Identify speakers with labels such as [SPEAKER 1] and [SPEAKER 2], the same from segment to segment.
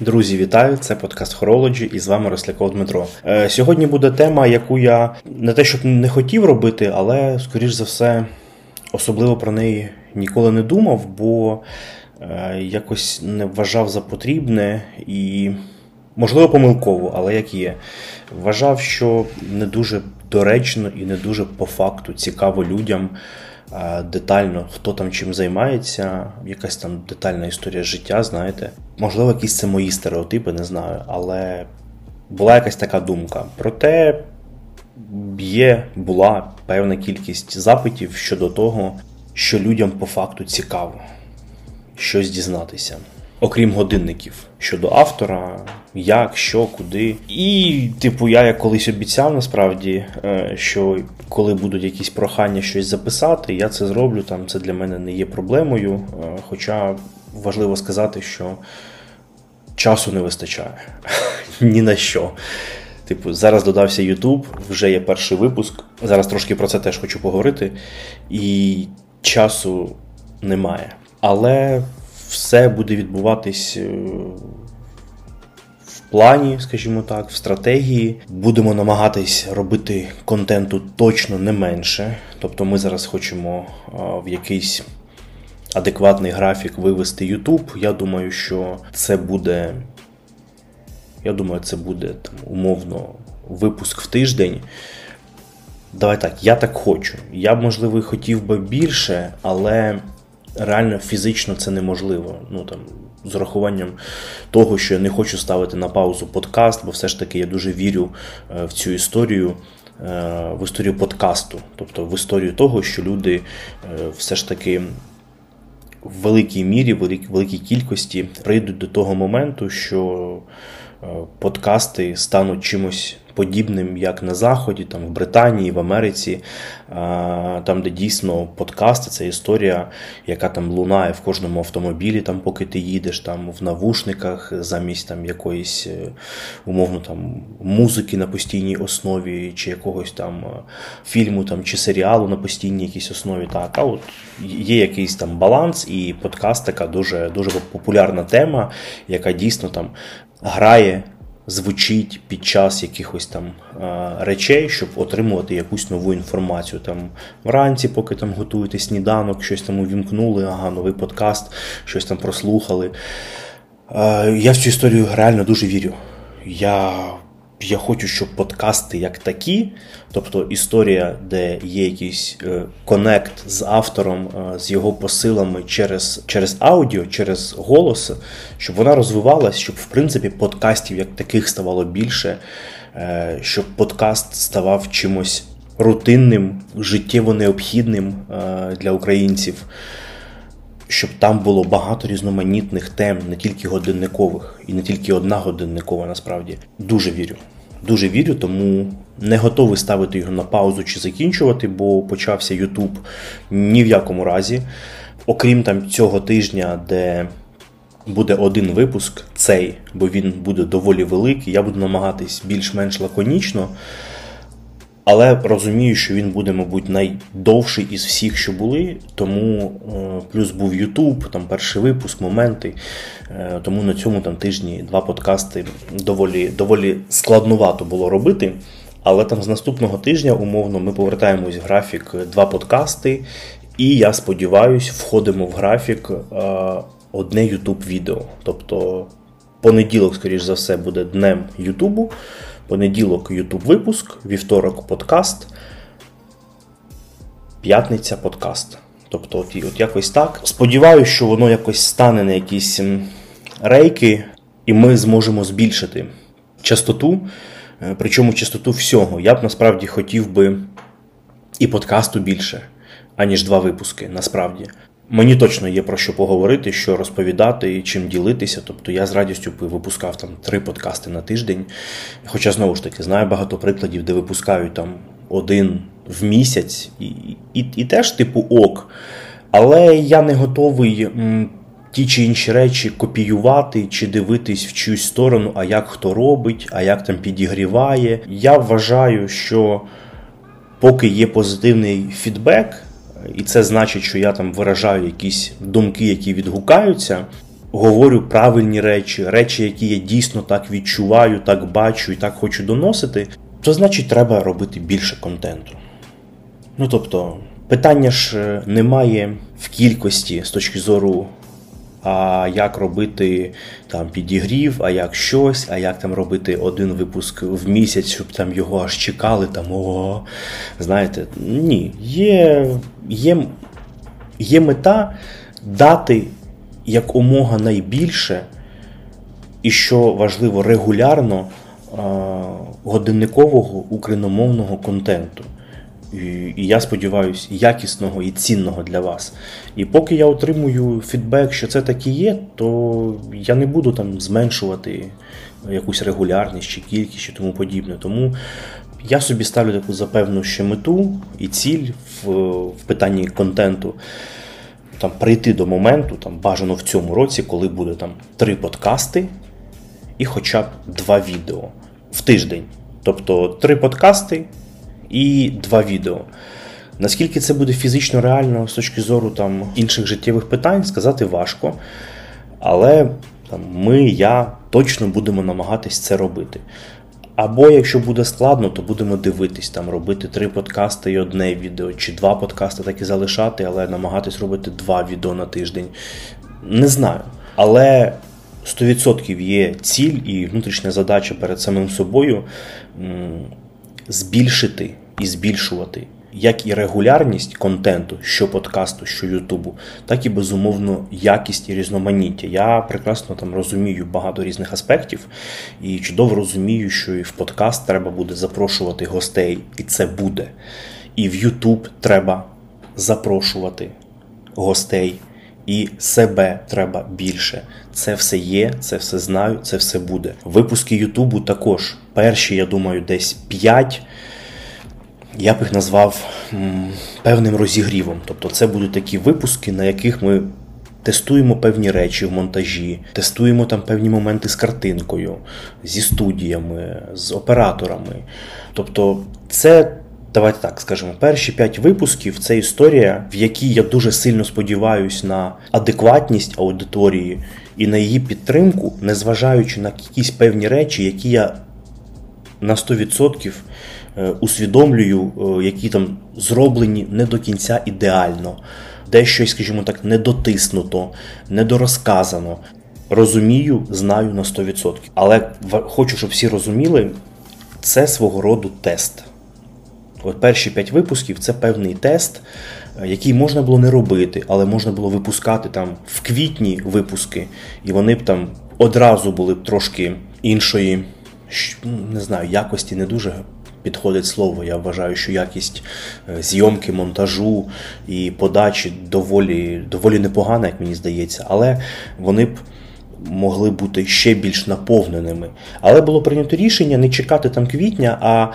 [SPEAKER 1] Друзі, вітаю! Це подкаст Horology і з вами Росляков Дмитро. Е, Сьогодні буде тема, яку я не те, щоб не хотів робити, але, скоріш за все, особливо про неї ніколи не думав, бо е, якось не вважав за потрібне і, можливо, помилково, але як є. Вважав, що не дуже доречно і не дуже по факту цікаво людям детально, хто там чим займається, якась там детальна історія життя, знаєте. Можливо, якісь це мої стереотипи, не знаю, але була якась така думка. Проте є, була певна кількість запитів щодо того, що людям по факту цікаво щось дізнатися окрім годинників щодо автора, як, що, куди. І, типу, я як колись обіцяв насправді, е, що коли будуть якісь прохання щось записати, я це зроблю. Там це для мене не є проблемою. Е, хоча важливо сказати, що часу не вистачає ні на що. Типу, зараз додався YouTube, вже є перший випуск. Зараз трошки про це теж хочу поговорити. І часу немає. Але все буде відбуватись е, в плані, скажімо так, в стратегії. Будемо намагатись робити контенту точно не менше. Тобто ми зараз хочемо в якийсь адекватний графік вивести YouTube. Я думаю, що це буде. Я думаю, це буде там, умовно випуск в тиждень. Давай так, я так хочу. Я б, можливо, хотів би більше, але реально фізично це неможливо. Ну там з урахуванням того, що я не хочу ставити на паузу подкаст, бо все ж таки я дуже вірю е, в цю історію. Е, в історію подкасту, тобто в історію того, що люди е, все ж таки в великій мірі, в великій кількості прийдуть до того моменту, що подкасти стануть чимось подібним, як на Заході, там в Британії, в Америці, там, де дійсно подкасти, це історія, яка там лунає в кожному автомобілі, там, поки ти їдеш, там в навушниках, замість там якоїсь е, умовно там музики на постійній основі, чи якогось там е, фільму там, чи серіалу на постійній якійсь основі. Так, а от є якийсь там баланс, і подкаст така дуже, дуже популярна тема, яка дійсно там грає звучить під час якихось там речей, щоб отримувати якусь нову інформацію. Там Вранці, поки там готуєте сніданок, щось там увімкнули, ага, новий подкаст, щось там прослухали. Я в цю історію реально дуже вірю. Я я хочу, щоб подкасти як такі, тобто історія, де є якийсь е, конект з автором, е, з його посилами через через аудіо, через голос, щоб вона розвивалась, щоб в принципі подкастів як таких ставало більше, е, щоб подкаст ставав чимось рутинним, життєво необхідним для українців щоб там було багато різноманітних тем, не тільки годинникових, і не тільки одна годинникова, насправді. Дуже вірю. Дуже вірю, тому не готовий ставити його на паузу чи закінчувати, бо почався Ютуб ні в якому разі. Окрім там цього тижня, де буде один випуск, цей, бо він буде доволі великий. Я буду намагатись більш-менш лаконічно. Але розумію, що він буде, мабуть, найдовший із всіх, що були. Тому е, плюс був Ютуб, там перший випуск, моменти. Е, тому на цьому там тижні два подкасти доволі доволі складнувато було робити. Але там з наступного тижня, умовно, ми повертаємось в графік два подкасти, і я сподіваюся, входимо в графік е, одне YouTube відео. Тобто понеділок, скоріш за все, буде днем Ютубу. Понеділок YouTube випуск, вівторок подкаст, п'ятниця подкаст. Тобто, от, от якось так. Сподіваюся, що воно якось стане на якісь рейки, і ми зможемо збільшити частоту. Е, причому частоту всього. Я б насправді хотів би і подкасту більше, аніж два випуски. Насправді. Мені точно є про що поговорити, що розповідати і чим ділитися. Тобто я з радістю випускав там три подкасти на тиждень. Хоча знову ж таки знаю багато прикладів, де випускають там один в місяць, і, і, і теж типу ок. Але я не готовий ті чи інші речі копіювати чи дивитись в чиюсь сторону, а як хто робить, а як там підігріває. Я вважаю, що поки є позитивний фідбек і це значить, що я там виражаю якісь думки, які відгукаються. говорю правильні речі, речі, які я дійсно так відчуваю, так бачу і так хочу доносити, то значить треба робити більше контенту. Ну тобто, питання ж е, немає в кількості з точки зору. А як робити там підігрів, а як щось, а як там робити один випуск в місяць, щоб там його аж чекали, там ого. Знаєте, ні, є, є, є мета дати якомога найбільше, і що важливо, регулярно годинникового україномовного контенту. І, і я сподіваюся, якісного і цінного для вас. І поки я отримую фідбек, що це так і є, то я не буду там зменшувати якусь регулярність чи кількість чи тому подібне. Тому я собі ставлю таку запевну ще мету і ціль в, в питанні контенту. Там прийти до моменту, там бажано в цьому році, коли буде там три подкасти і хоча б два відео в тиждень. Тобто три подкасти і два відео. Наскільки це буде фізично реально з точки зору там інших життєвих питань, сказати важко. Але там, ми, я точно будемо намагатись це робити. Або якщо буде складно, то будемо дивитись, там робити три подкасти і одне відео, чи два подкасти так і залишати, але намагатись робити два відео на тиждень. Не знаю. Але 100% є ціль і внутрішня задача перед самим собою збільшити і збільшувати як і регулярність контенту, що подкасту, що Ютубу, так і безумовно якість і різноманіття. Я прекрасно там розумію багато різних аспектів і чудово розумію, що і в подкаст треба буде запрошувати гостей, і це буде. І в Ютуб треба запрошувати гостей. І себе треба більше. Це все є, це все знаю, це все буде. Випуски Ютубу також. Перші, я думаю, десь 5 я б їх назвав певним розігрівом. Тобто, це будуть такі випуски, на яких ми тестуємо певні речі в монтажі, тестуємо там певні моменти з картинкою, зі студіями, з операторами. Тобто, це. Давайте так скажемо, перші п'ять випусків це історія, в якій я дуже сильно сподіваюся на адекватність аудиторії і на її підтримку, незважаючи на якісь певні речі, які я на 100% Е, усвідомлюю, е, які там зроблені не до кінця ідеально, дещо, скажімо так, недотиснуто, недорозказано. Розумію, знаю на 100%. Але хочу, щоб всі розуміли, це свого роду тест. От перші п'ять випусків це певний тест, е, який можна було не робити, але можна було випускати там в квітні випуски, і вони б там одразу були б трошки іншої, не знаю, якості не дуже підходить слово. Я вважаю, що якість е, зйомки, монтажу і подачі доволі, доволі непогана, як мені здається, але вони б. Могли бути ще більш наповненими. Але було прийнято рішення не чекати там квітня, а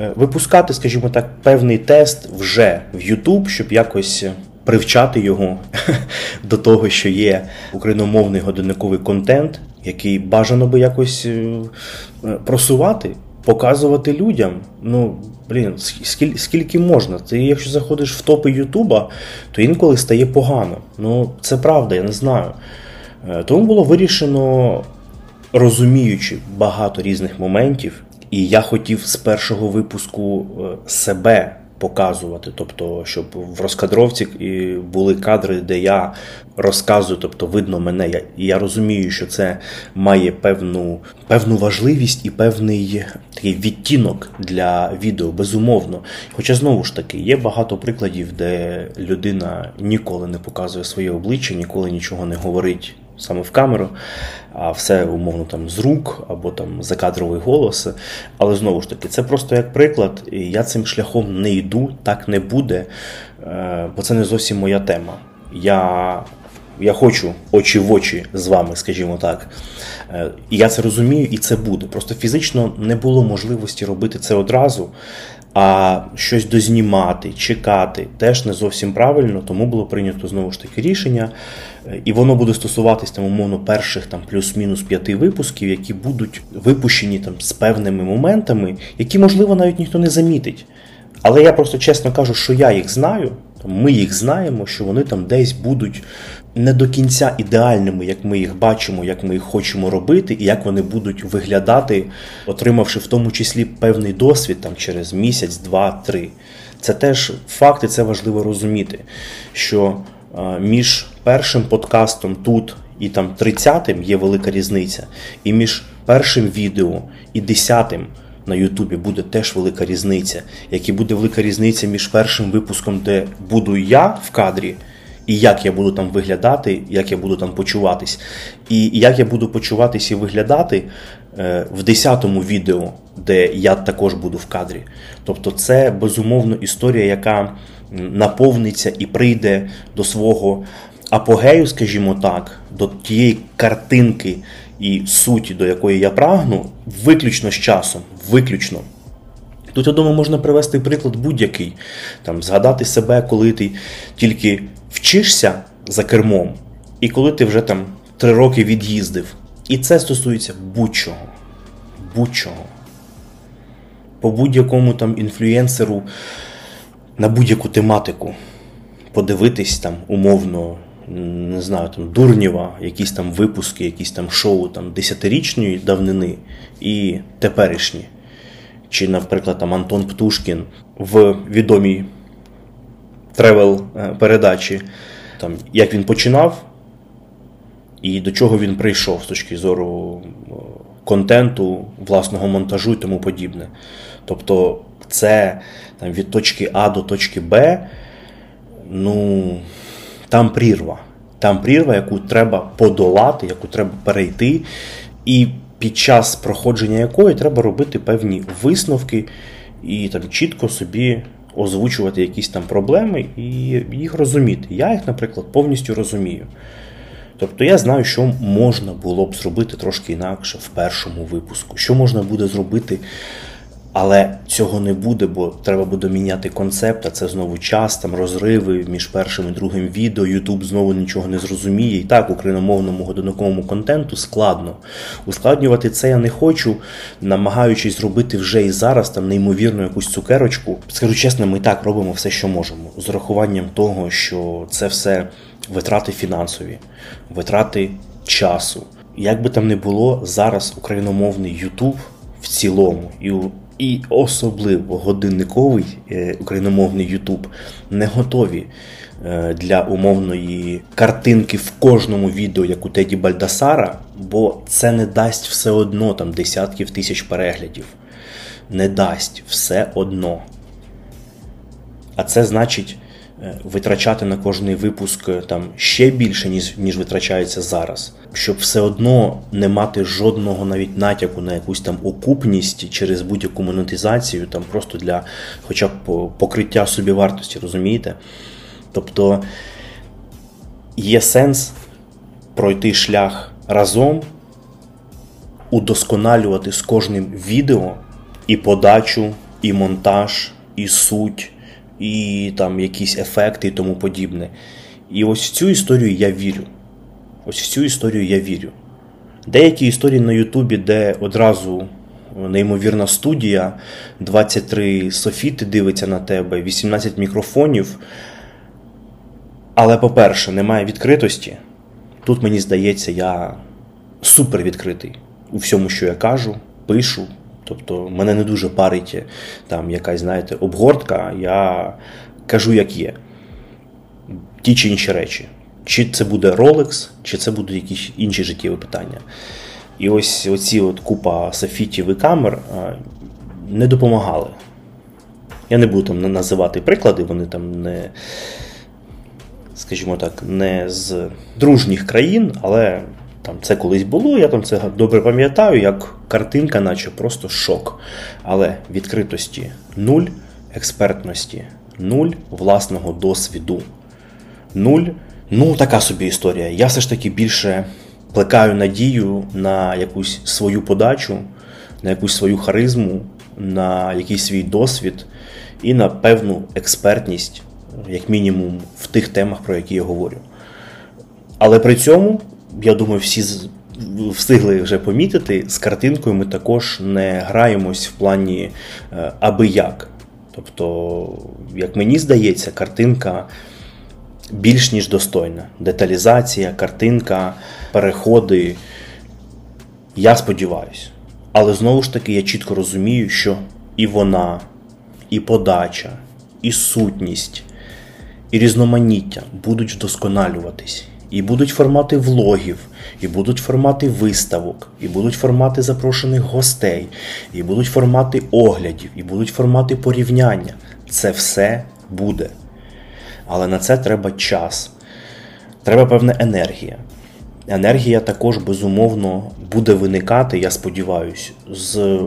[SPEAKER 1] е, випускати, скажімо так, певний тест вже в YouTube, щоб якось привчати його до того, що є україномовний годинниковий контент, який бажано би якось е, просувати показувати людям. Ну, блін, скільки, скільки можна? Ти, якщо заходиш в топи Ютуба, то інколи стає погано. Ну, це правда, я не знаю. Е, тому було вирішено, розуміючи багато різних моментів, і я хотів з першого випуску е, себе показувати. Тобто, щоб в розкадровці були кадри, де я розказую, тобто видно мене. Я, я розумію, що це має певну певну важливість і певний такий відтінок для відео, безумовно. Хоча знову ж таки є багато прикладів, де людина ніколи не показує своє обличчя, ніколи нічого не говорить саме в камеру, а все умовно там з рук або там закадровий голос. Але знову ж таки, це просто як приклад, я цим шляхом не йду, так не буде, е, бо це не зовсім моя тема. Я я хочу очі в очі з вами, скажімо так. Е, і я це розумію, і це буде. Просто фізично не було можливості робити це одразу. А щось дознімати, чекати теж не зовсім правильно, тому було прийнято знову ж таки рішення. І воно буде стосуватись там, умовно, перших там плюс-мінус п'яти випусків, які будуть випущені там з певними моментами, які, можливо, навіть ніхто не замітить. Але я просто чесно кажу, що я їх знаю, Ми їх знаємо, що вони там десь будуть не до кінця ідеальними, як ми їх бачимо, як ми їх хочемо робити, і як вони будуть виглядати, отримавши в тому числі певний досвід там через місяць, два, три. Це теж факти, це важливо розуміти, що між першим подкастом тут і там 30-м є велика різниця, і між першим відео і десятим на Ютубі буде теж велика різниця, як і буде велика різниця між першим випуском, де буду я в кадрі, і як я буду там виглядати, як я буду там почуватись. І як я буду почуватись і виглядати е, в 10-му відео, де я також буду в кадрі. Тобто, це безумовно історія, яка наповниться і прийде до свого апогею, скажімо так, до тієї картинки і суті, до якої я прагну, виключно з часом. Виключно. Тут, я думаю, можна привести приклад будь-який. Там, Згадати себе, коли ти тільки вчишся за кермом, і коли ти вже там три роки від'їздив. І це стосується будь-чого. Будь-чого. По будь-якому там інфлюєнсеру на будь-яку тематику. Подивитись там умовно не знаю, там Дурнєва, якісь там випуски, якісь там шоу там десятирічної давнини і теперішні. Чи, наприклад, там Антон Птушкін в відомій тревел-передачі, там, як він починав і до чого він прийшов з точки зору контенту, власного монтажу і тому подібне. Тобто, це там, від точки А до точки Б, ну там прірва. Там прірва, яку треба подолати, яку треба перейти, і під час проходження якої треба робити певні висновки і там чітко собі озвучувати якісь там проблеми і їх розуміти. Я їх, наприклад, повністю розумію. Тобто я знаю, що можна було б зробити трошки інакше в першому випуску, що можна буде зробити але цього не буде, бо треба буде міняти концепт, а це знову час, там розриви між першим і другим відео. Ютуб знову нічого не зрозуміє. І так, україномовному годинниковому контенту складно. Ускладнювати це я не хочу, намагаючись зробити вже і зараз там неймовірну якусь цукерочку. Скажу чесно, ми так робимо все, що можемо, з урахуванням того, що це все витрати фінансові, витрати часу. Як би там не було, зараз україномовний Ютуб в цілому і і особливо годинниковий е, україномовний Ютуб не готові е, для умовної картинки в кожному відео, як у Теді Бальдасара, бо це не дасть все одно там десятків тисяч переглядів. Не дасть все одно. А це значить витрачати на кожний випуск е, там ще більше, ніж ніж витрачається зараз, щоб все одно не мати жодного навіть натяку на якусь там окупність через будь-яку монетизацію, там просто для хоча б покриття собівартості, розумієте? Тобто є сенс пройти шлях разом, удосконалювати з кожним відео і подачу, і монтаж, і суть і там якісь ефекти і тому подібне. І ось в цю історію я вірю. Ось в цю історію я вірю. Деякі історії на Ютубі, де одразу неймовірна студія, 23 софіти дивиться на тебе, 18 мікрофонів. Але, по-перше, немає відкритості. Тут, мені здається, я супер відкритий у всьому, що я кажу, пишу. Тобто мене не дуже парить там якась, знаєте, обгортка, я кажу, як є. Ті чи інші речі. Чи це буде Rolex, чи це будуть якісь інші життєві питання. І ось оці от купа софітів і камер не допомагали. Я не буду там називати приклади, вони там не, скажімо так, не з дружніх країн, але там Це колись було, я там це добре пам'ятаю, як картинка, наче просто шок. Але відкритості нуль, експертності, нуль власного досвіду. Нуль. Ну, така собі історія. Я все ж таки більше плекаю надію на якусь свою подачу, на якусь свою харизму, на якийсь свій досвід і на певну експертність, як мінімум, в тих темах, про які я говорю. Але при цьому я думаю, всі встигли вже помітити, з картинкою ми також не граємось в плані е, аби як. Тобто, як мені здається, картинка більш ніж достойна. Деталізація, картинка, переходи. Я сподіваюся. Але знову ж таки, я чітко розумію, що і вона, і подача, і сутність, і різноманіття будуть вдосконалюватись. І будуть формати влогів, і будуть формати виставок, і будуть формати запрошених гостей, і будуть формати оглядів, і будуть формати порівняння. Це все буде. Але на це треба час. Треба певна енергія. Енергія також, безумовно, буде виникати, я сподіваюся, з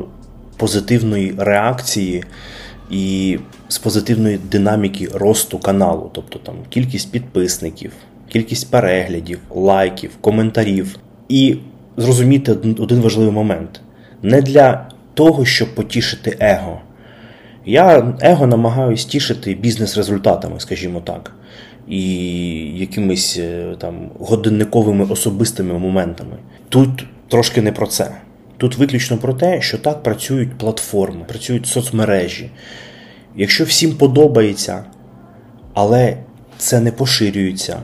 [SPEAKER 1] позитивної реакції і з позитивної динаміки росту каналу, тобто там кількість підписників, кількість переглядів, лайків, коментарів. І зрозуміти один важливий момент: не для того, щоб потішити его. Я его намагаюся тішити бізнес-результатами, скажімо так, і якимись е, там годинниковими особистими моментами. Тут трошки не про це. Тут виключно про те, що так працюють платформи, працюють соцмережі. Якщо всім подобається, але це не поширюється,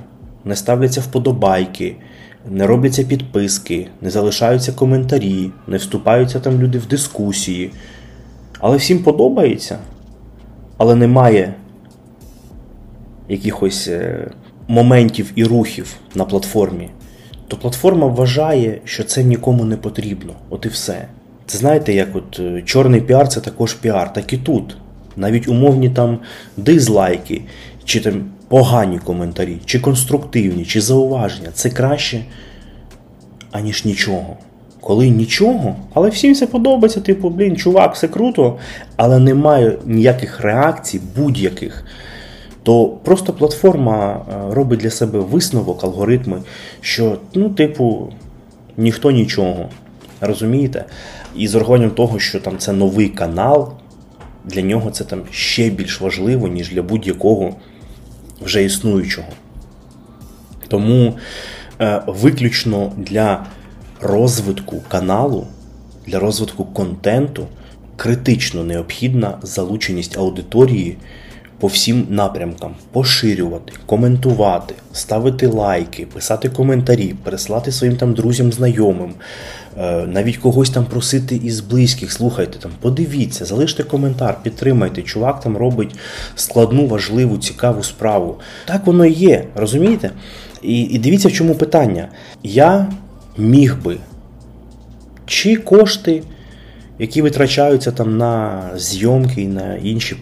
[SPEAKER 1] не ставляться вподобайки, не робляться підписки, не залишаються коментарі, не вступаються там люди в дискусії. Але всім подобається, але немає якихось е, моментів і рухів на платформі, то платформа вважає, що це нікому не потрібно. От і все. Це знаєте, як от е, чорний піар це також піар, так і тут. Навіть умовні там дизлайки, чи там погані коментарі, чи конструктивні, чи зауваження це краще, аніж нічого. Коли нічого, але всім це подобається, типу, блін, чувак, все круто, але немає ніяких реакцій, будь-яких, то просто платформа е, робить для себе висновок, алгоритми, що, ну, типу, ніхто нічого. Розумієте? І з урахуванням того, що там це новий канал, для нього це там ще більш важливо, ніж для будь-якого вже існуючого. Тому е, виключно для розвитку каналу, для розвитку контенту критично необхідна залученість аудиторії по всім напрямкам, поширювати, коментувати, ставити лайки, писати коментарі, переслати своїм там друзям, знайомим, е, навіть когось там просити із близьких, слухайте там, подивіться, залиште коментар, підтримайте. Чувак там робить складну, важливу, цікаву справу. Так воно і є, розумієте? І, і дивіться, в чому питання. Я міг би, чи кошти, які витрачаються там на зйомки і на інші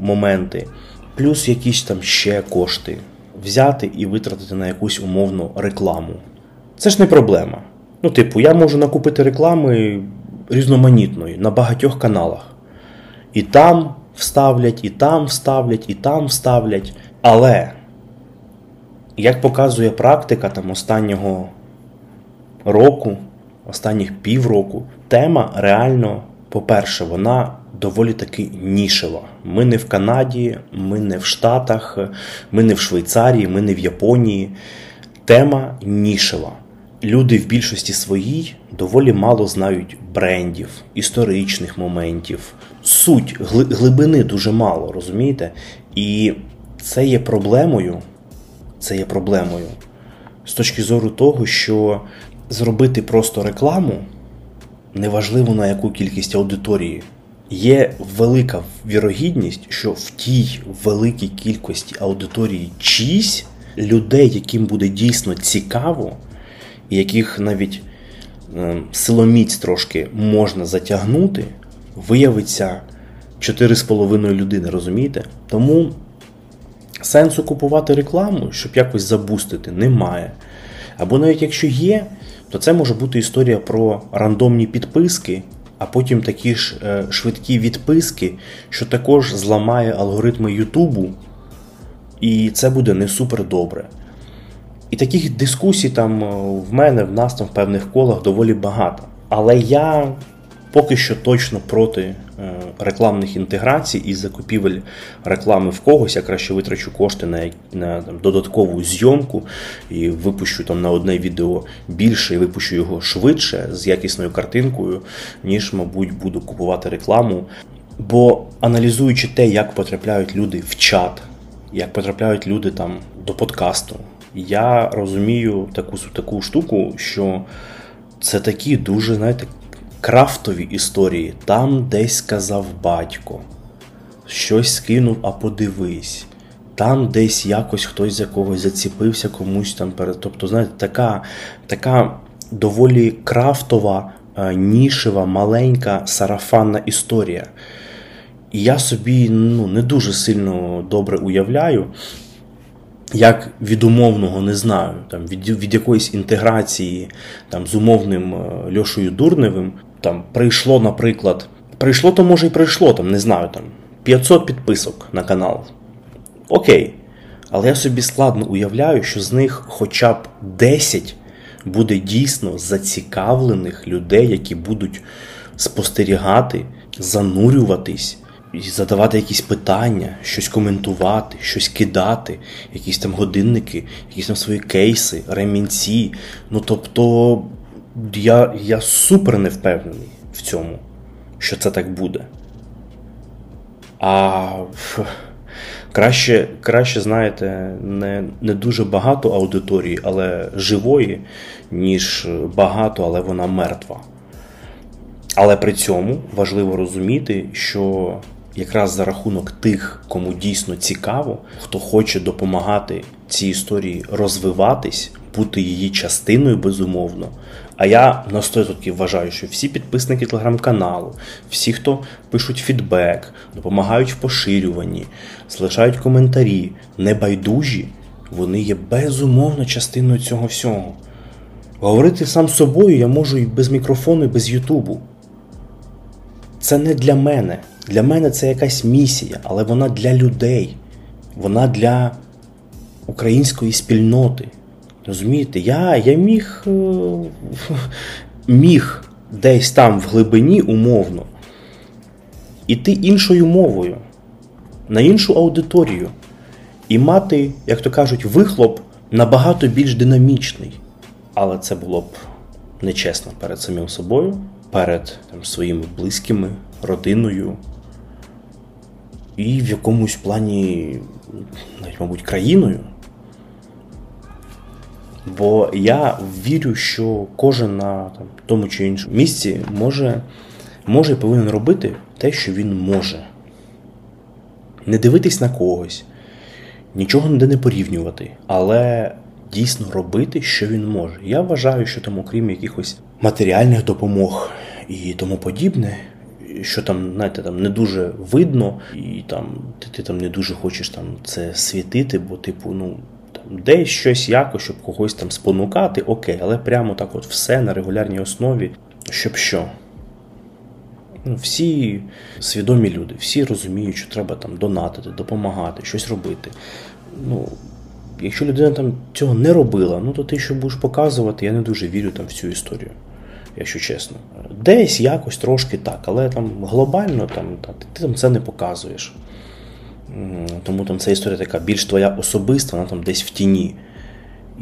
[SPEAKER 1] моменти, плюс якісь там ще кошти, взяти і витратити на якусь умовну рекламу. Це ж не проблема. Ну, типу, я можу накупити реклами різноманітної на багатьох каналах. І там вставлять, і там вставлять, і там вставлять. Але, як показує практика там останнього року, останніх півроку, тема реально, по-перше, вона доволі таки нішева. Ми не в Канаді, ми не в Штатах, ми не в Швейцарії, ми не в Японії. Тема нішева. Люди в більшості своїй доволі мало знають брендів, історичних моментів. Суть глибини дуже мало, розумієте? І це є проблемою. Це є проблемою з точки зору того, що зробити просто рекламу неважливо на яку кількість аудиторії. Є велика вірогідність, що в тій великій кількості аудиторії чись людей, яким буде дійсно цікаво, і яких навіть е, силоміць трошки можна затягнути, виявиться 4,5 людини, розумієте? Тому сенсу купувати рекламу, щоб якось забустити, немає. Або навіть якщо є, то це може бути історія про рандомні підписки, а потім такі ж е, швидкі відписки, що також зламає алгоритми Ютубу, і це буде не супер добре. І таких дискусій там е, в мене, в нас там в певних колах доволі багато. Але я поки що точно проти рекламних інтеграцій і закупівель реклами в когось. Я краще витрачу кошти на на там, додаткову зйомку і випущу там на одне відео більше і випущу його швидше з якісною картинкою, ніж, мабуть, буду купувати рекламу. Бо аналізуючи те, як потрапляють люди в чат, як потрапляють люди там до подкасту, я розумію таку таку штуку, що це такі дуже, знаєте, крафтові історії. Там десь сказав батько, щось скинув, а подивись. Там десь якось хтось за когось заціпився комусь там перед. Тобто, знаєте, така така доволі крафтова, е, нішева, маленька сарафанна історія. І я собі ну, не дуже сильно добре уявляю, як від умовного не знаю, там, від від якоїсь інтеграції там, з умовним е, Льошою Дурневим там прийшло, наприклад, прийшло, то може і прийшло, там, не знаю, там 500 підписок на канал. Окей. Але я собі складно уявляю, що з них хоча б 10 буде дійсно зацікавлених людей, які будуть спостерігати, занурюватись і задавати якісь питання, щось коментувати, щось кидати, якісь там годинники, якісь там свої кейси, ремінці. Ну тобто я, я супер не впевнений в цьому, що це так буде. А краще, краще знаєте, не не дуже багато аудиторії, але живої, ніж багато, але вона мертва. Але при цьому важливо розуміти, що якраз за рахунок тих, кому дійсно цікаво, хто хоче допомагати цій історії розвиватись, бути її частиною, безумовно. А я на 100% вважаю, що всі підписники телеграм-каналу, всі, хто пишуть фідбек, допомагають в поширюванні, залишають коментарі, небайдужі, вони є безумовно частиною цього всього. Говорити сам з собою я можу і без мікрофону, і без Ютубу. Це не для мене. Для мене це якась місія, але вона для людей, вона для української спільноти. Розумієте, я я міг е, міг десь там в глибині умовно іти іншою мовою, на іншу аудиторію і мати, як то кажуть, вихлоп набагато більш динамічний. Але це було б нечесно перед самим собою, перед там, своїми близькими, родиною і в якомусь плані, навіть, мабуть, країною. Бо я вірю, що кожен на там, тому чи іншому місці може може і повинен робити те, що він може. Не дивитись на когось, нічого ніде не порівнювати, але дійсно робити, що він може. Я вважаю, що там, окрім якихось матеріальних допомог і тому подібне, що там, знаєте, там не дуже видно, і там ти, ти там не дуже хочеш там це світити, бо, типу, ну. Десь щось якось, щоб когось там спонукати, окей, але прямо так от все на регулярній основі, щоб що? Ну, Всі свідомі люди, всі розуміють, що треба там донатити, допомагати, щось робити. Ну, Якщо людина там цього не робила, ну то ти що будеш показувати, я не дуже вірю там в цю історію, якщо чесно. Десь якось трошки так, але там глобально там, ти там це не показуєш. Тому там ця історія така більш твоя особиста, вона там десь в тіні.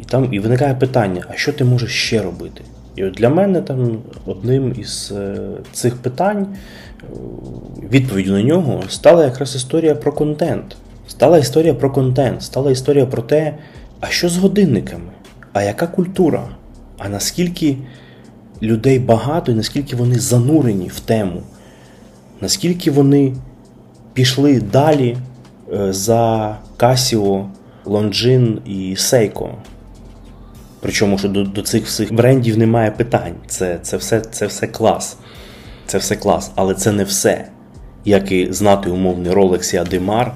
[SPEAKER 1] І там і виникає питання: а що ти можеш ще робити? І от для мене там одним із е, цих питань, е, відповіддю на нього, стала якраз історія про контент. Стала історія про контент, стала історія про те, а що з годинниками? А яка культура? А наскільки людей багато і наскільки вони занурені в тему? Наскільки вони пішли далі за Casio, Longines і Seiko. Причому що до до цих всіх брендів немає питань. Це це, все це все клас. Це все клас, але це не все. Як і знати умовний Rolex і Ademar,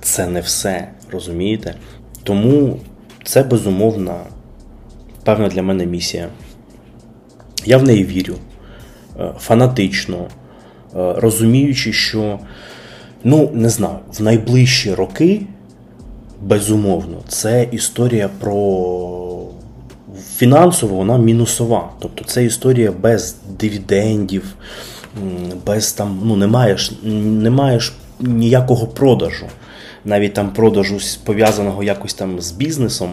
[SPEAKER 1] це не все. Розумієте? Тому це безумовна, певна для мене місія. Я в неї вірю е, фанатично, е, розуміючи, що Ну, не знаю, в найближчі роки, безумовно, це історія про фінансово вона мінусова. Тобто це історія без дивідендів, без там, ну, не маєш, не маєш ніякого продажу. Навіть там продажу пов'язаного якось там з бізнесом.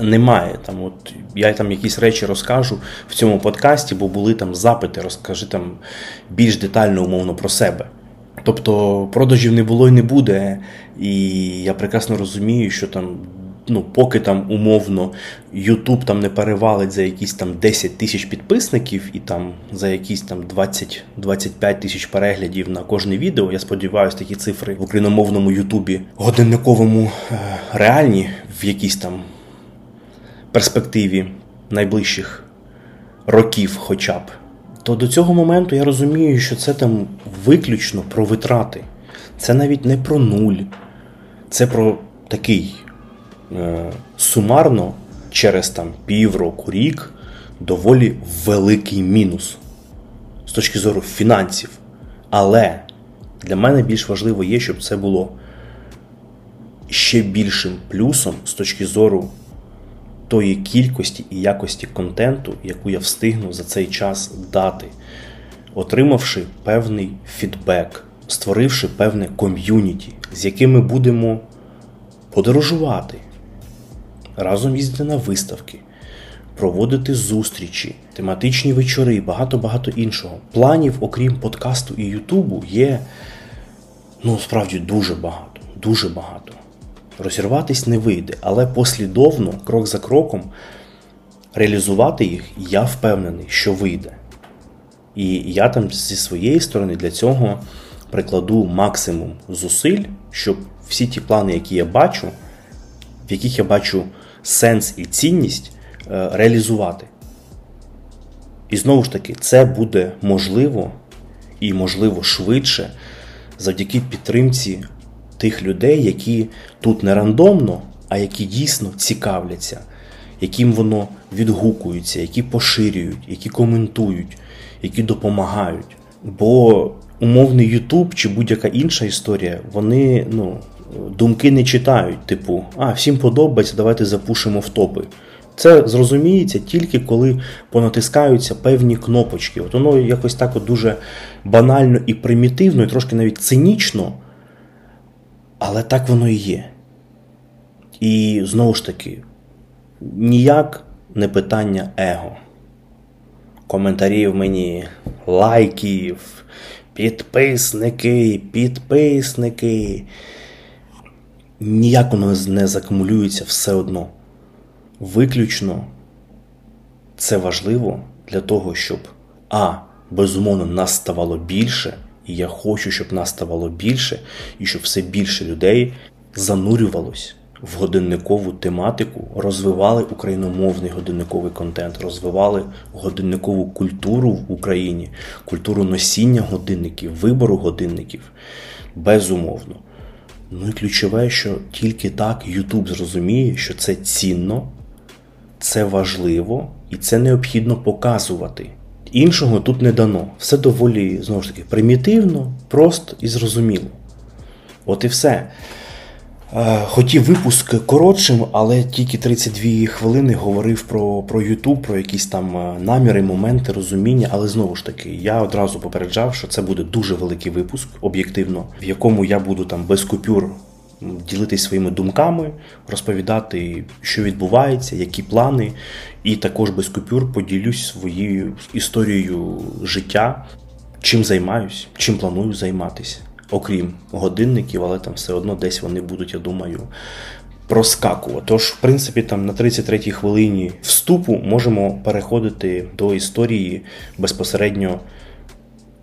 [SPEAKER 1] Немає там, от я там якісь речі розкажу в цьому подкасті, бо були там запити, розкажи там більш детально, умовно про себе. Тобто продажів не було і не буде. І я прекрасно розумію, що там ну, поки там умовно YouTube там не перевалить за якісь там 10 тисяч підписників і там за якісь там 20-25 тисяч переглядів на кожне відео. Я сподіваюся, такі цифри в україномовному Ютубі годинниковому е, реальні в якійсь там перспективі найближчих років, хоча б. То до цього моменту я розумію, що це там виключно про витрати. Це навіть не про нуль. Це про такий Е, сумарно через там півроку, рік доволі великий мінус з точки зору фінансів. Але для мене більш важливо є, щоб це було ще більшим плюсом з точки зору тої кількості і якості контенту, яку я встигну за цей час дати, отримавши певний фідбек, створивши певне ком'юніті, з яким ми будемо подорожувати разом їздити на виставки, проводити зустрічі, тематичні вечори і багато-багато іншого. Планів, окрім подкасту і Ютубу, є ну, справді дуже багато, дуже багато. Розірватись не вийде, але послідовно, крок за кроком, реалізувати їх, я впевнений, що вийде. І я там зі своєї сторони для цього прикладу максимум зусиль, щоб всі ті плани, які я бачу, в яких я бачу сенс і цінність е, реалізувати. І знову ж таки, це буде можливо і можливо швидше завдяки підтримці тих людей, які тут не рандомно, а які дійсно цікавляться, яким воно відгукується, які поширюють, які коментують, які допомагають. Бо умовний Ютуб чи будь-яка інша історія, вони ну, думки не читають, типу, а, всім подобається, давайте запушимо в топи. Це зрозуміється тільки коли понатискаються певні кнопочки. От воно якось так от дуже банально і примітивно, і трошки навіть цинічно, але так воно і є. І знову ж таки, ніяк не питання его. Коментарів мені, лайків, підписники, підписники ніяк воно не закумулюється все одно. Виключно це важливо для того, щоб А. Безумовно, нас ставало більше, і я хочу, щоб нас ставало більше, і щоб все більше людей занурювалось в годинникову тематику, розвивали україномовний годинниковий контент, розвивали годинникову культуру в Україні, культуру носіння годинників, вибору годинників. Безумовно. Ну і ключове, що тільки так YouTube зрозуміє, що це цінно, це важливо і це необхідно показувати. Іншого тут не дано. Все доволі, знову ж таки, примітивно, просто і зрозуміло. От і все. Е, хотів випуск коротшим, але тільки 32 хвилини говорив про про YouTube, про якісь там е, наміри, моменти, розуміння. Але знову ж таки, я одразу попереджав, що це буде дуже великий випуск, об'єктивно, в якому я буду там без купюр ділитись своїми думками, розповідати, що відбувається, які плани, і також без купюр поділюсь своєю історією життя, чим займаюсь, чим планую займатися окрім годинників, але там все одно десь вони будуть, я думаю, проскакувати. Тож, в принципі, там на 33-й хвилині вступу можемо переходити до історії безпосередньо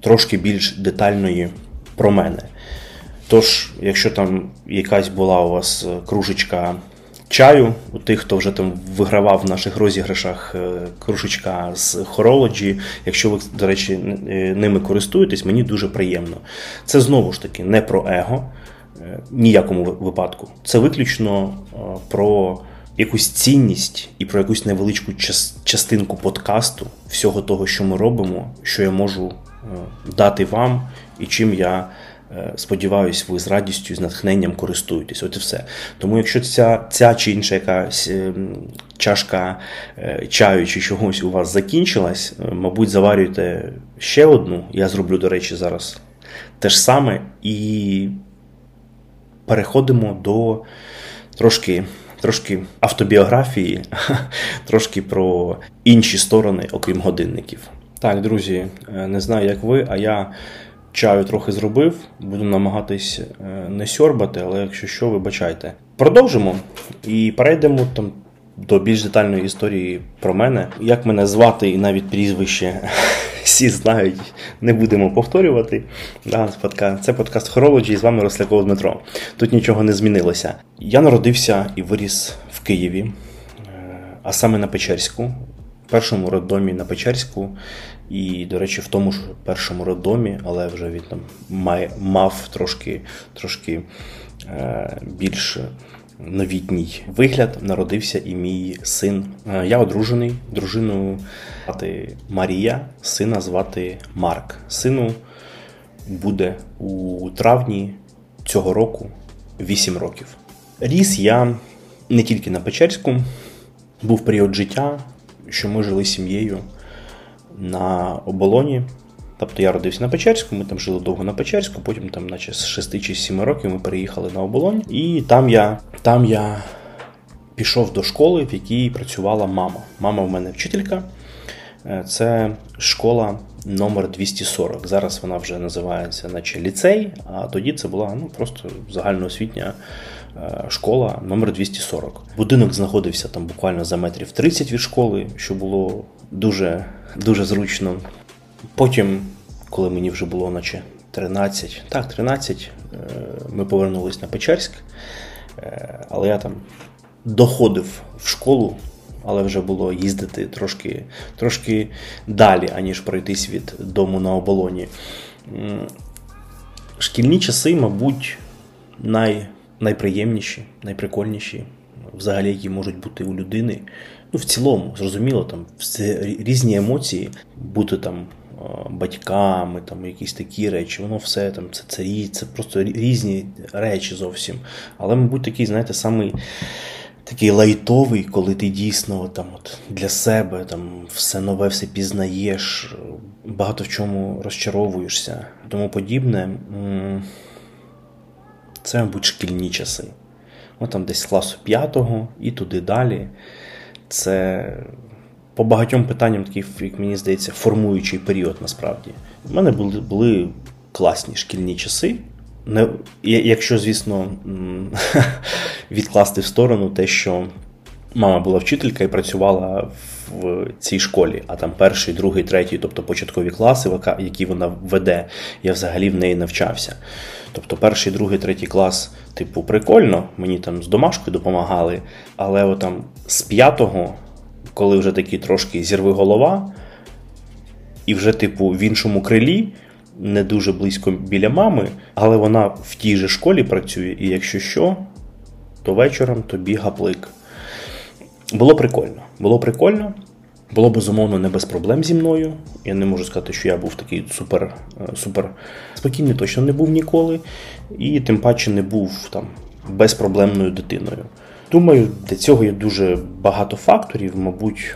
[SPEAKER 1] трошки більш детальної про мене. Тож, якщо там якась була у вас кружечка чаю у тих, хто вже там вигравав в наших розіграшах е, кружечка з Horology. Якщо ви, до речі, е, ними користуєтесь, мені дуже приємно. Це знову ж таки не про его, е, ніякому випадку. Це виключно про якусь цінність і про якусь невеличку частинку подкасту, всього того, що ми робимо, що я можу дати вам і чим я. Е, сподіваюсь, ви з радістю, з натхненням користуєтесь. От і все. Тому, якщо ця ця чи інша якась е, чашка е, чаю чи чогось у вас закінчилась, мабуть, заварюйте ще одну. Я зроблю, до речі, зараз те ж саме. І переходимо до трошки. Трошки автобіографії, трошки про інші сторони, окрім годинників. Так, друзі, не знаю, як ви, а я Чаю трохи зробив, буду намагатись е, не сьорбати, але якщо що, вибачайте. Продовжимо і перейдемо там до більш детальної історії про мене. Як мене звати і навіть прізвище всі знають, не будемо повторювати. Це подкаст Хорологі і з вами Росляков Дмитро. Тут нічого не змінилося. Я народився і виріс в Києві, е, а саме на Печерську, в першому роддомі на Печерську. І, до речі, в тому ж першому роддомі, але вже він там має, мав трошки трошки е, більш новітній вигляд. Народився і мій син. Е, я одружений, дружину звати Марія, сина звати Марк. Сину буде у травні цього року 8 років. Ріс я не тільки на Печерську, був період життя, що ми жили сім'єю на оболоні. Тобто я родився на Печерську, ми там жили довго на Печерську, потім там, наче з 6 чи 7 років, ми переїхали на оболонь. І там я там я пішов до школи, в якій працювала мама. Мама в мене вчителька. Е, це школа номер 240. Зараз вона вже називається, наче ліцей, а тоді це була ну, просто загальноосвітня е, школа номер 240. Будинок знаходився там буквально за метрів 30 від школи, що було дуже, дуже зручно. Потім, коли мені вже було наче 13, так, 13, е, ми повернулись на Печерськ, але я там доходив в школу але вже було їздити трошки трошки далі, аніж пройтись від дому на оболоні. Шкільні часи, мабуть, най, найприємніші, найприкольніші, взагалі, які можуть бути у людини. Ну, в цілому, зрозуміло, там це різні емоції, бути там батьками, там якісь такі речі, воно все там це царі, це просто різні речі зовсім. Але, мабуть, такий, знаєте, самий такий лайтовий, коли ти дійсно там от для себе там все нове, все пізнаєш, багато в чому розчаровуєшся, тому подібне. Це, мабуть, шкільні часи. От там десь з класу п'ятого і туди далі. Це по багатьом питанням такий, як мені здається, формуючий період насправді. У мене були були класні шкільні часи. Не, Якщо, звісно, відкласти в сторону те, що мама була вчителька і працювала в цій школі, а там перший, другий, третій, тобто початкові класи, які вона веде, я взагалі в неї навчався. Тобто перший, другий, третій клас, типу, прикольно, мені там з домашкою допомагали, але отам з п'ятого, коли вже такі трошки зірви голова, і вже, типу, в іншому крилі не дуже близько біля мами, але вона в тій же школі працює, і якщо що, то вечором тобі гаплик. Було прикольно. Було прикольно. Було безумовно не без проблем зі мною. Я не можу сказати, що я був такий супер е, супер спокійний, точно не був ніколи. І тим паче не був там безпроблемною дитиною. Думаю, для цього є дуже багато факторів, мабуть.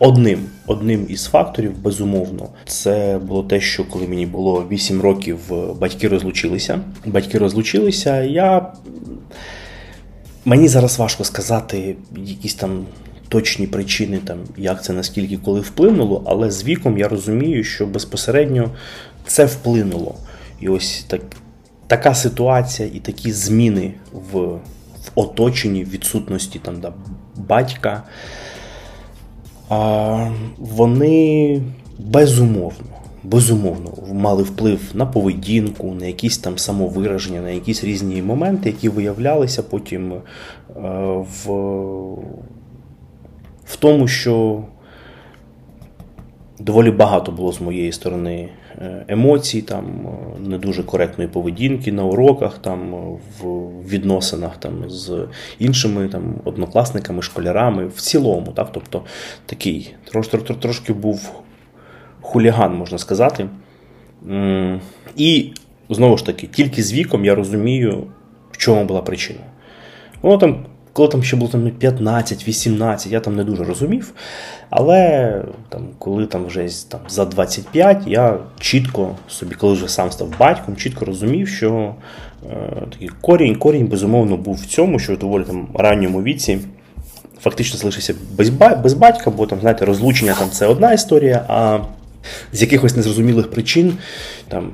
[SPEAKER 1] Одним одним із факторів, безумовно, це було те, що коли мені було 8 років, батьки розлучилися. Батьки розлучилися. Я мені зараз важко сказати якісь там точні причини, там як це наскільки коли вплинуло, але з віком я розумію, що безпосередньо це вплинуло. І ось так, така ситуація і такі зміни в, в оточенні відсутності там да, батька вони безумовно безумовно мали вплив на поведінку, на якісь там самовираження, на якісь різні моменти, які виявлялися потім е, в, в тому, що доволі багато було з моєї сторони е, емоцій, там не дуже коректної поведінки на уроках, там в відносинах там з іншими там однокласниками, школярами в цілому, так, тобто такий трош, трош, трошки був хуліган, можна сказати. І знову ж таки, тільки з віком я розумію, в чому була причина. Воно там коли там ще було там 15-18, я там не дуже розумів. Але там, коли там вже там, за 25, я чітко собі, коли вже сам став батьком, чітко розумів, що е, такий корінь, корінь, безумовно, був в цьому, що в доволі там ранньому віці. Фактично залишився без без батька, бо там, знаєте, розлучення там це одна історія, а з якихось незрозумілих причин, там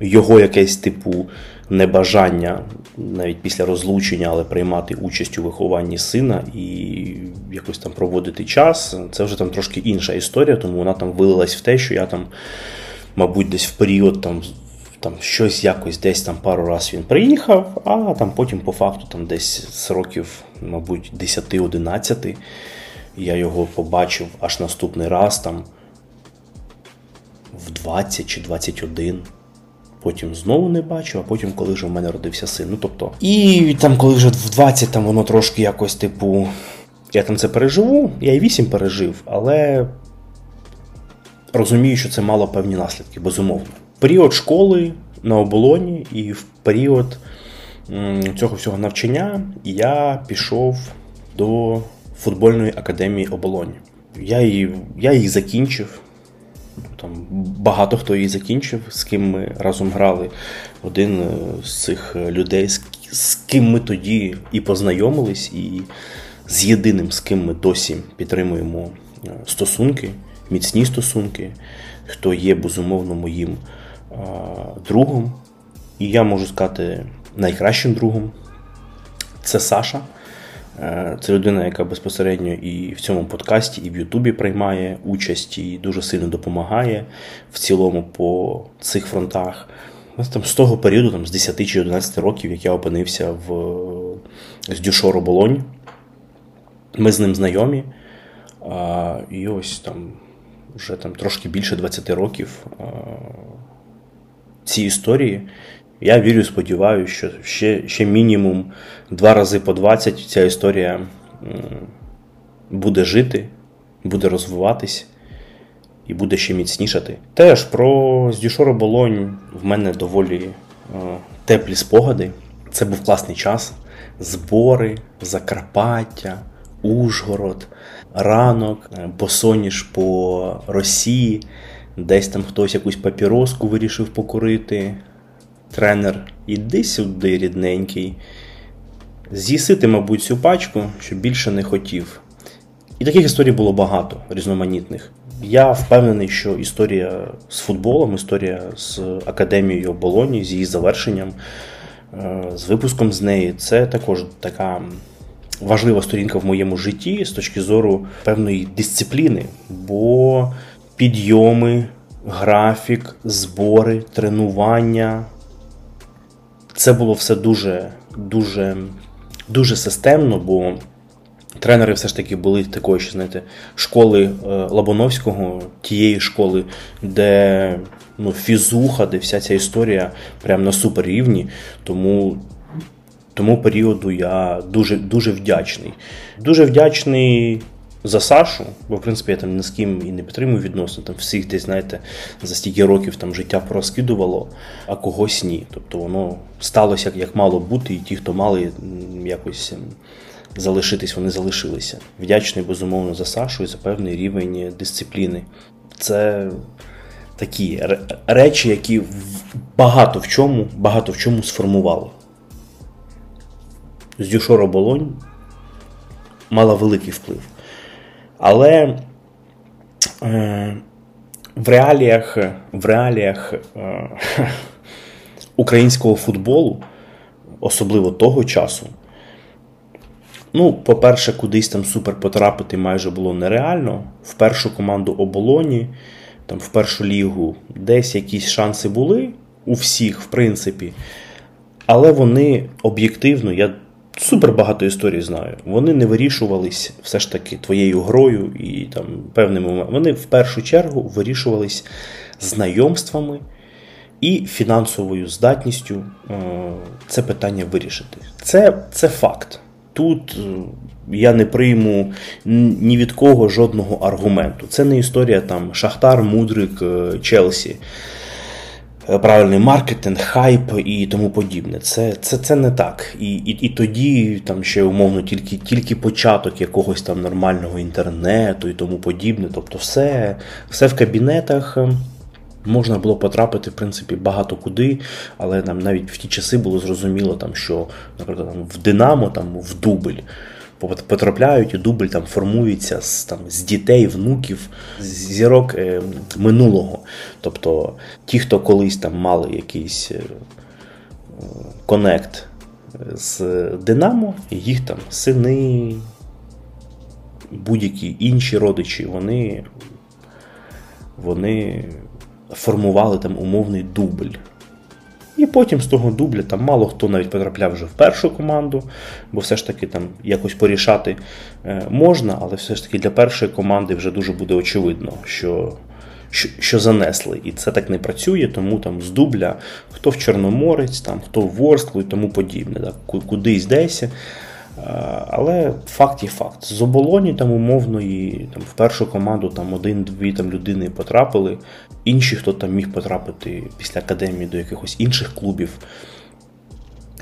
[SPEAKER 1] його якесь типу небажання навіть після розлучення, але приймати участь у вихованні сина і якось там проводити час. Це вже там трошки інша історія, тому вона там вилилась в те, що я там, мабуть, десь в період там. Там щось якось десь там пару разів він приїхав, а там потім по факту там десь з років, мабуть, 10-11 я його побачив аж наступний раз там в 20 чи 21 потім знову не бачу, а потім, коли вже в мене родився син. Ну тобто, і там, коли вже в 20 там воно трошки якось, типу, я там це переживу, я і 8 пережив, але розумію, що це мало певні наслідки, безумовно. Період школи на оболоні і в період цього всього навчання я пішов до футбольної академії оболоні. Я її, я її закінчив. Там Багато хто її закінчив, з ким ми разом грали. Один е, з цих людей, з ким ми тоді і познайомились, і з єдиним, з ким ми досі підтримуємо е, стосунки, міцні стосунки, хто є безумовно моїм другом. І я можу сказати найкращим другом це Саша. Е, це людина, яка безпосередньо і в цьому подкасті, і в Ютубі приймає участь і дуже сильно допомагає в цілому по цих фронтах. Там З того періоду, там, з 10 чи 11 років, як я опинився в з Дюшоро Болонь, ми з ним знайомі. І ось там вже там трошки більше 20 років ці історії. Я вірю, сподіваюся, що ще ще мінімум два рази по 20 ця історія буде жити, буде розвиватись і буде ще міцнішати. Теж про Здюшоро Болонь в мене доволі е, теплі спогади. Це був класний час. Збори, Закарпаття, Ужгород, ранок, е, босоніж по Росії, десь там хтось якусь папіроску вирішив покурити тренер, іди сюди, рідненький. З'їсити, мабуть, цю пачку, щоб більше не хотів. І таких історій було багато різноманітних. Я впевнений, що історія з футболом, історія з академією Болоні, з її завершенням, е, з випуском з неї, це також така важлива сторінка в моєму житті з точки зору певної дисципліни, бо підйоми, графік, збори, тренування, це було все дуже, дуже, дуже системно, бо тренери все ж таки були такої, що знаєте, школи е, Лабоновського, тієї школи, де ну, фізуха, де вся ця історія прямо на супер рівні. Тому тому періоду я дуже дуже вдячний. Дуже вдячний за Сашу, бо в принципі я там ні з ким і не підтримую відносини, там всіх десь, знаєте, за стільки років там життя порозкидувало, а когось ні. Тобто воно сталося як, як мало бути, і ті, хто мали якось ем, залишитись, вони залишилися. Вдячний, безумовно, за Сашу і за певний рівень дисципліни. Це такі речі, які багато в чому, багато в чому сформували. З Дюшора Болонь мала великий вплив. Але е, в реаліях в реаліях е, українського футболу, особливо того часу, ну, по-перше, кудись там супер потрапити майже було нереально. В першу команду оболоні, там в першу лігу, десь якісь шанси були у всіх, в принципі. Але вони об'єктивно, я супер багато історій знаю. Вони не вирішувались все ж таки твоєю грою і там певними моментами. Вони в першу чергу вирішувались знайомствами і фінансовою здатністю е, це питання вирішити. Це, Це факт. Тут е, я не прийму ні від кого жодного аргументу. Це не історія там Шахтар, Мудрик, е, Челсі. Е, правильний маркетинг, хайп і тому подібне. Це це, це не так. І і, і тоді там ще умовно тільки тільки початок якогось там нормального інтернету і тому подібне. Тобто, все, все в кабінетах. Е, можна було потрапити, в принципі, багато куди, але нам навіть в ті часи було зрозуміло, там, що, наприклад, там, в Динамо, там, в Дубль потрапляють, і дубль там формується з там, з дітей, внуків, зірок е, минулого. Тобто ті, хто колись там мали якийсь е, конект з Динамо, їх там сини, будь-які інші родичі, вони, вони формували там умовний дубль. І потім з того дубля там мало хто навіть потрапляв вже в першу команду, бо все ж таки там якось порішати е, можна, але все ж таки для першої команди вже дуже буде очевидно, що що, що занесли. І це так не працює, тому там з дубля хто в Чорноморець, там, хто в Ворсклу і тому подібне. Так, Кудись десь. Але факт є факт. З оболоні там умовної там, в першу команду там один-дві там людини потрапили. Інші, хто там міг потрапити після академії до якихось інших клубів.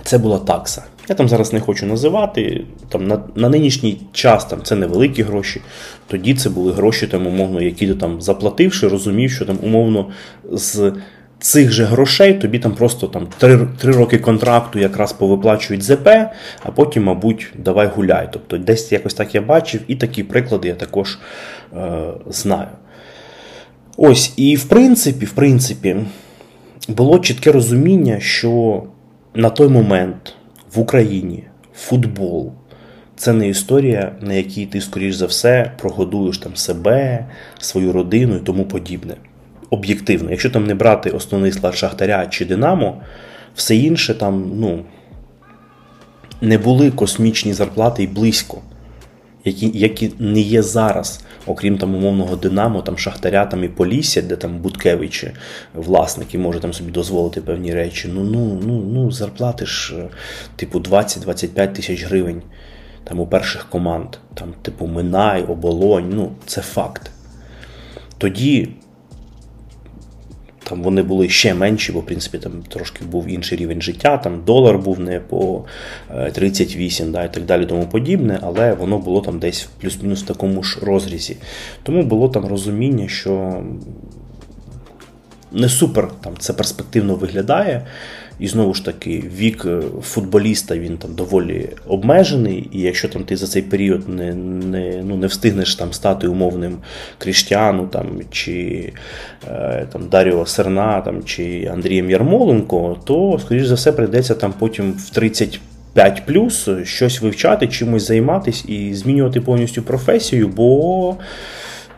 [SPEAKER 1] Це була такса. Я там зараз не хочу називати. Там На на нинішній час там це невеликі гроші. Тоді це були гроші, там, умовно, які ти там заплативши, розумів, що там умовно з цих же грошей тобі там просто там три, три роки контракту якраз повиплачують ЗП, а потім, мабуть, давай гуляй. Тобто десь якось так я бачив, і такі приклади я також е, знаю. Ось, і в принципі, в принципі, було чітке розуміння, що на той момент в Україні футбол. Це не історія, на якій ти, скоріш за все, прогодуєш там себе, свою родину і тому подібне об'єктивно. Якщо там не брати основний склад Шахтаря чи Динамо, все інше там ну, не були космічні зарплати і близько, які які не є зараз, окрім там умовного Динамо, там Шахтаря там і Полісся, де там Буткевичі, власники, може там собі дозволити певні речі. Ну, ну, ну, ну зарплати ж, типу, 20-25 тисяч гривень там у перших команд, там, типу, Минай, Оболонь, ну, це факт. Тоді там вони були ще менші, бо в принципі там трошки був інший рівень життя. Там долар був не по 38 е, да, і так далі, тому подібне, але воно було там десь плюс-мінус в такому ж розрізі. Тому було там розуміння, що не супер там це перспективно виглядає. І знову ж таки, вік е, футболіста він там доволі обмежений, і якщо там ти за цей період не не, ну, не встигнеш там стати умовним Кріштіану там, чи е, там, Даріо Серна там, чи Андрієм Ярмоленко, то, скоріш за все, прийдеться там потім в 35 плюс щось вивчати, чимось займатися і змінювати повністю професію, бо,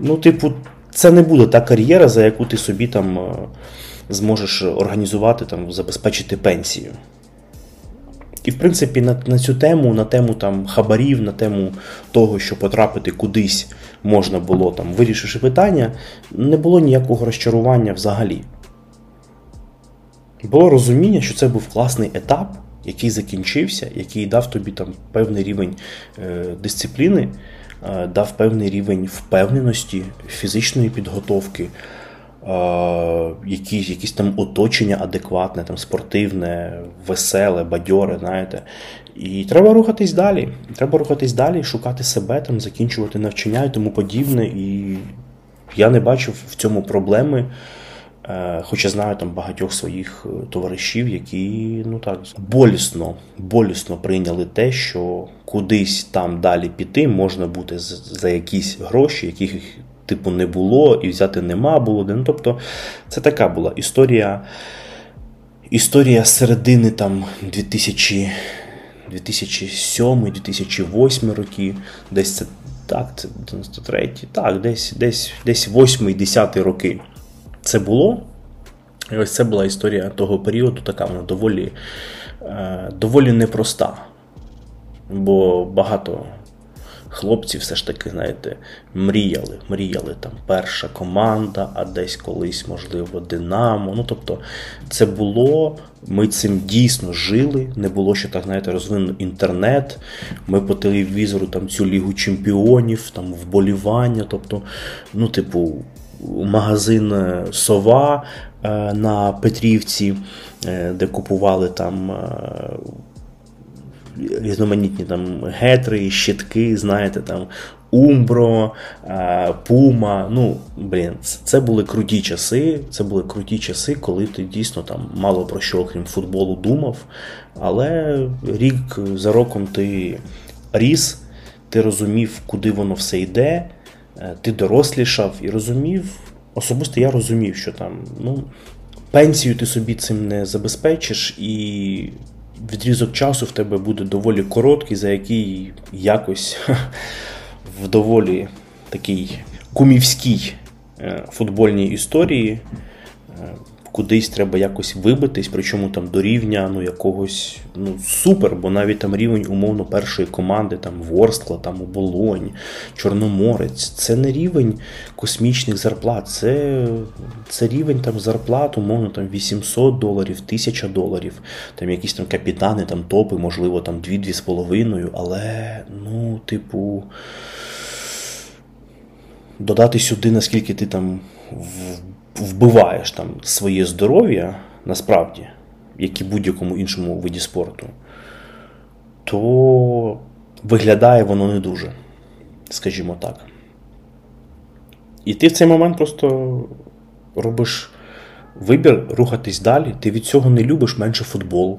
[SPEAKER 1] ну, типу, це не буде та кар'єра, за яку ти собі там. Зможеш організувати, там, забезпечити пенсію. І, в принципі, на на цю тему, на тему там хабарів, на тему того, що потрапити кудись можна було, там, вирішивши питання, не було ніякого розчарування взагалі. Було розуміння, що це був класний етап, який закінчився, який дав тобі там певний рівень е, дисципліни, е, дав певний рівень впевненості, фізичної підготовки якісь якісь там оточення адекватне, там спортивне, веселе, бадьоре, знаєте. І треба рухатись далі. Треба рухатись далі, шукати себе, там, закінчувати навчання і тому подібне. І я не бачив в цьому проблеми. Е, хоча знаю там багатьох своїх е, товаришів, які ну так болісно болісно прийняли те, що кудись там далі піти можна бути за якісь гроші, яких типу не було, і взяти нема було. Ну, Тобто це така була історія історія середини там 2000, 2007-2008 роки. Десь це так, це 93 так, десь десь, десь 8-10 роки це було. І ось це була історія того періоду, така вона доволі, е, доволі непроста. Бо багато хлопці все ж таки, знаєте, мріяли. Мріяли там перша команда, а десь колись, можливо, Динамо. Ну, тобто, це було, ми цим дійсно жили. Не було ще так, знаєте, розвинено інтернет. Ми по телевізору там цю лігу чемпіонів, там вболівання. Тобто, ну, типу, магазин е, Сова е, на Петрівці, е, де купували там різноманітні там гетри, щитки, знаєте, там Умбро, Пума. Ну, блін, це були круті часи. Це були круті часи, коли ти дійсно там мало про що, окрім футболу, думав. Але рік за роком ти ріс. ти розумів, куди воно все йде, е, ти дорослішав і розумів. Особисто я розумів, що там, ну, пенсію ти собі цим не забезпечиш, і відрізок часу в тебе буде доволі короткий, за який якось в доволі такій кумівській е, футбольній історії. Е, кудись треба якось вибитись, причому там до рівня ну, якогось ну, супер, бо навіть там рівень умовно першої команди, там Ворскла, там Оболонь, Чорноморець, це не рівень космічних зарплат, це це рівень там зарплат, умовно там 800 доларів, 1000 доларів, там якісь там капітани, там топи, можливо, там 2-2,5, але, ну, типу. Додати сюди, наскільки ти там вбиваєш там своє здоров'я насправді, як і будь-якому іншому виді спорту, то виглядає воно не дуже, скажімо так. І ти в цей момент просто робиш вибір рухатись далі. Ти від цього не любиш менше футбол.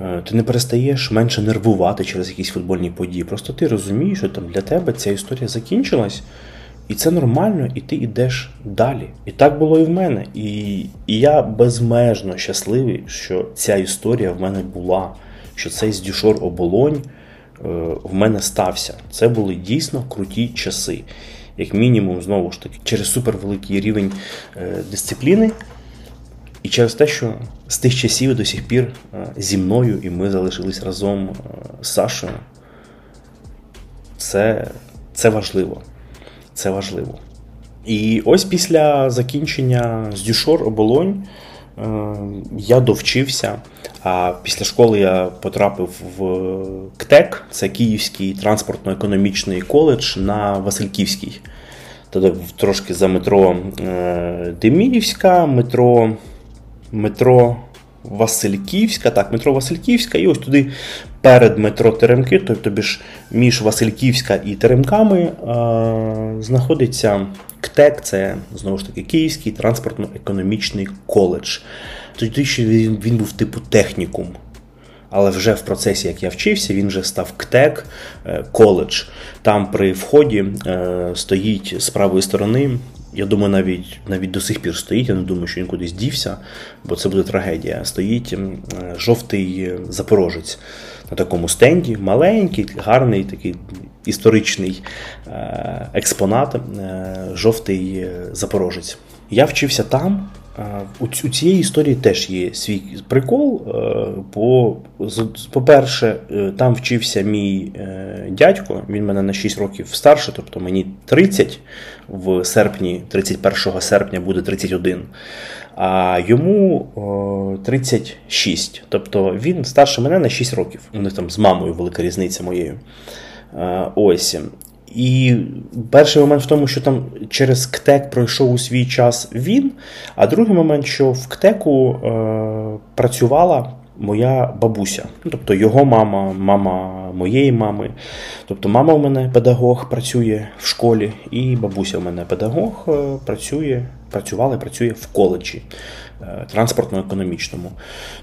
[SPEAKER 1] Е, ти не перестаєш менше нервувати через якісь футбольні події. Просто ти розумієш, що там для тебе ця історія закінчилась. І це нормально, і ти йдеш далі. І так було і в мене. І, і я безмежно щасливий, що ця історія в мене була, що цей здюшор оболонь е, в мене стався. Це були дійсно круті часи. Як мінімум, знову ж таки, через супервеликий рівень е, дисципліни. І через те, що з тих часів до сих пір е, зі мною і ми залишились разом з Сашою, це, це важливо це важливо. І ось після закінчення з Дюшор оболонь е, я довчився. А після школи я потрапив в КТЕК, це Київський транспортно-економічний коледж на Васильківській. Тоді трошки за метро е, Деміївська, метро метро Васильківська, так, метро Васильківська, і ось туди перед метро Теремки, тобто ж між Васильківська і Теремками, е, знаходиться КТЕК, це знову ж таки Київський транспортно-економічний коледж. Тоді ще він, він був типу технікум. Але вже в процесі, як я вчився, він вже став КТЕК е, коледж. Там при вході е, стоїть з правої сторони я думаю, навіть навіть до сих пір стоїть. Я не думаю, що він кудись дівся, бо це буде трагедія. Стоїть е, жовтий запорожець на такому стенді, маленький, гарний такий історичний е, експонат, е, жовтий запорожець. Я вчився там. У цієї історії теж є свій прикол. По-перше, там вчився мій дядько, він мене на 6 років старше, тобто мені 30 в серпні, 31 серпня буде 31, а йому 36. Тобто він старше мене на 6 років. У них там з мамою велика різниця моєю. Ось. І перший момент в тому, що там через КТЕК пройшов у свій час він, а другий момент, що в КТЕКу е, працювала моя бабуся, ну, тобто його мама, мама моєї мами. Тобто мама у мене педагог працює в школі, і бабуся у мене педагог е, працює, працювала і працює в коледжі е, транспортно-економічному.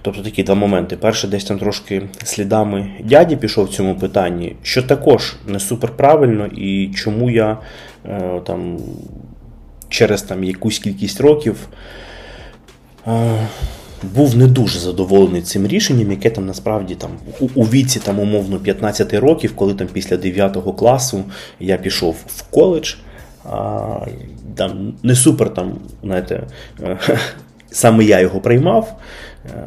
[SPEAKER 1] Тобто такі два моменти. Перше, десь там трошки слідами дяді пішов в цьому питанні, що також не супер правильно, і чому я е, там через там якусь кількість років був не дуже задоволений цим рішенням, яке там насправді там у, віці там умовно 15 років, коли там після 9 класу я пішов в коледж. А, там Не супер там, знаєте, саме я його приймав.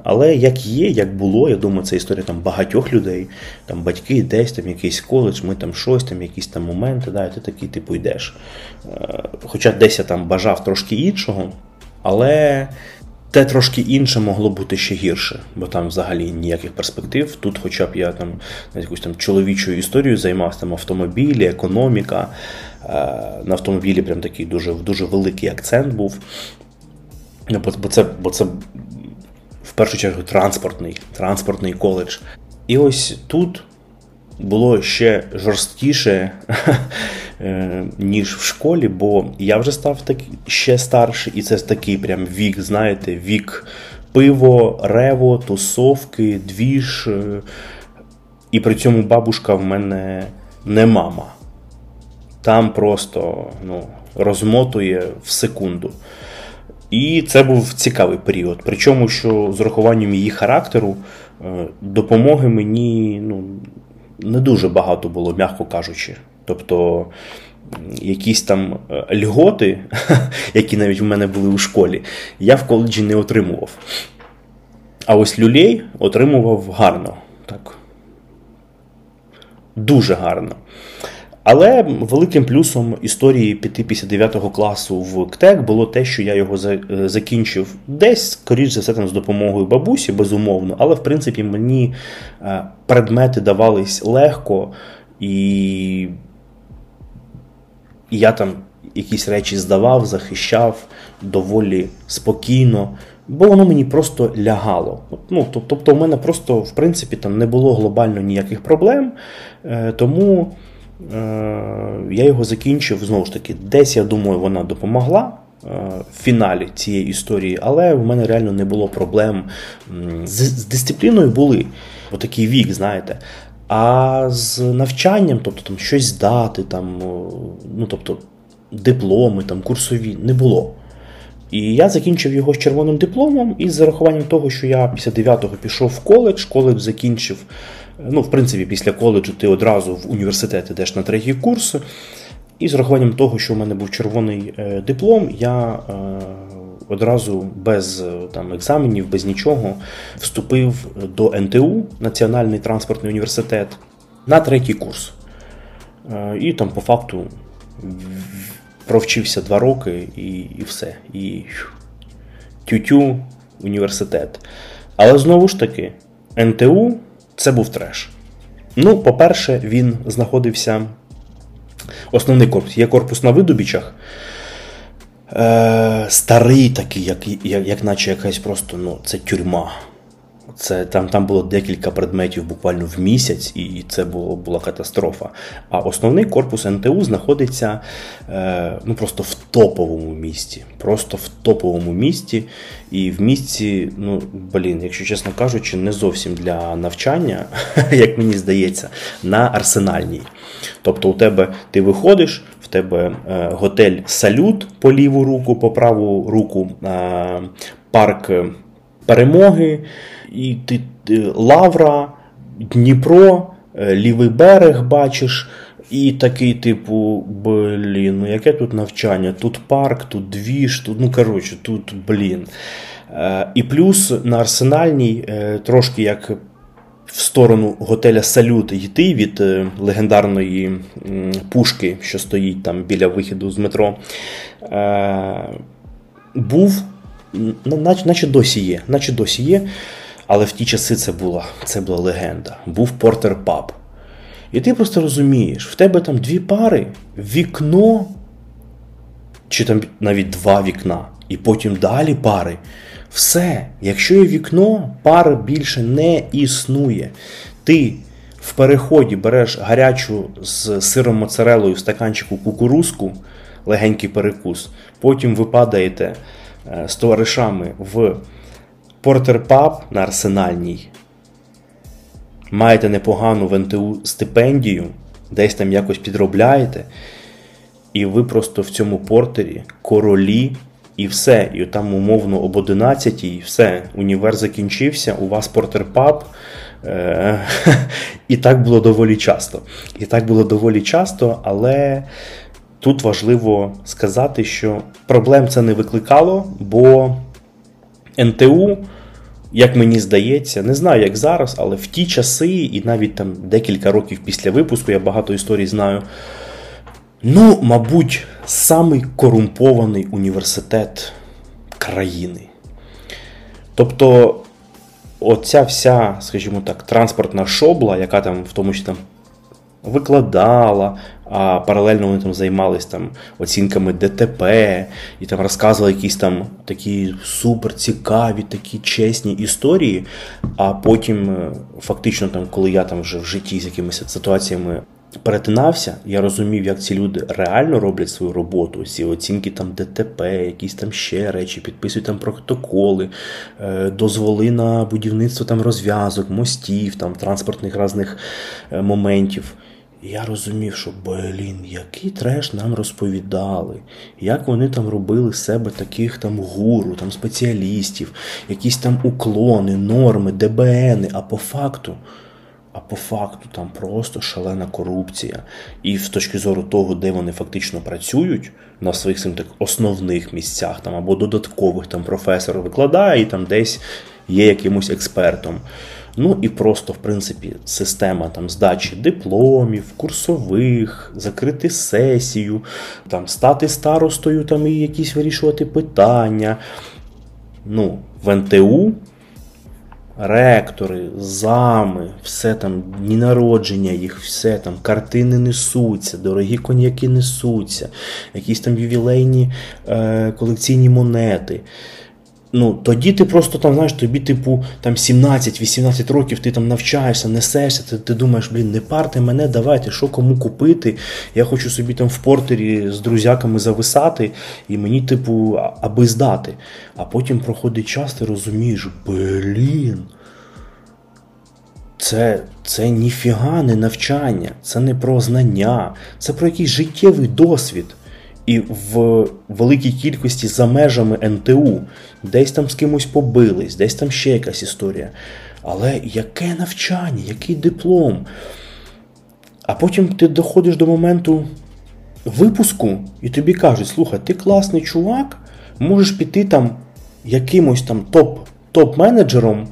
[SPEAKER 1] Але як є, як було, я думаю, це історія там багатьох людей, там батьки, десь там якийсь коледж, ми там щось, там якісь там моменти, да, і ти такий типу йдеш. Хоча десь я там бажав трошки іншого, але те трошки інше могло бути ще гірше, бо там взагалі ніяких перспектив. Тут, хоча б я там якусь там чоловічою історією займався, там автомобілі, економіка. Е, на автомобілі прям такий дуже дуже великий акцент був. Бо, бо, це бо це в першу чергу транспортний, транспортний коледж. І ось тут було ще жорсткіше, е, ніж в школі, бо я вже став так, ще старший, і це такий прям вік, знаєте, вік пиво, рево, тусовки, двіж. Е, І при цьому бабушка в мене не мама. Там просто ну, розмотує в секунду. І це був цікавий період. Причому, що з урахуванням її характеру е, допомоги мені ну, не дуже багато було, м'яко кажучи. Тобто якісь там е, льготи, які навіть в мене були у школі, я в коледжі не отримував. А ось люлей отримував гарно. Так. Дуже гарно. Але великим плюсом історії піти після 9 класу в КТЕК було те, що я його е, закінчив десь, скоріш за все, там з допомогою бабусі, безумовно, але в принципі мені е, предмети давались легко, і я там якісь речі здавав, захищав доволі спокійно, бо воно мені просто лягало. Ну, Тобто, у мене просто, в принципі, там не було глобально ніяких проблем, е, тому. Е, я його закінчив знову ж таки, десь я думаю, вона допомогла е, в фіналі цієї історії, але в мене реально не було проблем. З, з дисципліною були отакий вік, знаєте. А з навчанням, тобто там щось здати, там, ну тобто дипломи, там, курсові, не було. І я закінчив його з червоним дипломом, і з зарахуванням того, що я після 9-го пішов в коледж, коледж закінчив Ну, в принципі, після коледжу ти одразу в університет йдеш на третій курс. І з рахуванням того, що в мене був червоний е, диплом, я е, одразу без е, там, екзаменів, без нічого вступив до НТУ, Національний транспортний університет, на третій курс. І там по факту провчився два роки і і все. І тютю університет. Але знову ж таки, НТУ це був треш. Ну, по-перше, він знаходився. Основний корпус. Є корпус на видобічах. Е, Старий такий, як, як, як наче якась просто ну, це тюрма. Це Там там було декілька предметів буквально в місяць, і це було, була катастрофа. А основний корпус НТУ знаходиться е, ну, просто в топовому місті. Просто в топовому місті. І в місті, ну, блін, якщо чесно кажучи, не зовсім для навчання, як мені здається, на арсенальній. Тобто, у тебе ти виходиш, в тебе е, готель Салют по ліву руку, по праву руку, е, парк перемоги і ти, Лавра, Дніпро, е, лівий берег бачиш. І такий, типу, блін, ну яке тут навчання? Тут парк, тут двіж, тут, ну коротше, тут, блін. Е, і плюс на арсенальній, е, трошки як в сторону готеля Салют йти від легендарної пушки, що стоїть там біля виходу з метро, був, наче досі є, наче досі є. Але в ті часи це була це була легенда. Був Портер Паб. І ти просто розумієш, в тебе там дві пари, вікно, чи там навіть два вікна, і потім далі пари. Все, якщо є вікно, пар більше не існує. Ти в переході береш гарячу з сиром моцарелою в стаканчику кукурузку, легенький перекус, потім ви падаєте е, з товаришами в Портер-паб на арсенальній. Маєте непогану в НТУ стипендію, десь там якось підробляєте, і ви просто в цьому портері королі і все. І там, умовно, об 11 і все, універ закінчився, у вас портер-паб. Е, і так було доволі часто. І так було доволі часто, але тут важливо сказати, що проблем це не викликало, бо НТУ як мені здається, не знаю, як зараз, але в ті часи, і навіть там декілька років після випуску, я багато історій знаю. Ну, мабуть, самий корумпований університет країни. Тобто, оця вся, скажімо так, транспортна шобла, яка там в тому числі там викладала, а паралельно вони там займались там оцінками ДТП і там розказували якісь там такі супер цікаві, такі чесні історії. А потім, е, фактично, там, коли я там вже в житті з якимись ситуаціями перетинався, я розумів, як ці люди реально роблять свою роботу. Ці оцінки там ДТП, якісь там ще речі, підписують там протоколи, е, дозволи на будівництво там розв'язок, мостів, там транспортних різних е, Я розумів, що блін, який треш нам розповідали, як вони там робили себе таких там гуру, там спеціалістів, якісь там уклони, норми, ДБНи, а по факту. А по факту там просто шалена корупція. І з точки зору того, де вони фактично працюють на своїх так основних місцях там або додаткових там професор викладає і там десь є якимось експертом. Ну і просто, в принципі, система там здачі дипломів, курсових, закрити сесію, там стати старостою там і якісь вирішувати питання. Ну, в НТУ ректори, зами, все там, дні народження їх, все там, картини несуться, дорогі коньяки несуться, якісь там ювілейні е, колекційні монети. Ну, тоді ти просто там, знаєш, тобі, типу, там 17-18 років ти там навчаєшся, несешся, ти ти думаєш, блін, не парте мене, давайте, що кому купити. Я хочу собі там в портері з друзяками зависати, і мені, типу, аби здати. А потім проходить час, ти розумієш, блін. Це це ніфіга не навчання, це не про знання, це про якийсь життєвий досвід. І в великій кількості за межами НТУ, десь там з кимось побились, десь там ще якась історія. Але яке навчання, який диплом? А потім ти доходиш до моменту випуску, і тобі кажуть, слухай, ти класний чувак, можеш піти там якимось там топ, топ-менеджером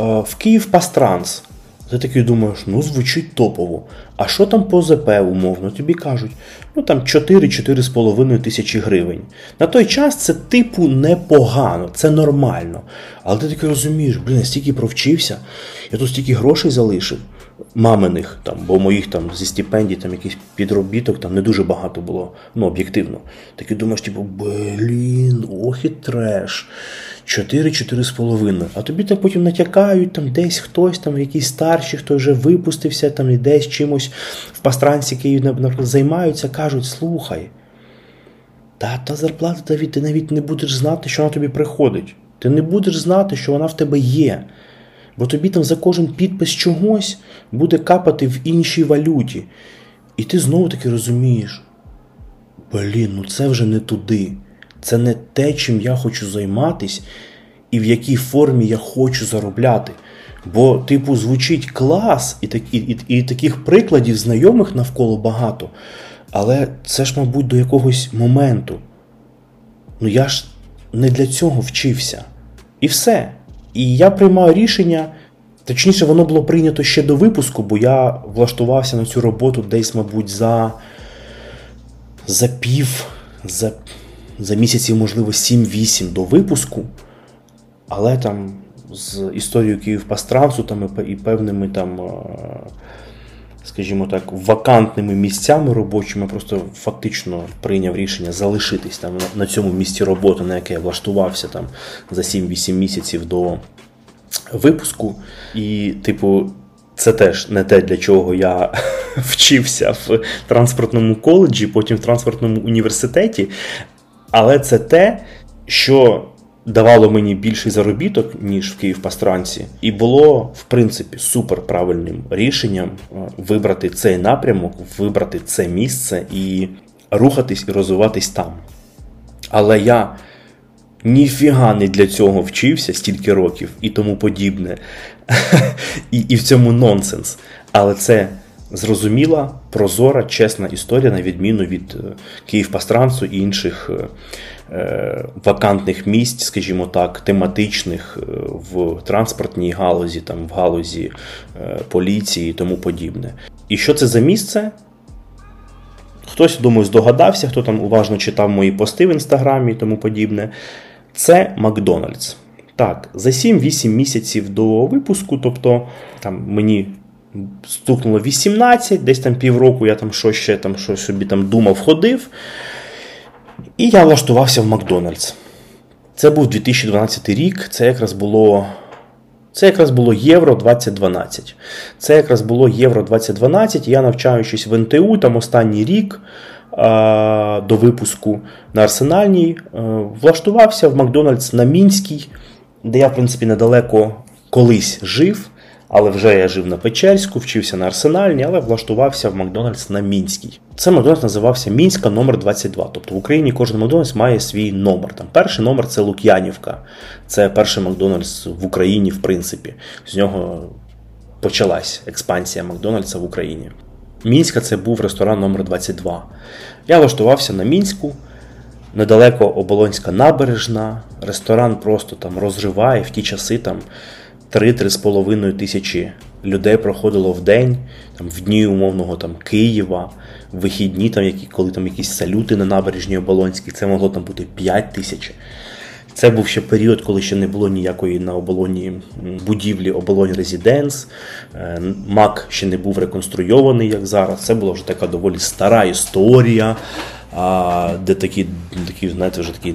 [SPEAKER 1] е, в Київ Пастранс. Ти такий думаєш, ну звучить топово. А що там по ЗП умовно? Тобі кажуть, ну там 4-4,5 тисячі гривень. На той час це типу непогано, це нормально. Але ти таки розумієш, блін, я стільки провчився, я тут стільки грошей залишив, маминих, там, бо моїх там зі стипендій там якийсь підробіток там не дуже багато було, ну, об'єктивно. Такий думаєш, типу, блін, ох і треш. 4-4,5. А тобі так потім натякають, там десь хтось, там якийсь старший, хто вже випустився, там і десь чимось в пастранці Київ, наприклад, займаються, кажуть, слухай. Та та зарплата, Давід, ти навіть не будеш знати, що вона тобі приходить. Ти не будеш знати, що вона в тебе є. Бо тобі там за кожен підпис чогось буде капати в іншій валюті. І ти знову таки розумієш: блін, ну це вже не туди. Це не те, чим я хочу займатись і в якій формі я хочу заробляти. Бо, типу, звучить клас, і, так, і, і, і таких прикладів знайомих навколо багато. Але це ж, мабуть, до якогось моменту. Ну я ж не для цього вчився. І все. І я приймаю рішення. Точніше, воно було прийнято ще до випуску, бо я влаштувався на цю роботу десь, мабуть, за за пів, за за місяців, можливо, 7-8 до випуску, але там з історією Київпастрансу там і певними там, е, скажімо так, вакантними місцями робочими, просто фактично прийняв рішення залишитись там на цьому місці роботи, на яке я влаштувався там за 7-8 місяців до випуску. І, типу, це теж не те, для чого я вчився в транспортному коледжі, потім в транспортному університеті. Але це те, що давало мені більший заробіток, ніж в Київ-Пастранці, і було, в принципі, супер правильним рішенням е, вибрати цей напрямок, вибрати це місце і рухатись і розвиватись там. Але я ніфіга не для цього вчився стільки років і тому подібне. І, І в цьому нонсенс. Але це зрозуміла, прозора, чесна історія, на відміну від е, Київпастрансу і інших е, вакантних місць, скажімо так, тематичних в транспортній галузі, там, в галузі поліції і тому подібне. І що це за місце? Хтось, думаю, здогадався, хто там уважно читав мої пости в інстаграмі і тому подібне. Це Макдональдс. Так, за 7-8 місяців до випуску, тобто там мені стукнуло 18, десь там півроку я там що ще там щось собі там думав, ходив. І я влаштувався в Макдональдс. Це був 2012 рік, це якраз було Це якраз було Євро 2012. Це якраз було Євро 2012. Я навчаючись в НТУ, там останній рік до випуску на Арсенальній, е, влаштувався в Макдональдс на Мінській, де я, в принципі, недалеко колись жив. Але вже я жив на Печерську, вчився на Арсенальній, але влаштувався в Макдональдс на Мінській. Це Макдональдс називався Мінська номер 22 Тобто в Україні кожен Макдональдс має свій номер. Там Перший номер це Лук'янівка. Це перший Макдональдс в Україні, в принципі. З нього почалась експансія Макдональдса в Україні. Мінська це був ресторан номер 22 Я влаштувався на Мінську. Недалеко Оболонська набережна, ресторан просто там розриває в ті часи там 3-3,5 тисячі людей проходило в день, там, в дні умовного там, Києва, вихідні, там, які, коли там якісь салюти на набережній Оболонській, це могло там бути 5 тисяч. Це був ще період, коли ще не було ніякої на оболоні будівлі оболонь Резиденс. Мак ще не був реконструйований, як зараз. Це була вже така доволі стара історія, де такі, такі знаєте, вже такі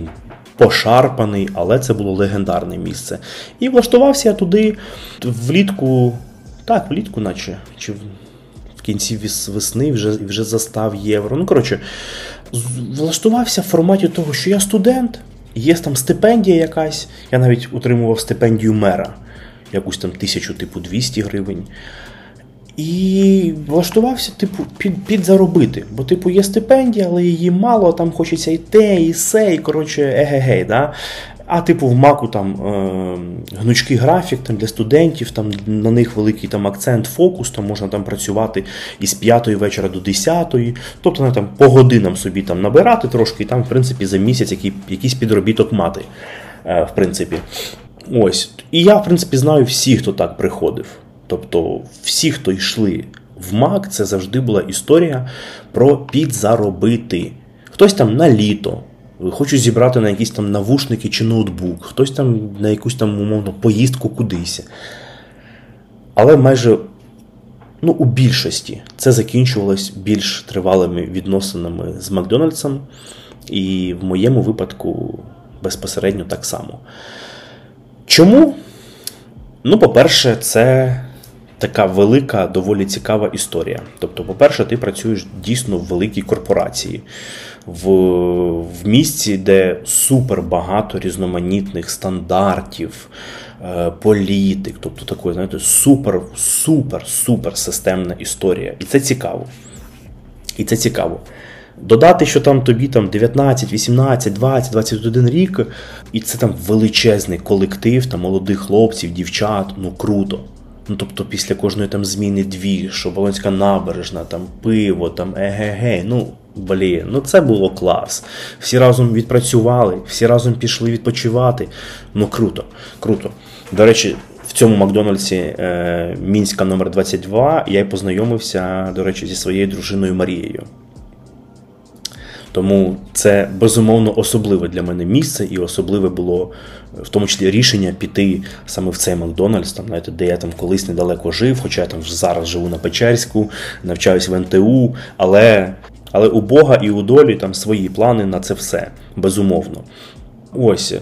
[SPEAKER 1] пошарпаний, але це було легендарне місце. І влаштувався я туди влітку, так, влітку, наче, чи в кінці весни вже вже застав євро. Ну, коротше, влаштувався в форматі того, що я студент, є там стипендія якась. Я навіть утримував стипендію мера, якусь там тисячу, типу 200 гривень. І влаштувався, типу, під, підзаробити. Бо, типу, є стипендія, але її мало, там хочеться і те, і се, і коротше, егегей. Да? А типу в маку там е, гнучкий графік там, для студентів, там на них великий там акцент, фокус, там можна там працювати із 5 вечора до 10, тобто не, там по годинам собі там набирати трошки, і там, в принципі, за місяць який, якийсь підробіток мати. Е, в принципі. Ось. І я, в принципі, знаю всіх, хто так приходив. Тобто, всі, хто йшли в МАК, це завжди була історія про підзаробити. Хтось там на літо. Хочу зібрати на якісь там навушники чи ноутбук, хтось там на якусь там умовно поїздку кудись. Але майже ну, у більшості це закінчувалось більш тривалими відносинами з Макдональдсом, і в моєму випадку безпосередньо так само. Чому? Ну, по-перше, це така велика, доволі цікава історія. Тобто, по-перше, ти працюєш дійсно в великій корпорації, в в місці, де супер багато різноманітних стандартів, е, політик, тобто такої, знаєте, супер, супер, супер системна історія. І це цікаво. І це цікаво. Додати, що там тобі там 19, 18, 20, 21 рік, і це там величезний колектив там молодих хлопців, дівчат, ну круто. Ну, тобто після кожної там зміни дві, що Болонська набережна, там пиво, там егегей, ну блін, ну це було клас. Всі разом відпрацювали, всі разом пішли відпочивати. Ну круто, круто. До речі, в цьому Макдональдсі е, Мінська номер 22 я й познайомився, до речі, зі своєю дружиною Марією. Тому це безумовно особливе для мене місце, і особливе було в тому числі рішення піти саме в цей Макдональдс, там, знаєте, де я там колись недалеко жив, хоча я там зараз живу на Печерську, навчаюсь в НТУ, але але у Бога і у долі там свої плани на це все, безумовно. Ось.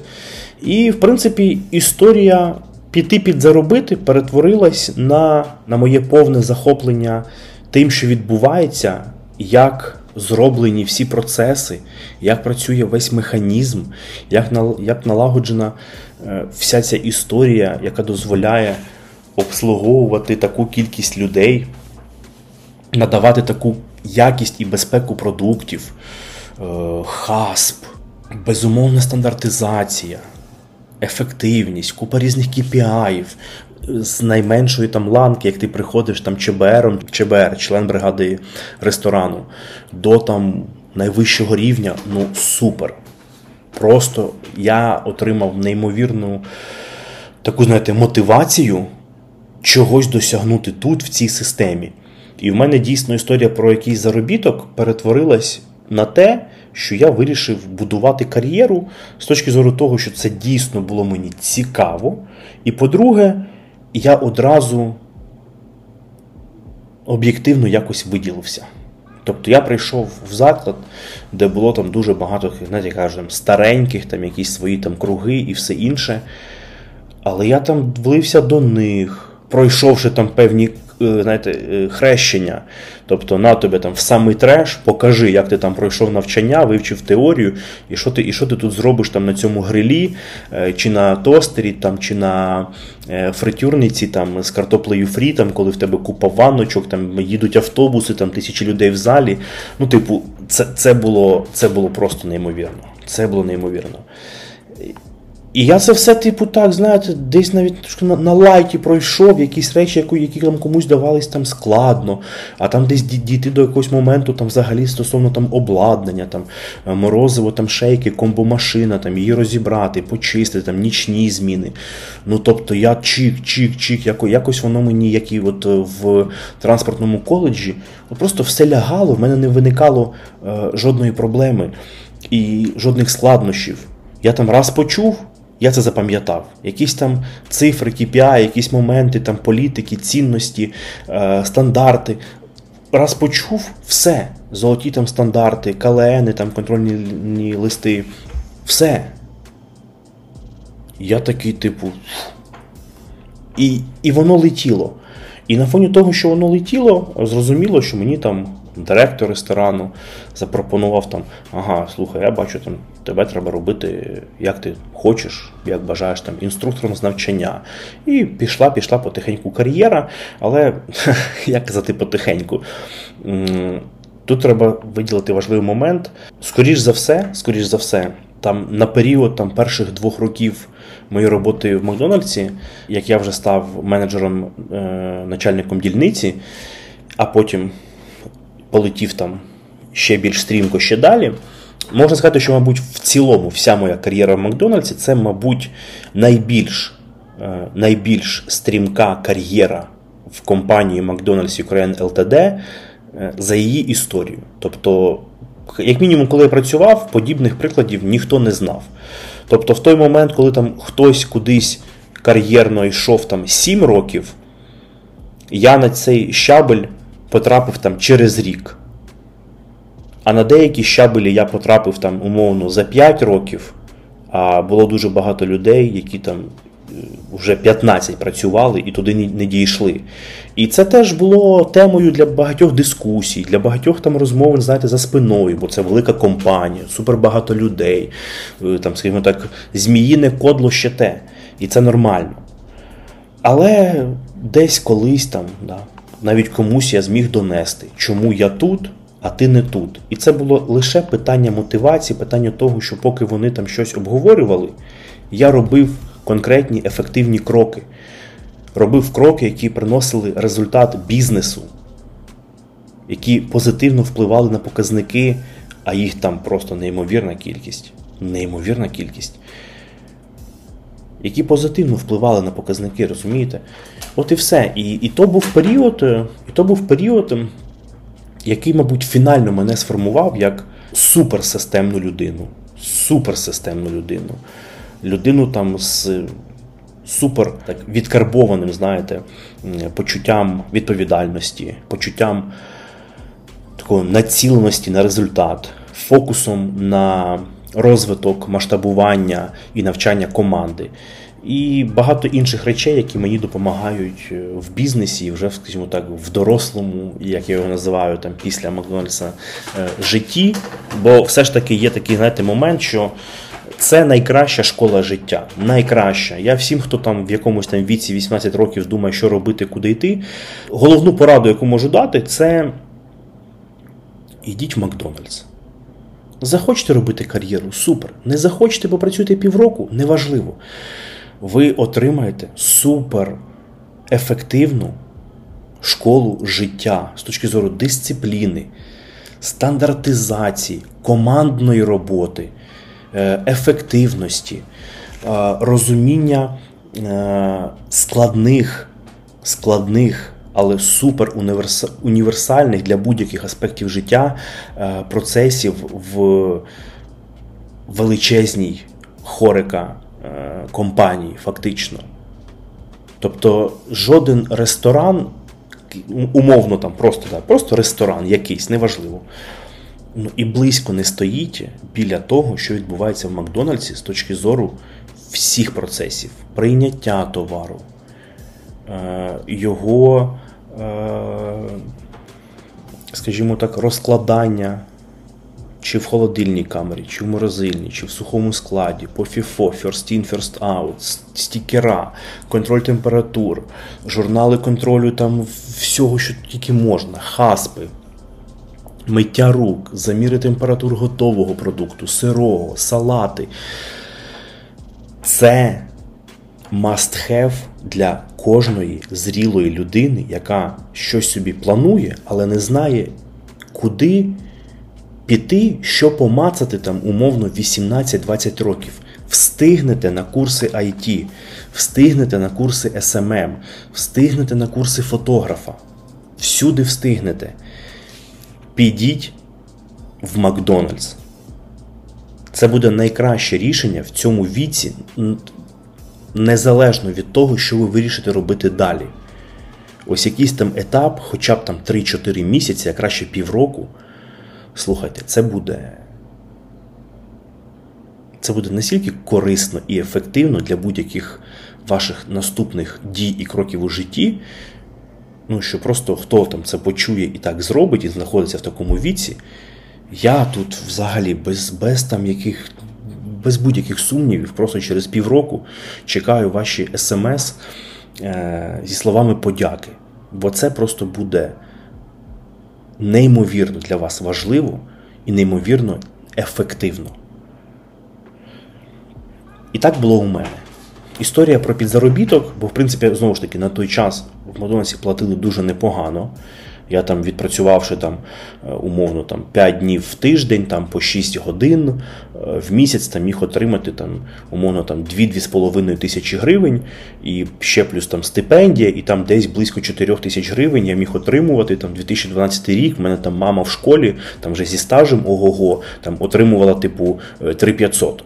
[SPEAKER 1] І, в принципі, історія піти підзаробити перетворилась на, на моє повне захоплення тим, що відбувається, як зроблені всі процеси, як працює весь механізм, як як налагоджена е, вся ця історія, яка дозволяє обслуговувати таку кількість людей, надавати таку якість і безпеку продуктів, е, хасп, безумовна стандартизація, ефективність, купа різних KPI, з найменшої там ланки, як ти приходиш там ЧБРом, ЧБР, член бригади ресторану, до там найвищого рівня, ну супер. Просто я отримав неймовірну таку, знаєте, мотивацію чогось досягнути тут, в цій системі. І в мене дійсно історія про якийсь заробіток перетворилась на те, що я вирішив будувати кар'єру з точки зору того, що це дійсно було мені цікаво. І по-друге, я одразу об'єктивно якось виділився. Тобто я прийшов в заклад, де було там дуже багато знаєте, кажу, там, стареньких, там якісь свої там круги і все інше. Але я там влився до них, пройшовши там певні знаєте, е, хрещення. Тобто на тобі там в самий треш, покажи, як ти там пройшов навчання, вивчив теорію, і що ти і що ти тут зробиш там на цьому грилі, е, чи на тостері, там, чи на фритюрниці там, з картоплею фрі, там, коли в тебе купа ванночок, там їдуть автобуси, там тисячі людей в залі. Ну, типу, це це, було, це було просто неймовірно. Це було неймовірно. І я це все, типу, так, знаєте, десь навіть трошки на, на лайті пройшов якісь речі, які, які там комусь давались там складно, а там десь дійти до якогось моменту там взагалі стосовно там обладнання, там е, морозиво, там шейки, комбомашина, там її розібрати, почистити, там нічні зміни. Ну тобто я чик-чик-чик, яко, якось воно мені, як і от е, в транспортному коледжі, от просто все лягало, в мене не виникало е, жодної проблеми і жодних складнощів. Я там раз почув. Я це запам'ятав. Якісь там цифри, KPI, якісь моменти, там політики, цінності, е, стандарти. Раз почув все. Золоті там стандарти, КЛН, там контрольні листи. Все. Я такий, типу. І, І воно летіло. І на фоні того, що воно летіло, зрозуміло, що мені там директор ресторану запропонував там: ага, слухай, я бачу, там тебе треба робити, як ти хочеш, як бажаєш там інструктором з навчання. І пішла, пішла потихеньку кар'єра, але як казати потихеньку. Тут треба виділити важливий момент. Скоріш за все, скоріш за все, там на період там перших двох років моєї роботи в Макдональдсі, як я вже став менеджером, е, начальником дільниці, а потім полетів там ще більш стрімко ще далі. Можна сказати, що, мабуть, в цілому вся моя кар'єра в Макдональдсі це, мабуть, найбільш е, найбільш стрімка кар'єра в компанії McDonald's Ukraine LTD е, за її історію. Тобто, як мінімум, коли я працював, подібних прикладів ніхто не знав. Тобто, в той момент, коли там хтось кудись кар'єрно йшов там 7 років, я на цей щабель потрапив там через рік. А на деякі щабелі я потрапив там умовно за 5 років, а було дуже багато людей, які там е, вже 15 працювали і туди не дійшли. І це теж було темою для багатьох дискусій, для багатьох там розмов, знаєте, за спиною, бо це велика компанія, супер багато людей, е, там, скажімо так, зміїне кодло ще те. І це нормально. Але десь колись там, да, навіть комусь я зміг донести, чому я тут, а ти не тут. І це було лише питання мотивації, питання того, що поки вони там щось обговорювали, я робив конкретні ефективні кроки. Робив кроки, які приносили результат бізнесу, які позитивно впливали на показники, а їх там просто неймовірна кількість. Неймовірна кількість які позитивно впливали на показники, розумієте? От і все. І і то був період, е, і то був період, який, мабуть, фінально мене сформував як суперсистемну людину. Суперсистемну людину. Людину там з супер так відкарбованим, знаєте, почуттям відповідальності, почуттям такої націленості на результат, фокусом на розвиток, масштабування і навчання команди. І багато інших речей, які мені допомагають е, в бізнесі, вже скажімо так, в дорослому, як я його називаю, там після Макдональдса е, житті. Бо все ж таки є такий знаєте, момент, що це найкраща школа життя. Найкраща. Я всім, хто там в якомусь там віці 18 років думає, що робити, куди йти. Головну пораду, яку можу дати, це ідіть в Макдональдс. Захочете робити кар'єру супер. Не захочете, попрацюйте півроку, неважливо. Ви отримаєте супер ефективну школу життя з точки зору дисципліни, стандартизації, командної роботи, е, ефективності, е, розуміння е, складних, складних але супер універсальних для будь-яких аспектів життя е, процесів в величезній хорика е, компанії, фактично. Тобто жоден ресторан, умовно там, просто так, просто ресторан якийсь, неважливо. Ну і близько не стоїть біля того, що відбувається в Макдональдсі з точки зору всіх процесів, прийняття товару, е, його, скажімо так, розкладання чи в холодильній камері, чи в морозильній, чи в сухому складі, по FIFO, First In, First Out, стікера, контроль температур, журнали контролю там всього, що тільки можна, хаспи, миття рук, заміри температур готового продукту, сирого, салати. Це must have для кожної зрілої людини, яка щось собі планує, але не знає, куди піти, що помацати там умовно 18-20 років. Встигнете на курси IT, встигнете на курси SMM, встигнете на курси фотографа. Всюди встигнете. Підіть в Макдональдс. Це буде найкраще рішення в цьому віці, незалежно від того, що ви вирішите робити далі. Ось якийсь там етап, хоча б там 3-4 місяці, а краще півроку. Слухайте, це буде. Це буде настільки корисно і ефективно для будь-яких ваших наступних дій і кроків у житті. Ну, що просто хто там це почує і так зробить, і знаходиться в такому віці. Я тут взагалі без без там яких, без будь-яких сумнівів, просто через півроку чекаю ваші смс е, зі словами подяки. Бо це просто буде неймовірно для вас важливо і неймовірно ефективно. І так було у мене. Історія про підзаробіток, бо, в принципі, знову ж таки, на той час в Макдональдсі платили дуже непогано. Я там відпрацювавши там е, умовно там 5 днів в тиждень, там по 6 годин е, в місяць там міг отримати там умовно там 2-2,5 тисячі гривень, і ще плюс там стипендія, і там десь близько 4 тисяч гривень я міг отримувати там 2012 рік. в мене там мама в школі, там вже зі стажем ого-го, там отримувала типу 3500. Е,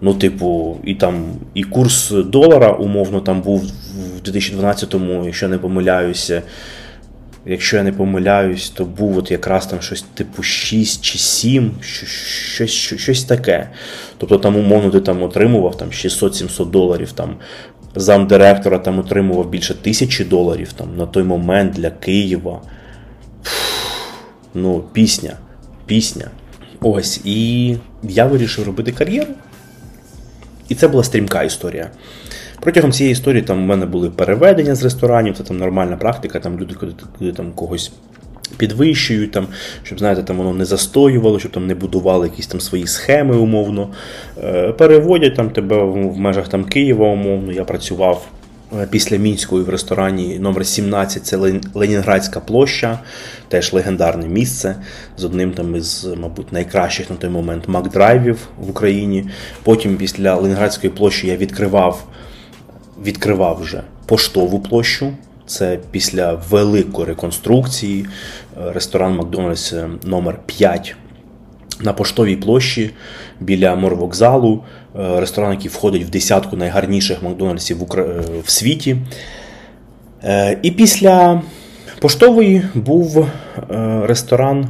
[SPEAKER 1] ну, типу, і там і курс долара умовно там був в 2012-му, якщо не помиляюся. Якщо я не помиляюсь, то був от якраз там щось типу 6 чи 7, щось щось таке. Тобто там, умовно, ти там отримував там 600-700 доларів. там Замдиректора там отримував більше тисячі доларів там на той момент для Києва. Ну, пісня. Пісня. Ось. І я вирішив робити кар'єру. І це була стрімка історія. Протягом цієї історії там у мене були переведення з ресторанів, це там нормальна практика, там люди коли там когось. Підвищують, там, щоб знаєте, там воно не застоювало, щоб там не будували якісь там свої схеми умовно. Е, переводять там тебе в межах там Києва, умовно. Я працював е, після мінської в ресторані номер 17 це Ленінградська площа, теж легендарне місце з одним там із, мабуть, найкращих на той момент макдрайвів в Україні. Потім після Ленінградської площі я відкривав відкривав вже поштову площу. Це після великої реконструкції е, ресторан Макдональдс е, номер 5 на поштовій площі біля морвокзалу. Е, ресторан, який входить в десятку найгарніших Макдональдсів в світі. І після поштової був ресторан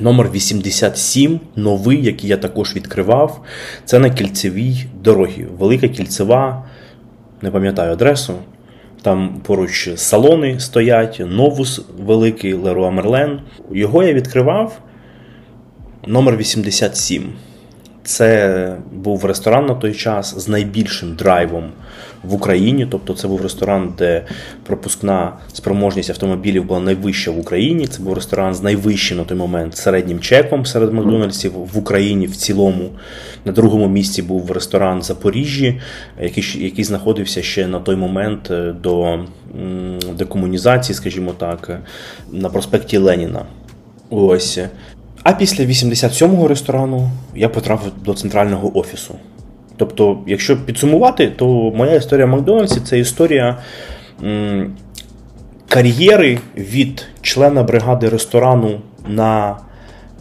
[SPEAKER 1] номер 87 новий, який я також відкривав. Це на кільцевій дорогі. Велика кільцева не пам'ятаю адресу. Там поруч салони стоять, новус великий Леруа Мерлен. Його я відкривав номер 87. Це був ресторан на той час з найбільшим драйвом в Україні. Тобто це був ресторан, де пропускна спроможність автомобілів була найвища в Україні. Це був ресторан з найвищим на той момент середнім чеком серед Макдональдсів в Україні в цілому. На другому місці був ресторан Запоріжжі, який який знаходився ще на той момент е, до декомунізації, скажімо так, на проспекті Леніна. Ось. А після 87-го ресторану я потрапив до центрального офісу. Тобто, якщо підсумувати, то моя історія в Макдональдсі це історія кар'єри від члена бригади ресторану на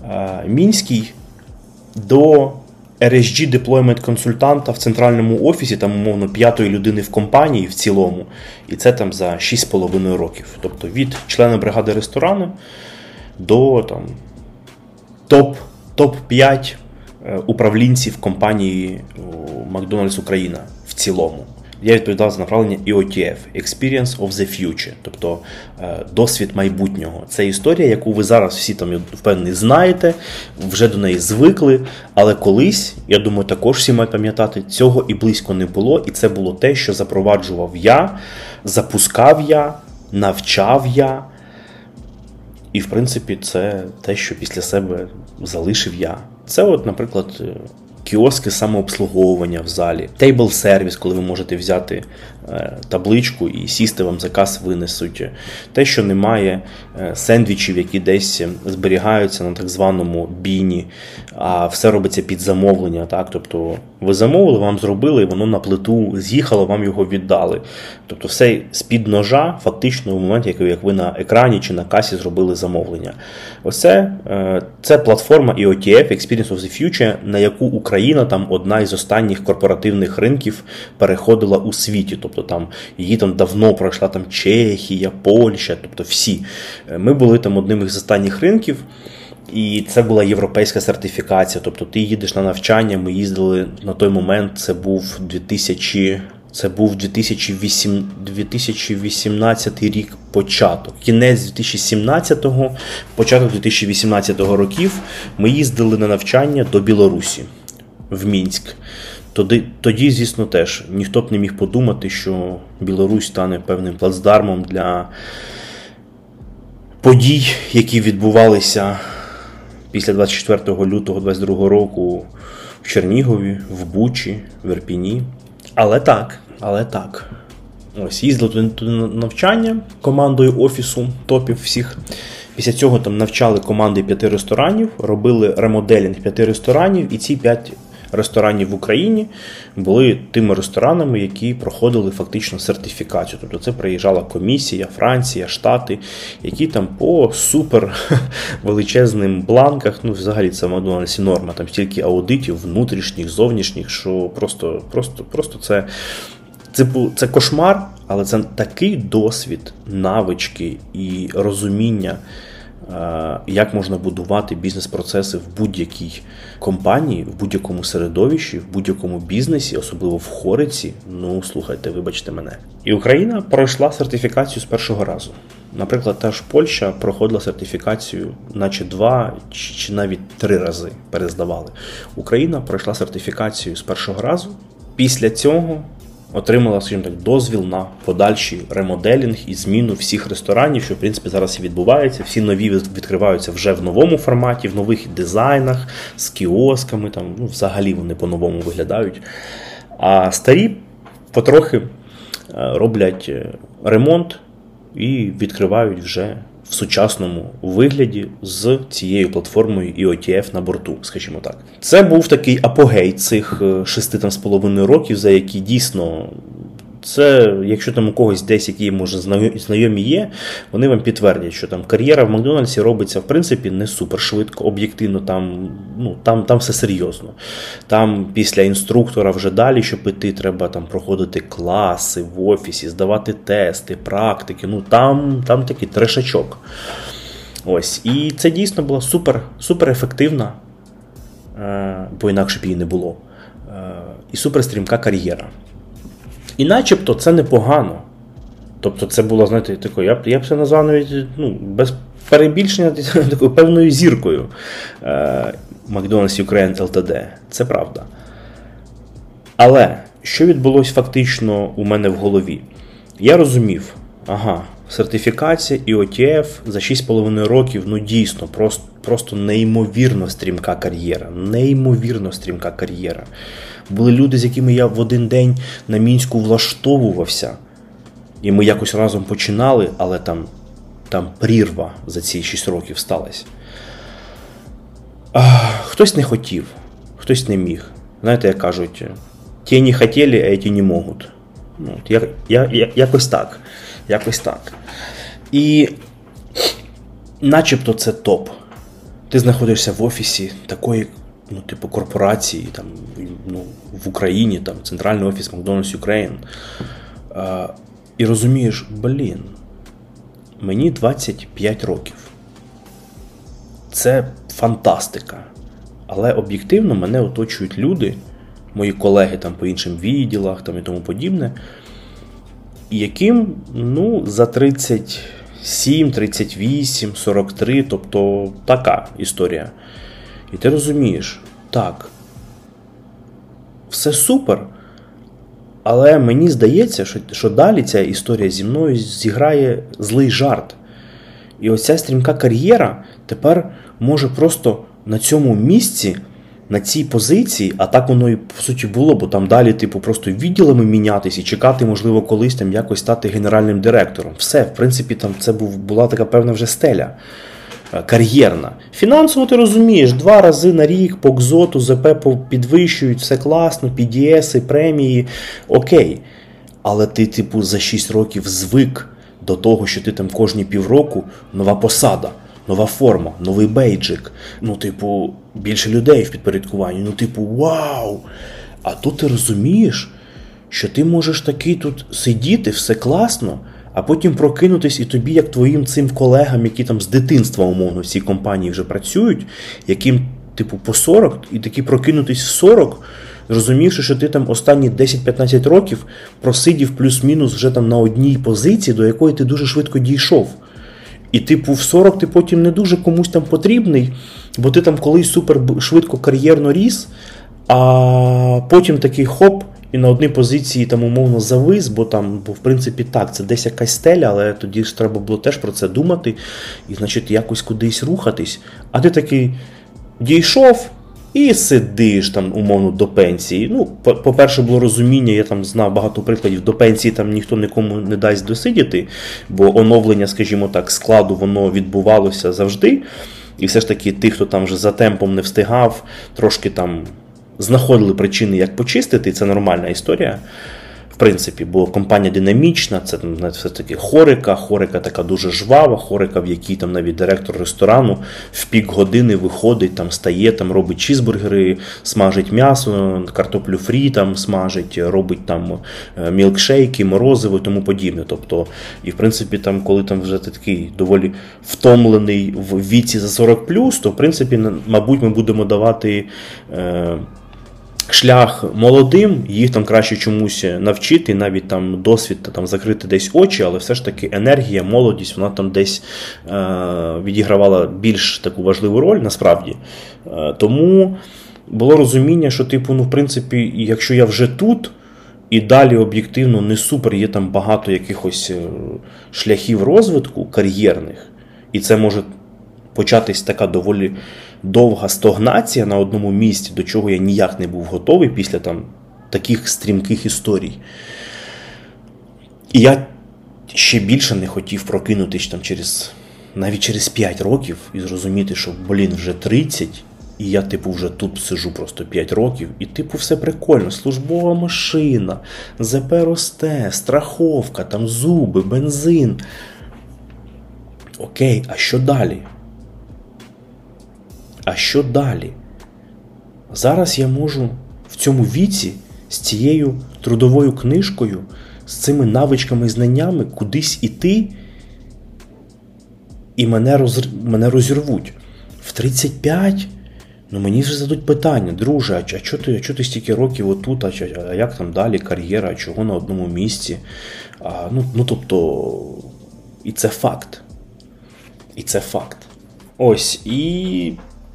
[SPEAKER 1] е, Мінській до RSG deployment консультанта в центральному офісі, там, умовно, п'ятої людини в компанії в цілому, і це там за 6,5 років. Тобто від члена бригади ресторану до там, топ-5 топ е, управлінців компанії Макдональдс Україна в цілому. Я відповідав за направлення EOTF Experience of the Future, тобто е, досвід майбутнього. Це історія, яку ви зараз всі там впевнений знаєте, вже до неї звикли. Але колись, я думаю, також всі мають пам'ятати, цього і близько не було. І це було те, що запроваджував я, запускав я, навчав я. І, в принципі, це те, що після себе залишив я. Це, от, наприклад, кіоски самообслуговування в залі, тейбл сервіс, коли ви можете взяти табличку і сісти вам заказ винесуть. Те, що немає е, сендвічів, які десь зберігаються на так званому біні, а все робиться під замовлення. Так? Тобто ви замовили, вам зробили, і воно на плиту з'їхало, вам його віддали. Тобто, все з-під ножа, фактично, в моменті, як ви на екрані чи на касі зробили замовлення. Оце е, це платформа EOTF Experience of the Future, на яку Україна там одна із останніх корпоративних ринків переходила у світі. Тобто там її там давно пройшла там Чехія, Польща, тобто всі. Е, ми були там одним із останніх ринків. І це була європейська сертифікація. Тобто ти їдеш на навчання. Ми їздили на той момент. Це був 2000, це був 2008, 2018 рік початок. Кінець 2017-го, початок 2018 років. Ми їздили на навчання до Білорусі в Мінськ. Тоді, тоді, звісно, теж ніхто б не міг подумати, що Білорусь стане певним плацдармом для подій, які відбувалися після 24 лютого 2022 року в Чернігові, в Бучі, в Ірпіні. Але так, але так. Ось їздили туди на навчання командою офісу топів всіх. Після цього там навчали команди п'яти ресторанів, робили ремоделінг п'яти ресторанів, і ці п'ять ресторанів в Україні були тими ресторанами, які проходили фактично сертифікацію. Тобто це приїжджала комісія, Франція, Штати, які там по супер величезним бланках, ну взагалі це в Макдональдсі норма, там стільки аудитів, внутрішніх, зовнішніх, що просто, просто, просто це. Це це кошмар, але це такий досвід, навички і розуміння, як можна будувати бізнес-процеси в будь-якій компанії, в будь-якому середовищі, в будь-якому бізнесі, особливо в Хориці. Ну, слухайте, вибачте мене. І Україна пройшла сертифікацію з першого разу. Наприклад, та ж Польща проходила сертифікацію, наче два чи навіть три рази перездавали. Україна пройшла сертифікацію з першого разу. Після цього отримала, скажімо так, дозвіл на подальший ремоделінг і зміну всіх ресторанів, що в принципі зараз і відбувається. Всі нові відкриваються вже в новому форматі, в нових дизайнах, з кіосками. Там ну, взагалі вони по-новому виглядають. А старі потрохи е, роблять е, ремонт і відкривають вже в сучасному вигляді з цією платформою IOTF на борту, скажімо так. Це був такий апогей цих е, шести там з половиною років, за які дійсно це, якщо там у когось десь, які може знайомі є, вони вам підтвердять, що там кар'єра в Макдональдсі робиться в принципі не супер швидко, об'єктивно, там ну, там, там все серйозно. Там після інструктора вже далі, щоб піти, треба там проходити класи в офісі, здавати тести, практики. Ну там там такий трешачок. Ось. І це дійсно була супер, супер ефективна, е, бо інакше б її не було. Е, і суперстрімка кар'єра. І начебто це непогано. Тобто це було, знаєте, такою, я б я б це назвав навіть ну, без перебільшення такою певною зіркою е, McDonald's Ukraine LTD. Це правда. Але що відбулося фактично у мене в голові? Я розумів, ага, сертифікація і OTF за 6,5 років, ну дійсно, просто, просто неймовірно стрімка кар'єра. Неймовірно стрімка кар'єра. Були люди, з якими я в один день на мінську влаштовувався. І ми якось разом починали, але там там прірва за ці 6 років сталася. Хтось не хотів, хтось не міг. Знаєте, як кажуть, ті не хотіли, а ті не можуть. Ну, я, я, я, Якось так. Якось так. І начебто це топ. Ти знаходишся в офісі такої ну, типу, корпорації там, ну, в Україні, там, Центральний офіс Макдональдс Україн. І розумієш, блін, мені 25 років. Це фантастика. Але об'єктивно мене оточують люди, мої колеги там по іншим відділах там і тому подібне, яким ну, за 37, 38, 43, тобто така історія. І ти розумієш, так, все супер. Але мені здається, що що далі ця історія зі мною зіграє злий жарт. І оця стрімка кар'єра тепер може просто на цьому місці, на цій позиції, а так воно і по суті було, бо там далі, типу, просто відділами мінятися і чекати, можливо, колись там якось стати генеральним директором. Все, в принципі, там це був, була така певна вже стеля. Е, кар'єрна. Фінансово ти розумієш, два рази на рік по КЗОТу, ЗП підвищують, все класно, підіеси, премії, окей. Але ти, типу, за 6 років звик до того, що ти там кожні півроку нова посада, нова форма, новий бейджик. Ну, типу, більше людей в підпорядкуванні. Ну, типу, вау! А тут ти розумієш, що ти можеш такий тут сидіти, все класно а потім прокинутись і тобі, як твоїм цим колегам, які там з дитинства, умовно, в цій компанії вже працюють, яким, типу, по 40, і такі прокинутись в 40, зрозумівши, що ти там останні 10-15 років просидів плюс-мінус вже там на одній позиції, до якої ти дуже швидко дійшов. І, типу, в 40 ти потім не дуже комусь там потрібний, бо ти там колись супер швидко кар'єрно ріс, а потім такий хоп і на одній позиції там умовно завис, бо там, бо в принципі так, це десь якась стеля, але тоді ж треба було теж про це думати і, значить, якось кудись рухатись. А ти такий дійшов. І сидиш там, умовно, до пенсії. Ну, по-перше, було розуміння, я там знав багато прикладів, до пенсії там ніхто нікому не дасть досидіти, бо оновлення, скажімо так, складу воно відбувалося завжди. І все ж таки, тих, хто там вже за темпом не встигав, трошки там знаходили причини, як почистити, це нормальна історія. Принципі, бо компанія динамічна, це все-таки хорика, хорика така дуже жвава, хорика, в якій там навіть директор ресторану в пік години виходить, там стає, там робить чізбургери, смажить м'ясо, картоплю фрі там смажить, робить там е, мілкшейки, морозиво і тому подібне. Тобто, і в принципі, там, коли там вже ти такий доволі втомлений в віці за 40, то в принципі, мабуть, ми будемо давати. Е, шлях молодим, їх там краще чомусь навчити, навіть там досвід там закрити десь очі, але все ж таки енергія, молодість, вона там десь е, відігравала більш таку важливу роль насправді. Е, тому було розуміння, що, типу, ну, в принципі, якщо я вже тут. І далі об'єктивно не супер, є там багато якихось е, шляхів розвитку кар'єрних, і це може початись така доволі довга стогнація на одному місці, до чого я ніяк не був готовий після там таких стрімких історій. І я ще більше не хотів прокинутися там через навіть через 5 років і зрозуміти, що, блін, вже 30. І я, типу, вже тут сижу просто 5 років, і, типу, все прикольно. Службова машина, ЗП росте, страховка, там зуби, бензин. Окей, а що далі? А що далі? Зараз я можу в цьому віці з цією трудовою книжкою, з цими навичками і знаннями кудись іти, і мене роз... мене розірвуть. В 35 ну мені вже зададуть питання, друже, а чого ти а ти стільки років отут, а, а як там далі кар'єра, а чого на одному місці? А, Ну, ну тобто, і це факт. І це факт. Ось. І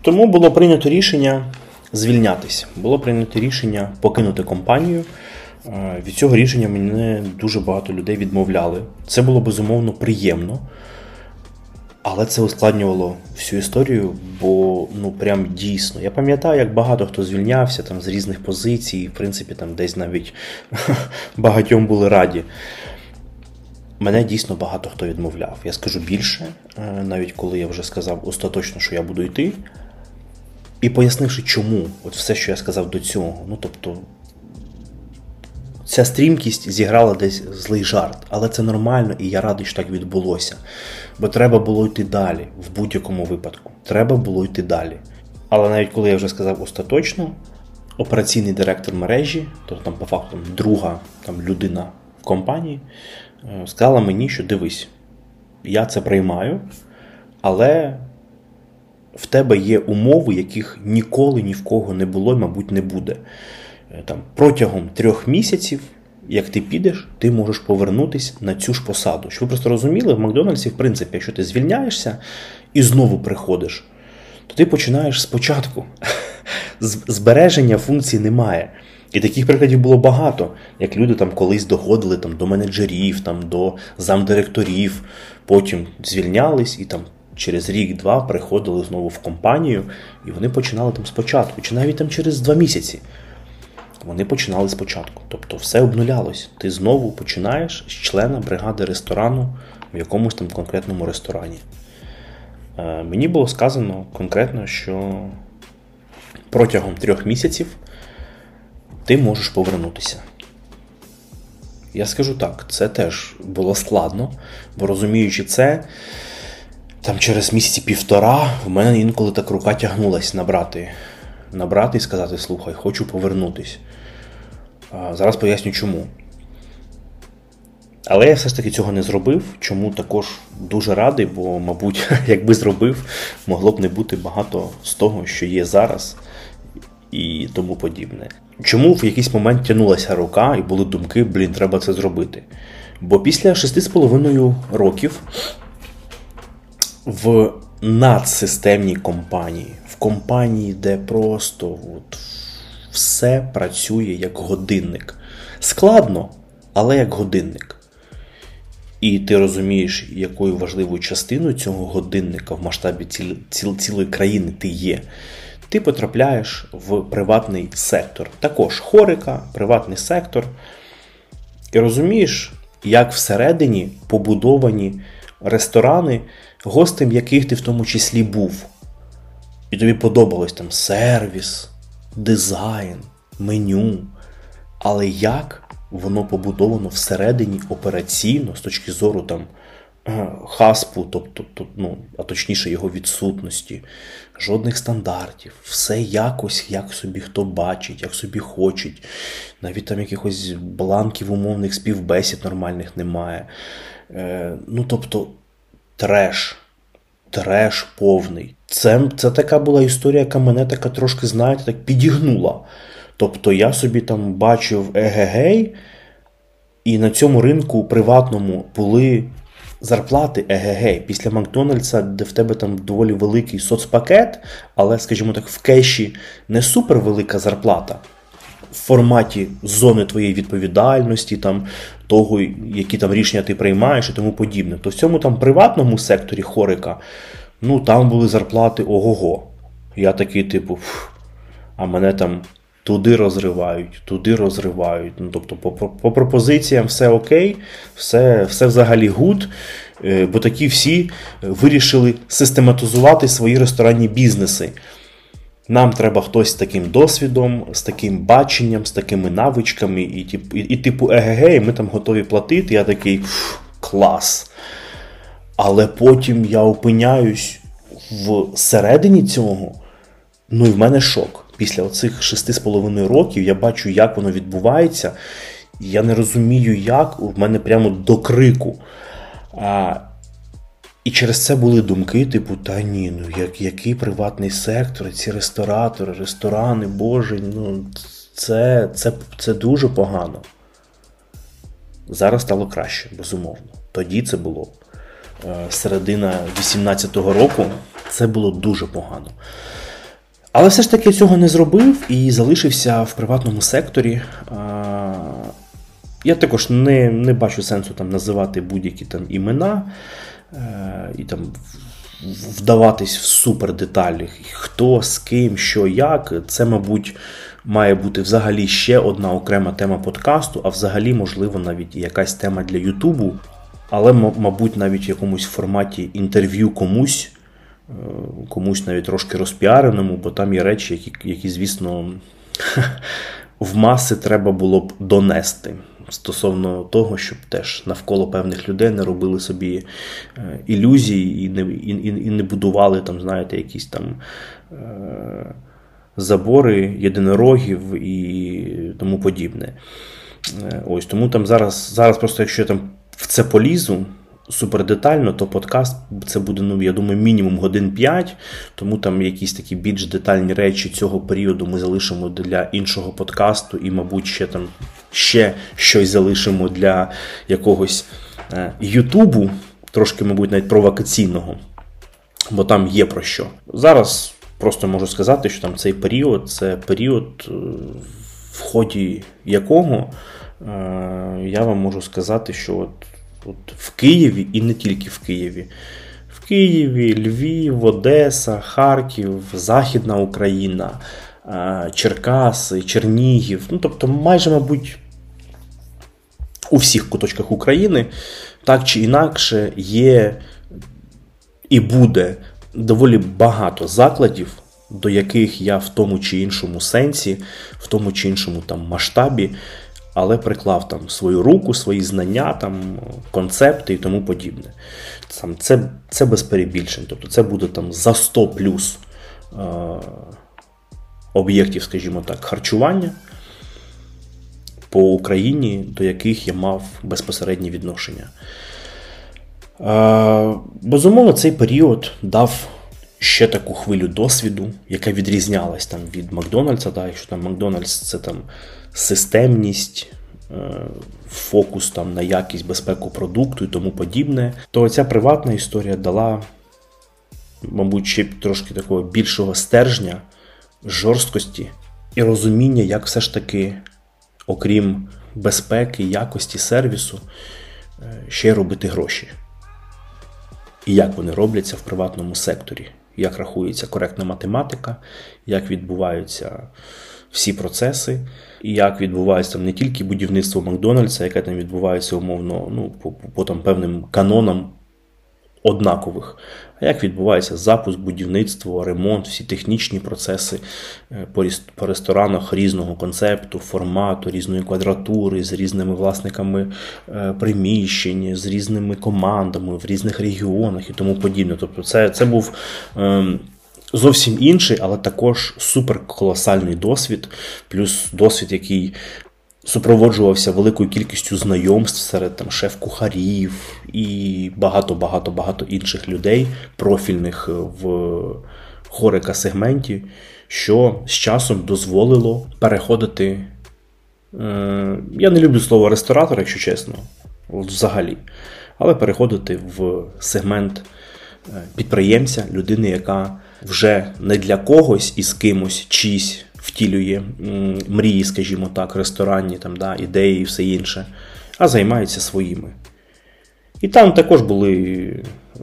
[SPEAKER 1] тому було прийнято рішення звільнятися. Було прийнято рішення покинути компанію. Е, від цього рішення мене дуже багато людей відмовляли. Це було безумовно приємно, але це ускладнювало всю історію, бо ну прям дійсно. Я пам'ятаю, як багато хто звільнявся там з різних позицій, в принципі, там десь навіть багатьом були раді. Мене дійсно багато хто відмовляв. Я скажу більше, е, навіть коли я вже сказав остаточно, що я буду йти. І пояснивши, чому, от все, що я сказав до цього. Ну тобто, ця стрімкість зіграла десь злий жарт, але це нормально, і я радий, що так відбулося. Бо треба було йти далі, в будь-якому випадку. Треба було йти далі. Але навіть коли я вже сказав остаточно, операційний директор мережі, тобто там по факту друга там, людина в компанії, е, сказала мені, що дивись, я це приймаю, але в тебе є умови, яких ніколи ні в кого не було і, мабуть, не буде. е, там, протягом трьох місяців, як ти підеш, ти можеш повернутися на цю ж посаду. Щоб ви просто розуміли, в Макдональдсі, в принципі, якщо ти звільняєшся і знову приходиш, то ти починаєш спочатку. Збереження функцій немає. І таких прикладів було багато, як люди там колись доходили там, до менеджерів, там, до замдиректорів, потім звільнялись і там через рік-два приходили знову в компанію, і вони починали там спочатку, чи навіть там через два місяці. Вони починали спочатку. Тобто все обнулялось. Ти знову починаєш з члена бригади ресторану в якомусь там конкретному ресторані. Е, мені було сказано конкретно, що протягом трьох місяців ти можеш повернутися. Я скажу так, це теж було складно, бо розуміючи це, там через місяці півтора в мене інколи так рука тягнулась набрати набрати і сказати, слухай, хочу повернутись. Зараз поясню чому. Але я все ж таки цього не зробив, чому також дуже радий, бо, мабуть, якби зробив, могло б не бути багато з того, що є зараз, і тому подібне. Чому в якийсь момент тянулася рука і були думки, блін, треба це зробити? Бо після 6,5 років в надсистемній компанії, в компанії, де просто от, все працює як годинник. Складно, але як годинник. І ти розумієш, якою важливою частиною цього годинника в масштабі ціл, ціл, цілої країни ти є. Ти потрапляєш в приватний сектор. Також хорика, приватний сектор. І розумієш, як всередині побудовані ресторани, гостем яких ти в тому числі був. І тобі подобалось там сервіс, дизайн, меню. Але як воно побудовано всередині операційно з точки зору там е, хаспу, тобто, ну, а точніше його відсутності, жодних стандартів, все якось, як собі хто бачить, як собі хочуть. Навіть там якихось бланків умовних співбесід нормальних немає. Е, Ну, тобто, треш. Треш повний. Це це така була історія, яка мене така трошки, знаєте, так підігнула. Тобто я собі там бачив егегей, і на цьому ринку приватному були зарплати егегей. Після Макдональдса, де в тебе там доволі великий соцпакет, але, скажімо так, в кеші не супер велика зарплата. В форматі зони твоєї відповідальності, там, того, які там рішення ти приймаєш і тому подібне. То в цьому там приватному секторі хорека, ну там були зарплати ого-го. Я такий, типу, а мене там туди розривають, туди розривають. Ну, Тобто, по по пропозиціям все окей, все все взагалі гуд. Е, бо такі всі вирішили систематизувати свої ресторанні бізнеси. Нам треба хтось з таким досвідом, з таким баченням, з такими навичками, і, і, і типу, егегей, ми там готові платити. Я такий клас. Але потім я опиняюсь всередині цього, ну і в мене шок після оцих шести з половиною років я бачу, як воно відбувається. Я не розумію, як у мене прямо до крику. А, І через це були думки, типу, та ні, ну як, який приватний сектор, ці ресторатори, ресторани, боже, ну це, це, це дуже погано. Зараз стало краще, безумовно. Тоді це було е, середина 18-го року, це було дуже погано. Але все ж таки цього не зробив і залишився в приватному секторі. Я також не не бачу сенсу там називати будь-які там імена е, і там вдаватись в супер деталі, хто, з ким, що, як. Це, мабуть, має бути взагалі ще одна окрема тема подкасту, а взагалі, можливо, навіть якась тема для Ютубу. Але, мабуть, навіть в якомусь форматі інтерв'ю комусь Е, комусь навіть трошки розпіареному, бо там є речі, які, які звісно, в маси треба було б донести. Стосовно того, щоб теж навколо певних людей не робили собі е, ілюзії і не і, і не будували там, знаєте, якісь там е, забори єдинорогів і тому подібне. Ось Тому там зараз, зараз просто, якщо я там в це полізу, супер детально, то подкаст це буде, ну, я думаю, мінімум годин 5, тому там якісь такі більш детальні речі цього періоду ми залишимо для іншого подкасту, і, мабуть, ще там ще щось залишимо для якогось е, Ютубу, трошки, мабуть, навіть провокаційного, бо там є про що. Зараз просто можу сказати, що там цей період це період, е, в ході якого е, я вам можу сказати, що от От в Києві і не тільки в Києві. В Києві, Львів, Одеса, Харків, Західна Україна, Черкаси, Чернігів. Ну, тобто, майже, мабуть, у всіх куточках України так чи інакше є і буде доволі багато закладів, до яких я в тому чи іншому сенсі, в тому чи іншому там масштабі але приклав там свою руку, свої знання, там, концепти і тому подібне. Там, Це це без перебільшень. Тобто це буде там за 100 плюс е, об'єктів, скажімо так, харчування по Україні, до яких я мав безпосереднє відношення. Безумовно, цей період дав. Ще таку хвилю досвіду, яка відрізнялась там від Макдональдса, да, якщо там Макдональдс це там системність, е, фокус там на якість безпеку продукту і тому подібне, то ця приватна історія дала, мабуть, ще трошки такого більшого стержня, жорсткості і розуміння, як все ж таки, окрім безпеки, якості сервісу, е, ще робити гроші. І як вони робляться в приватному секторі, як рахується коректна математика, як відбуваються всі процеси, і як відбувається там не тільки будівництво Макдональдса, яке там відбувається умовно ну, по, по там певним канонам однакових, а як відбувається запуск, будівництво, ремонт, всі технічні процеси е, по, ресторанах різного концепту, формату, різної квадратури, з різними власниками е, приміщень, з різними командами в різних регіонах і тому подібне. Тобто, це, це був. Ем, зовсім інший, але також суперколосальний досвід, плюс досвід, який супроводжувався великою кількістю знайомств серед там шеф-кухарів і багато-багато багато інших людей, профільних в хорика сегменті, що з часом дозволило переходити. Е, я не люблю слово ресторатор, якщо чесно, взагалі, але переходити в сегмент е, підприємця, людини, яка вже не для когось і з кимось чийсь втілює мрії, скажімо так, ресторанні там, да, ідеї і все інше, а займається своїми. І там також були е,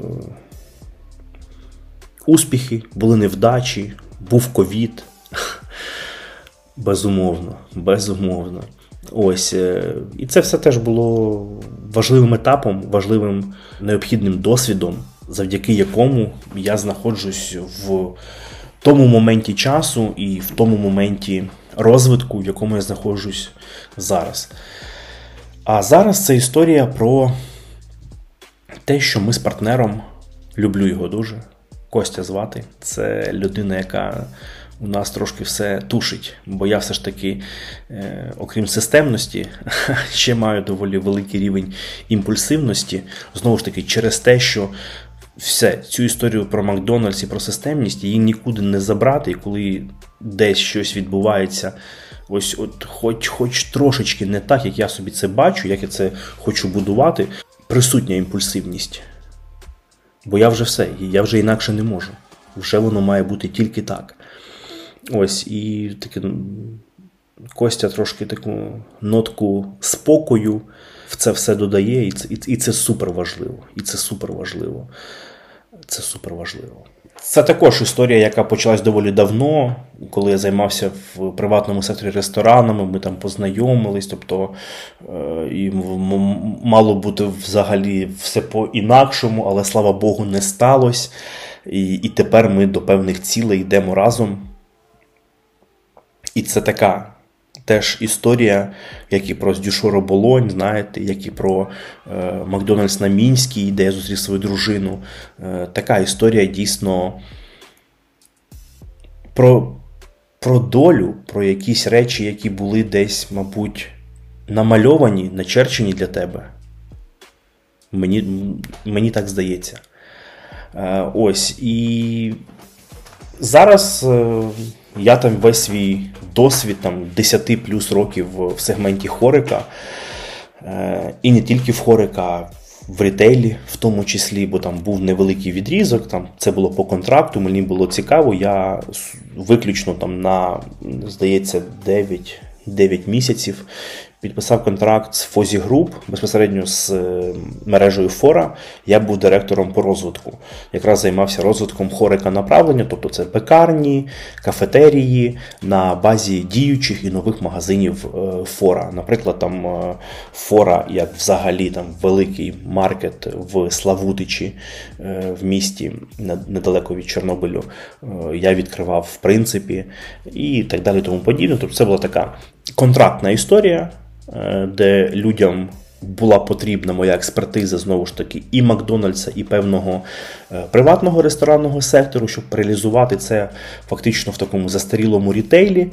[SPEAKER 1] успіхи, були невдачі, був ковід. Безумовно, безумовно. Ось. Е, і це все теж було важливим етапом, важливим необхідним досвідом завдяки якому я знаходжусь в тому моменті часу і в тому моменті розвитку, в якому я знаходжусь зараз. А зараз це історія про те, що ми з партнером люблю його дуже. Костя звати. Це людина, яка у нас трошки все тушить, бо я все ж таки, е, окрім системності, ще маю доволі великий рівень імпульсивності. Знову ж таки, через те, що все, цю історію про Макдональдс і про системність її нікуди не забрати, і коли десь щось відбувається, ось от хоч хоч трошечки не так, як я собі це бачу, як я це хочу будувати, присутня імпульсивність. Бо я вже все, я вже інакше не можу. Вже воно має бути тільки так. Ось, і таке Костя трошки таку нотку спокою в це все додає, і це і, це супер важливо. І це супер важливо. Це супер важливо. Це також історія, яка почалась доволі давно, коли я займався в приватному секторі ресторанами, ми там познайомились, тобто е, і мало бути взагалі все по-інакшому, але слава Богу, не сталося. І, І тепер ми до певних цілей йдемо разом. І це така теж історія, як і про Здюшоро Болонь, знаєте, як і про е, Макдональдс на Мінській, де я зустрів свою дружину. Е, така історія дійсно про, про долю, про якісь речі, які були десь, мабуть, намальовані, начерчені для тебе. Мені, Мені так здається. Е, ось. І зараз е, я там весь свій досвід там 10 плюс років в сегменті Хорика. Е, і не тільки в Хорика, в рітейлі, в тому числі, бо там був невеликий відрізок. Там це було по контракту. Мені було цікаво. Я виключно там на, здається, 9 9 місяців підписав контракт з Фозі Груп безпосередньо з е, мережею Фора. Я був директором по розвитку. Якраз займався розвитком хорика направлення, тобто це пекарні, кафетерії на базі діючих і нових магазинів е, Фора. Наприклад, там е, Фора, як взагалі там великий маркет в Славутичі в місті недалеко від Чорнобилю. Я відкривав в принципі і так далі. Тому подібне. Тобто це була така контрактна історія. Е, де людям була потрібна моя експертиза знову ж таки і Макдональдса, і певного е, приватного ресторанного сектору, щоб реалізувати це фактично в такому застарілому рітейлі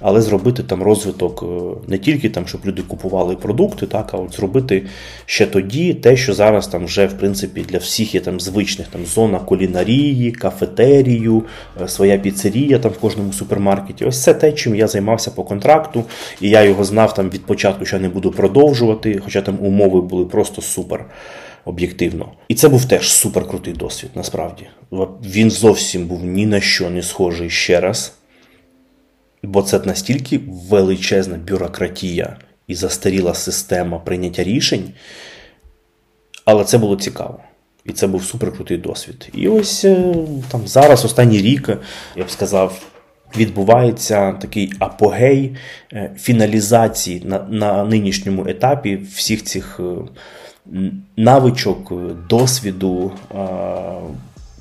[SPEAKER 1] але зробити там розвиток е, не тільки там, щоб люди купували продукти, так, а от зробити ще тоді те, що зараз там вже в принципі для всіх є там звичних там зона кулінарії, кафетерію, е, своя піцерія там в кожному супермаркеті. Ось це те, чим я займався по контракту, і я його знав там від початку, що я не буду продовжувати, хоча там умови були просто супер. Об'єктивно. І це був теж суперкрутий досвід, насправді. Він зовсім був ні на що не схожий ще раз. Бо це настільки величезна бюрократія і застаріла система прийняття рішень, але це було цікаво. І це був суперкрутий досвід. І ось е, там зараз, останній рік, я б сказав, відбувається такий апогей е, фіналізації на, на нинішньому етапі всіх цих е, навичок, досвіду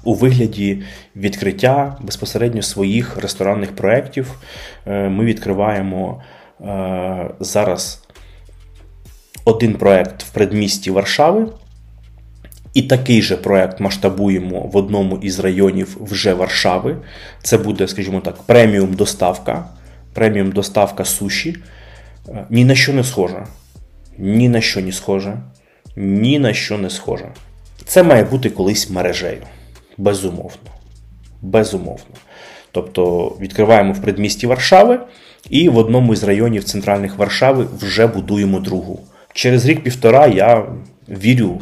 [SPEAKER 1] у вигляді відкриття безпосередньо своїх ресторанних проєктів. Е, ми відкриваємо е, зараз один проєкт в предмісті Варшави. І такий же проєкт масштабуємо в одному із районів вже Варшави. Це буде, скажімо так, преміум доставка. Преміум доставка суші. Е, ні на що не схожа. Ні на що не схожа. Ні на що не схожа. Це має бути колись мережею. Безумовно. Безумовно. Тобто відкриваємо в предмісті Варшави і в одному із районів центральних Варшави вже будуємо другу. Через рік-півтора я вірю,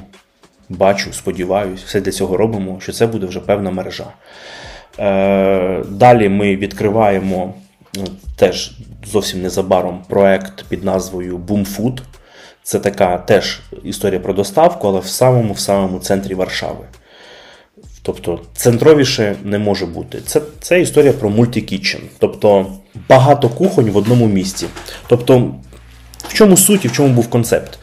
[SPEAKER 1] бачу, сподіваюся, все для цього робимо, що це буде вже певна мережа. Е, далі ми відкриваємо ну, теж зовсім незабаром проект під назвою BoomFood. Це така теж історія про доставку, але в самому в самому центрі Варшави. Тобто центровіше не може бути. Це це історія про мультикітчен. Тобто багато кухонь в одному місці. Тобто, в чому суть і в чому був концепт?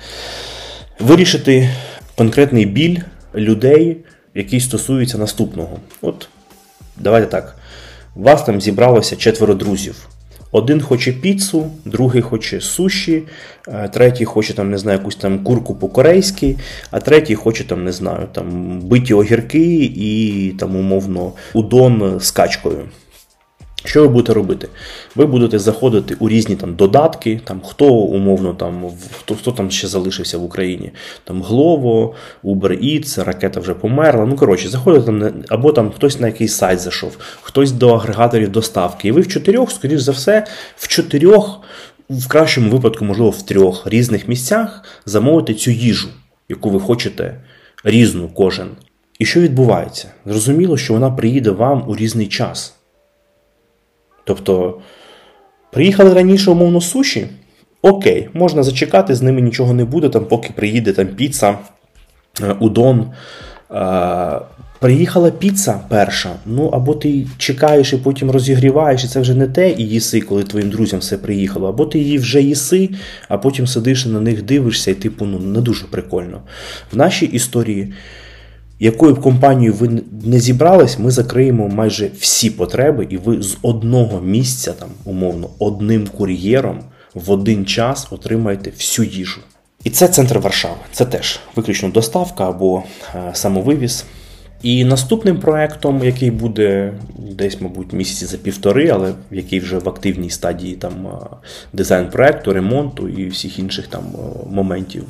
[SPEAKER 1] Вирішити конкретний біль людей, який стосується наступного. От, давайте так. Вас там зібралося четверо друзів. Один хоче піцу, другий хоче суші, е, третій хоче там, не знаю, якусь там курку по-корейськи, а третій хоче там, не знаю, там биті огірки і там умовно удон з качкою. Що ви будете робити? Ви будете заходити у різні там додатки, там хто умовно там хто хто там ще залишився в Україні, там Glovo, Uber Eats, ракета вже померла. Ну коротше, заходите там або там хтось на якийсь сайт зайшов, хтось до агрегаторів доставки. І ви в чотирьох, скоріш за все, в чотирьох, в кращому випадку, можливо, в трьох різних місцях замовити цю їжу, яку ви хочете, різну кожен. І що відбувається? Зрозуміло, що вона приїде вам у різний час. Тобто, приїхали раніше, умовно, суші. Окей, можна зачекати, з ними нічого не буде, там, поки приїде там піца, е, удон. Е, приїхала піца перша, ну або ти чекаєш і потім розігріваєш, і це вже не те і їси, коли твоїм друзям все приїхало, або ти її вже їси, а потім сидиш і на них дивишся, і типу, ну не дуже прикольно. В нашій історії якою б компанією ви не зібрались, ми закриємо майже всі потреби, і ви з одного місця, там, умовно, одним кур'єром в один час отримаєте всю їжу. І це центр Варшави. Це теж виключно доставка або е, самовивіз. І наступним проектом, який буде десь, мабуть, місяці за півтори, але який вже в активній стадії там е, дизайн проекту, ремонту і всіх інших там е, моментів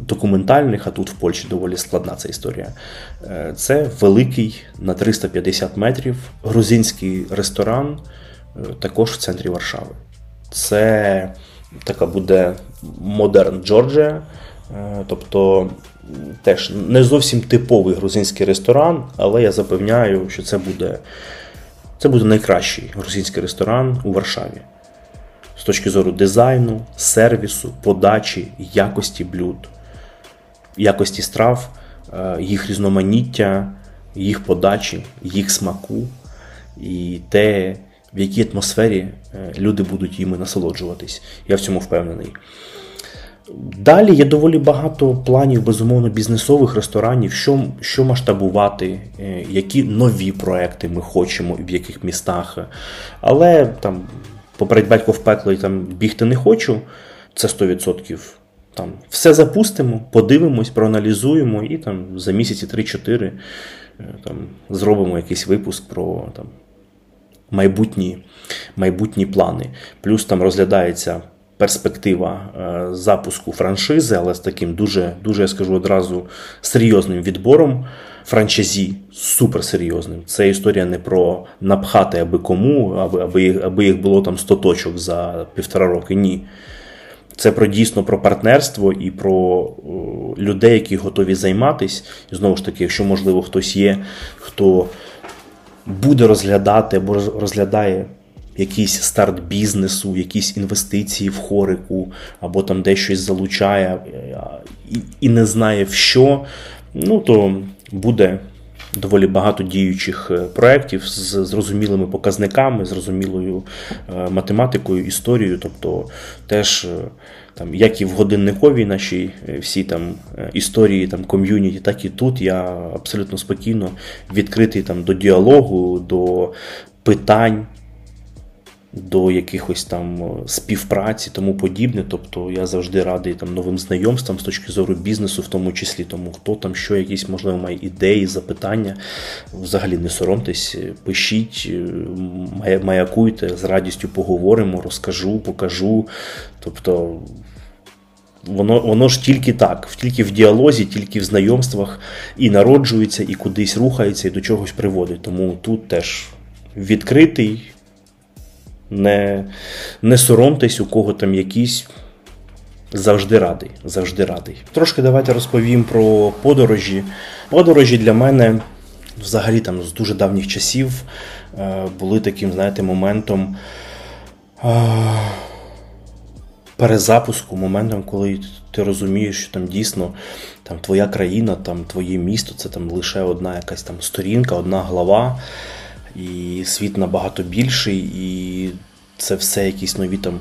[SPEAKER 1] документальних, а тут в Польщі доволі складна ця історія. Це великий на 350 метрів грузинський ресторан, також в центрі Варшави. Це така буде модерн Джорджія. Тобто теж не зовсім типовий грузинський ресторан, але я запевняю, що це буде це буде найкращий грузинський ресторан у Варшаві. З точки зору дизайну, сервісу, подачі, якості блюд, якості страв, е, їх різноманіття, їх подачі, їх смаку і те, в якій атмосфері е, люди будуть їми насолоджуватись. Я в цьому впевнений. Далі є доволі багато планів, безумовно, бізнесових ресторанів, що що масштабувати, е, які нові проекти ми хочемо і в яких містах. Але там, попередь батько в пекло і там бігти не хочу, це 100%. Там Все запустимо, подивимось, проаналізуємо і там за місяці 3-4 е, там, зробимо якийсь випуск про там, майбутні майбутні плани. Плюс там розглядається перспектива е, запуску франшизи, але з таким дуже, дуже я скажу одразу серйозним відбором. Франчайзі суперсерйозним. Це історія не про напхати аби кому, аби аби, аби їх було там 100 точок за півтора роки. Ні. Це про дійсно про партнерство і про о, людей, які готові займатись. І знову ж таки, якщо можливо хтось є, хто буде розглядати або розглядає якийсь старт бізнесу, якісь інвестиції в хорику, або там десь щось залучає і, і не знає в що, ну то буде. Доволі багато діючих е, проєктів з зрозумілими показниками, зрозумілою е, математикою, історією. Тобто, теж, е, там, як і в годинниковій нашій всі там історії там ком'юніті, так і тут я абсолютно спокійно відкритий там до діалогу, до питань до якихось там е, співпраці, тому подібне. Тобто я завжди радий там новим знайомствам з точки зору бізнесу, в тому числі, тому хто там що, якісь, можливо, має ідеї, запитання. Взагалі не соромтесь, пишіть, е, маякуйте, з радістю поговоримо, розкажу, покажу. Тобто. Воно воно ж тільки так, тільки в діалозі, тільки в знайомствах і народжується, і кудись рухається, і до чогось приводить. Тому тут теж відкритий, не не соромтесь, у кого там якісь. Завжди радий. завжди радий. Трошки давайте розповім про подорожі. Подорожі для мене взагалі там з дуже давніх часів е, були таким, знаєте, моментом е, перезапуску, моментом, коли ти розумієш, що там дійсно там твоя країна, там твоє місто це там лише одна якась там сторінка, одна глава і світ набагато більший, і це все якісь нові там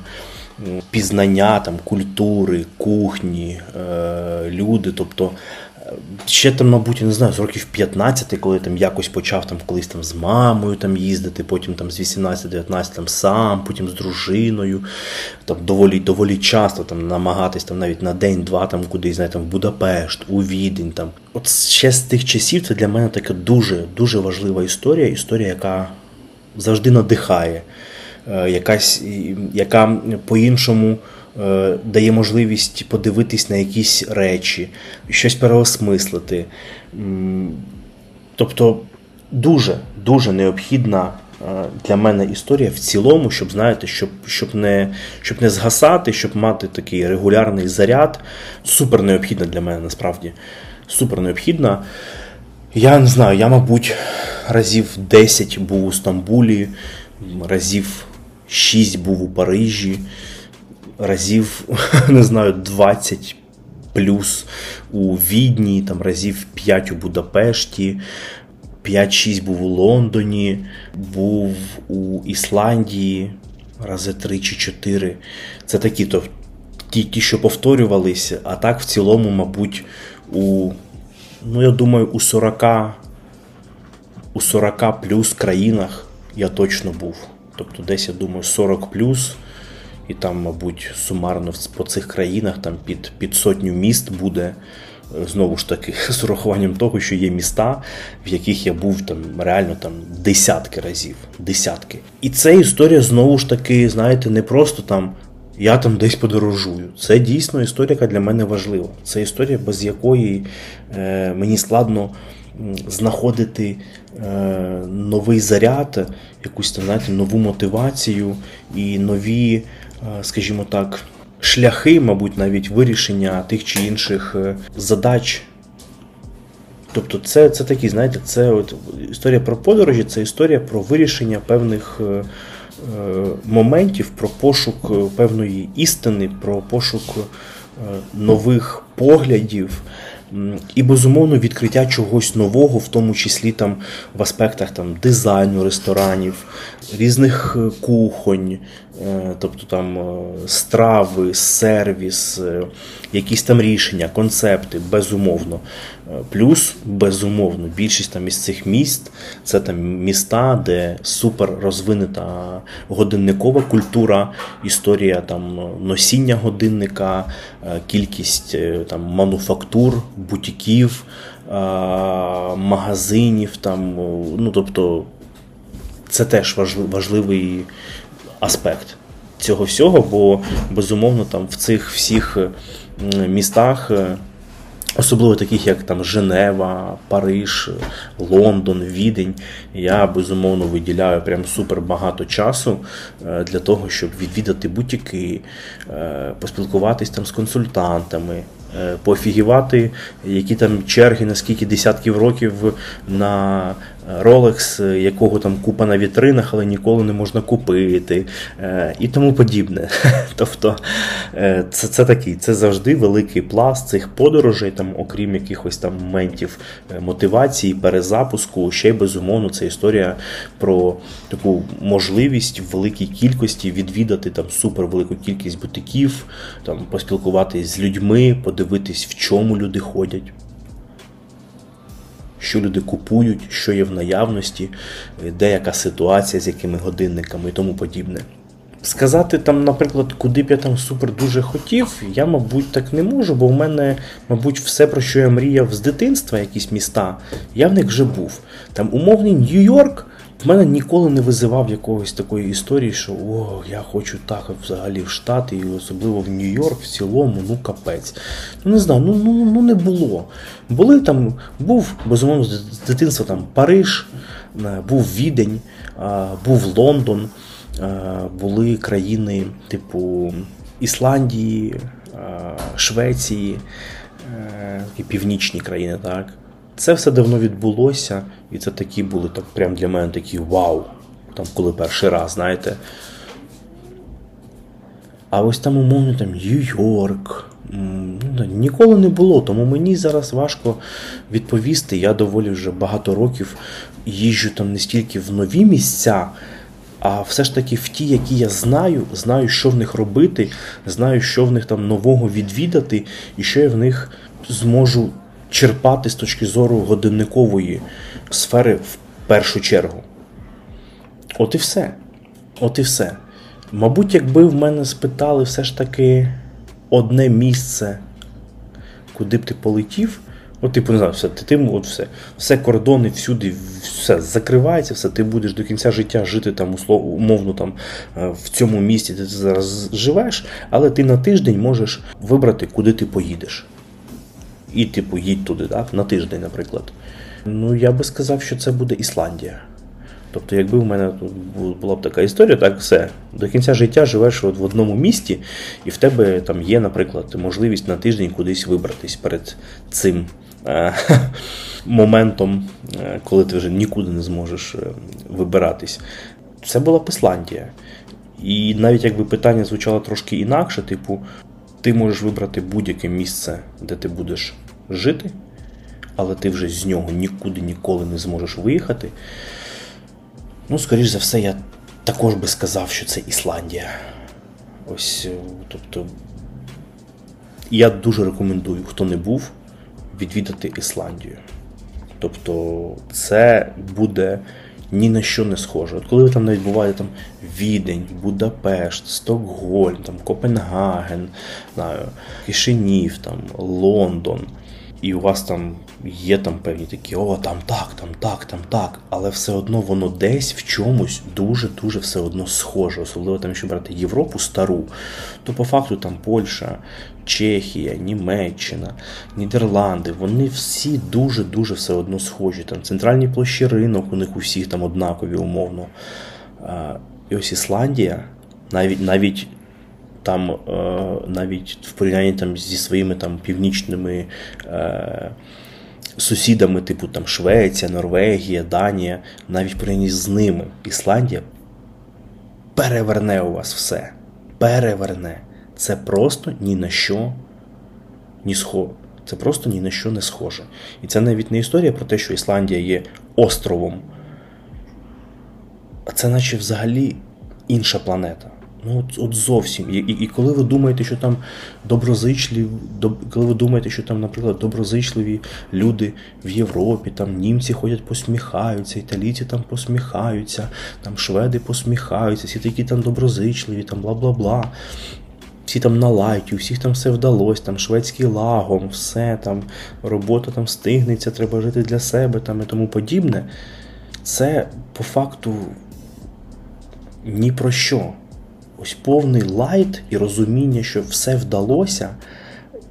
[SPEAKER 1] пізнання там, культури, кухні, е, люди. Тобто ще там, мабуть, я не знаю, з років 15, коли там якось почав там колись там з мамою там їздити, потім там з 18-19 там сам, потім з дружиною, там доволі доволі часто там намагатись там навіть на день-два там кудись, знаєте, в Будапешт, у Відень. Там. От ще з тих часів це для мене така дуже дуже важлива історія, історія, яка завжди надихає, е, якась, яка по-іншому. Е, дає можливість подивитись на якісь речі, щось переосмислити. Тобто дуже дуже необхідна е, для мене історія в цілому, щоб знаєте, щоб щоб, не щоб не згасати, щоб мати такий регулярний заряд. Супер необхідна для мене насправді. Супер необхідна. Я не знаю, я, мабуть, разів 10 був у Стамбулі, разів 6 був у Парижі разів, не знаю, 20 плюс у Відні, там разів 5 у Будапешті, 5-6 був у Лондоні, був у Ісландії, рази 3 чи 4. Це такі то ті, ті, що повторювалися, а так в цілому, мабуть, у, ну, я думаю, у 40 у 40 плюс країнах я точно був. Тобто, десь я думаю, 40 плюс і там, мабуть, сумарно по цих країнах там під під сотню міст буде. Е, знову ж таки, з урахуванням того, що є міста, в яких я був там реально там десятки разів. Десятки. І це історія знову ж таки, знаєте, не просто там я там десь подорожую. Це дійсно історія, яка для мене важлива. Це історія, без якої е, мені складно знаходити е, новий заряд, якусь там, знаєте, нову мотивацію і нові, скажімо так, шляхи, мабуть, навіть вирішення тих чи інших е, задач. Тобто, це це такі, знаєте, це от історія про подорожі, це історія про вирішення певних е, е, моментів, про пошук е, певної істини, про пошук е, нових поглядів. І безумовно відкриття чогось нового, в тому числі там в аспектах там дизайну ресторанів, різних е, кухонь, е, тобто там е, страви, сервіс, якісь там рішення, концепти, безумовно. Плюс, безумовно, більшість там із цих міст це там міста, де супер розвинена годинникова культура, історія там носіння годинника, кількість там мануфактур, бутіків, магазинів. там, ну тобто це теж важливий аспект цього всього, бо безумовно там в цих всіх містах. Е, особливо таких, як там Женева, Париж, Лондон, Відень, я безумовно виділяю прям супер багато часу е, для того, щоб відвідати бутіки, е, поспілкуватись там з консультантами, пофігівати, які там черги, на скільки десятків років на Rolex, якого там купа на вітринах, але ніколи не можна купити, е, і тому подібне. Тобто е, це це такий, це завжди великий пласт цих подорожей, там, окрім якихось там моментів е, мотивації, перезапуску. Ще й безумовно це історія про таку можливість в великій кількості відвідати там супервелику кількість бутиків, там поспілкуватись з людьми, подивитись, в чому люди ходять що люди купують, що є в наявності, де яка ситуація, з якими годинниками і тому подібне. Сказати там, наприклад, куди б я там супер дуже хотів, я, мабуть, так не можу, бо в мене, мабуть, все, про що я мріяв з дитинства, якісь міста, я в них вже був. Там умовний Нью-Йорк в мене ніколи не визивав якогось такої історії, що о, я хочу так взагалі в Штати, і особливо в Нью-Йорк в цілому, ну капець. Ну не знаю, ну ну, ну не було. Були там, був безумовно з дитинства там Париж, е, був Відень, був Лондон, були країни типу Ісландії, Швеції, е, і північні країни, так. Це все давно відбулося, і це такі були так прям для мене такі вау. Там коли перший раз, знаєте. А ось там, умовно, там Нью-Йорк. Ну, ніколи не було, тому мені зараз важко відповісти. Я доволі вже багато років їжджу там не стільки в нові місця, а все ж таки в ті, які я знаю, знаю, що в них робити, знаю, що в них там нового відвідати, і що я в них зможу черпати з точки зору годинникової сфери в першу чергу. От і все. От і все. Мабуть, якби в мене спитали все ж таки одне місце, куди б ти полетів. От, типу, не знаю, все, ти, ти от все, все кордони всюди, все закривається, все, ти будеш до кінця життя жити там, умовно там е, в цьому місті, де ти зараз живеш, але ти на тиждень можеш вибрати, куди ти поїдеш і, типу, їдь туди, так, на тиждень, наприклад. Ну, я би сказав, що це буде Ісландія. Тобто, якби в мене була б така історія, так все. До кінця життя живеш от в одному місті, і в тебе там є, наприклад, можливість на тиждень кудись вибратись перед цим е- моментом, е коли ти вже нікуди не зможеш е вибиратись. Це була б Ісландія. І навіть якби питання звучало трошки інакше, типу, ти можеш вибрати будь-яке місце, де ти будеш жити, але ти вже з нього нікуди ніколи не зможеш виїхати. Ну, скоріш за все, я також би сказав, що це Ісландія. Ось, е, тобто, я дуже рекомендую, хто не був, відвідати Ісландію. Тобто, це буде ні на що не схоже. От коли ви там навіть буваєте там Відень, Будапешт, Стокгольм, там, Копенгаген, знаю, Кишинів, там, Лондон. і у вас там є там певні такі, о, там так, там так, там так, але все одно воно десь в чомусь дуже-дуже все одно схоже. Особливо там, якщо брати Європу стару, то по факту там Польща, Чехія, Німеччина, Нідерланди, вони всі дуже-дуже все одно схожі. Там Центральні площі ринок, у них у всіх там однакові умовно. І ось Ісландія, навіть навіть там е, навіть в порівнянні там зі своїми там північними е, сусідами, типу там Швеція, Норвегія, Данія, навіть в порівнянні з ними Ісландія переверне у вас все. Переверне. Це просто ні на що ні схоже. Це просто ні на що не схоже. І це навіть не історія про те, що Ісландія є островом. А це наче взагалі інша планета. Ну, от, от зовсім. І, і і, коли ви думаєте, що там доброзичливі, доб, коли ви думаєте, що там, наприклад, доброзичливі люди в Європі, там німці ходять, посміхаються, італійці там посміхаються, там шведи посміхаються, всі такі там доброзичливі, там бла бла бла. Всі там на лайті, у всіх там все вдалося, там шведський лагом, все там, робота там встигнеться, треба жити для себе там і тому подібне. Це по факту ні про що ось повний лайт і розуміння, що все вдалося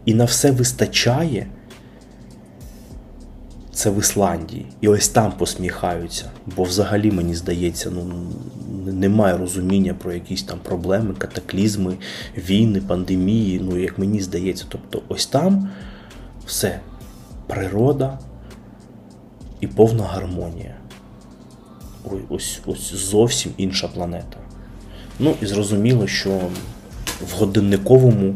[SPEAKER 1] і на все вистачає. Це в Ісландії. І ось там посміхаються. Бо взагалі, мені здається, ну немає розуміння про якісь там проблеми, катаклізми, війни, пандемії. Ну, як мені здається. Тобто, ось там все природа і повна гармонія. Ось, ось зовсім інша планета. Ну і зрозуміло, що в годинниковому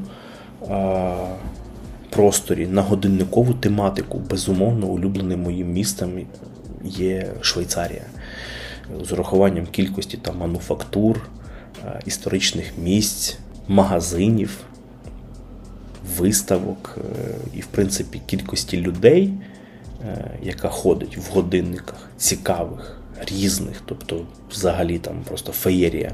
[SPEAKER 1] просторі на годинникову тематику, безумовно, улюбленим моїм містом є Швейцарія. З урахуванням кількості там мануфактур, історичних місць, магазинів, виставок е, і, в принципі, кількості людей, е, яка ходить в годинниках, цікавих, різних, тобто, взагалі там просто феєрія.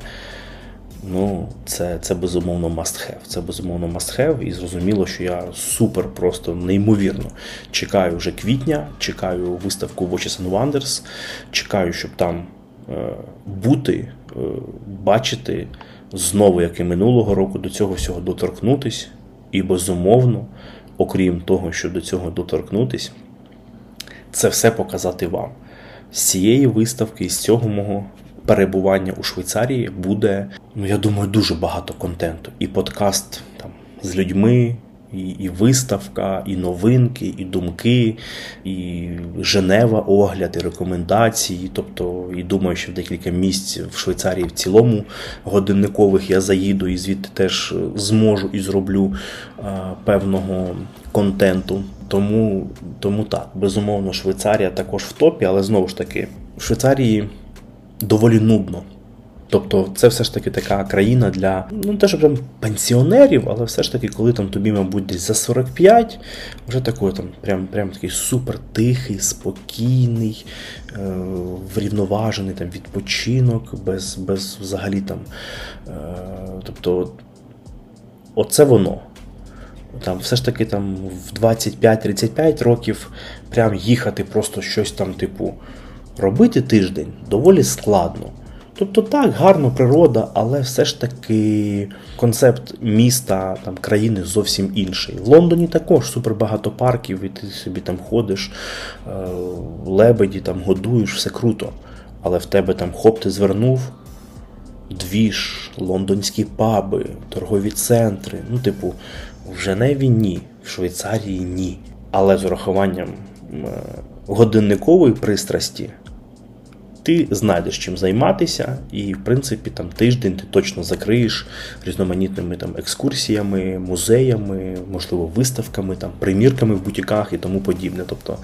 [SPEAKER 1] Ну, це це безумовно must have. Це безумовно must have. І зрозуміло, що я супер просто неймовірно чекаю вже квітня, чекаю виставку Watches and Wonders, чекаю, щоб там е, бути, е, бачити знову, як і минулого року, до цього всього доторкнутись. І безумовно, окрім того, що до цього доторкнутись, це все показати вам. З цієї виставки, з цього мого перебування у Швейцарії буде, ну я думаю, дуже багато контенту. І подкаст там з людьми, і і виставка, і новинки, і думки, і Женева, огляд, і рекомендації. Тобто, і думаю, що в декілька місць в Швейцарії в цілому годинникових я заїду і звідти теж зможу і зроблю а, певного контенту. Тому, Тому так, безумовно, Швейцарія також в топі, але знову ж таки, в Швейцарії доволі нудно. Тобто це все ж таки така країна для ну не те, що прям пенсіонерів, але все ж таки, коли там тобі, мабуть, десь за 45, вже такий там прям прям такий супер тихий, спокійний, е, врівноважений там відпочинок, без без взагалі там. Е, Тобто, оце воно. Там Все ж таки там в 25-35 років прям їхати просто щось там, типу. Робити тиждень доволі складно. Тобто так, гарна природа, але все ж таки концепт міста, там, країни зовсім інший. В Лондоні також супер багато парків, і ти собі там ходиш, е, лебеді там годуєш, все круто. Але в тебе там хоп, ти звернув двіж, лондонські паби, торгові центри. Ну, типу, в Женеві ні, в Швейцарії ні. Але з урахуванням е, годинникової пристрасті ти знайдеш чим займатися, і, в принципі, там тиждень ти точно закриєш різноманітними там екскурсіями, музеями, можливо, виставками, там, примірками в бутіках і тому подібне. Тобто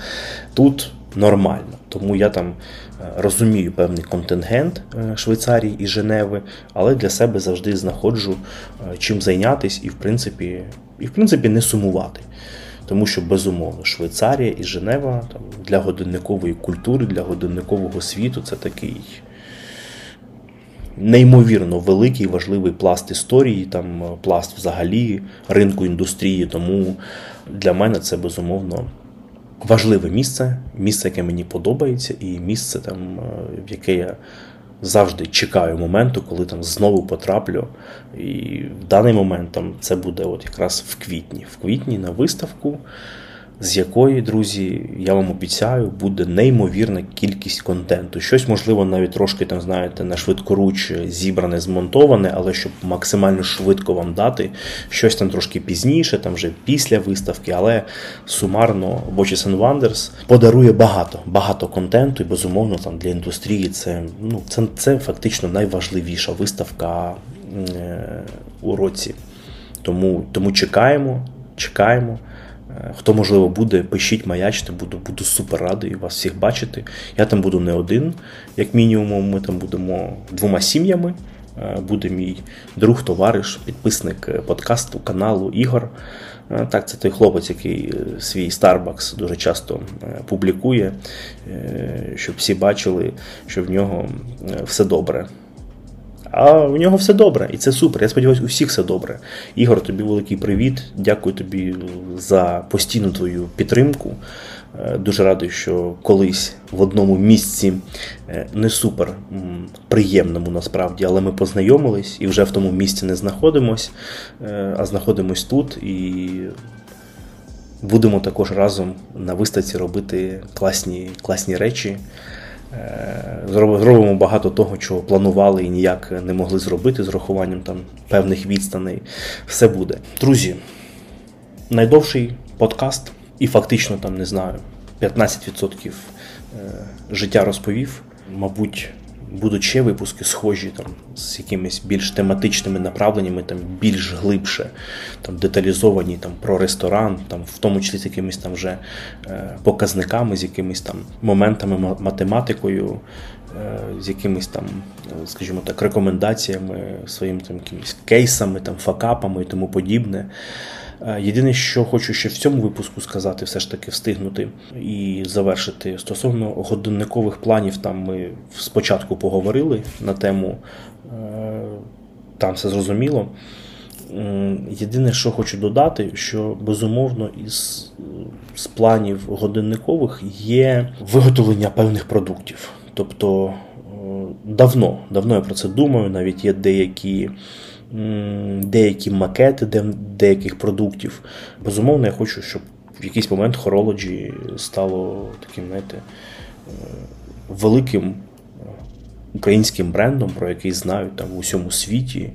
[SPEAKER 1] тут нормально. Тому я там е, розумію певний контингент е, Швейцарії і Женеви, але для себе завжди знаходжу е, чим зайнятися і, в принципі, і, в принципі, не сумувати. Тому що, безумовно, Швейцарія і Женева там, для годинникової культури, для годинникового світу це такий неймовірно великий важливий пласт історії, там пласт взагалі ринку індустрії. Тому для мене це безумовно важливе місце, місце, яке мені подобається, і місце, там, в яке я завжди чекаю моменту, коли там знову потраплю. І в даний момент там це буде от якраз в квітні. В квітні на виставку з якої, друзі, я вам обіцяю, буде неймовірна кількість контенту. Щось, можливо, навіть трошки там, знаєте, на швидкоруч зібране, змонтоване, але щоб максимально швидко вам дати, щось там трошки пізніше, там вже після виставки, але сумарно Watches and Wonders подарує багато багато контенту, і безумовно там для індустрії це ну, це, це фактично найважливіша виставка е, у році. Тому, Тому чекаємо, чекаємо. Е, хто, можливо, буде, пишіть, маячте, буду буду супер радий вас всіх бачити. Я там буду не один, як мінімум, ми там будемо двома сім'ями. Е, буде мій друг, товариш, підписник е, подкасту, каналу Ігор. Так, це той хлопець, який свій Starbucks дуже часто публікує, щоб всі бачили, що в нього все добре. А у нього все добре, і це супер. Я сподіваюся, у всіх все добре. Ігор, тобі великий привіт. Дякую тобі за постійну твою підтримку. Е, дуже радий, що колись в одному місці е, не супер приємному насправді, але ми познайомились і вже в тому місці не знаходимось, е, а знаходимось тут і будемо також разом на виставці робити класні, класні речі. Е, зробимо багато того, чого планували і ніяк не могли зробити з рахуванням там певних відстаней. Все буде. Друзі, найдовший подкаст, і фактично там не знаю, 15% е, життя розповів. Мабуть, будуть ще випуски схожі там з якимись більш тематичними направленнями, там більш глибше, там деталізовані там про ресторан, там в тому числі з якимись там вже е, показниками, з якимись там моментами математикою, е, з якимись там, скажімо так, рекомендаціями, своїм там якимись кейсами, там факапами і тому подібне. Е, єдине, що хочу ще в цьому випуску сказати, все ж таки встигнути і завершити стосовно годинникових планів, там ми спочатку поговорили на тему, е, там все зрозуміло. Єдине, що хочу додати, що безумовно із з планів годинникових є виготовлення певних продуктів. Тобто е, давно, давно я про це думаю, навіть є деякі деякі макети деяких продуктів. Безумовно, я хочу, щоб в якийсь момент Horology стало таким, знаєте, е, великим е, українським брендом, про який знають там в усьому світі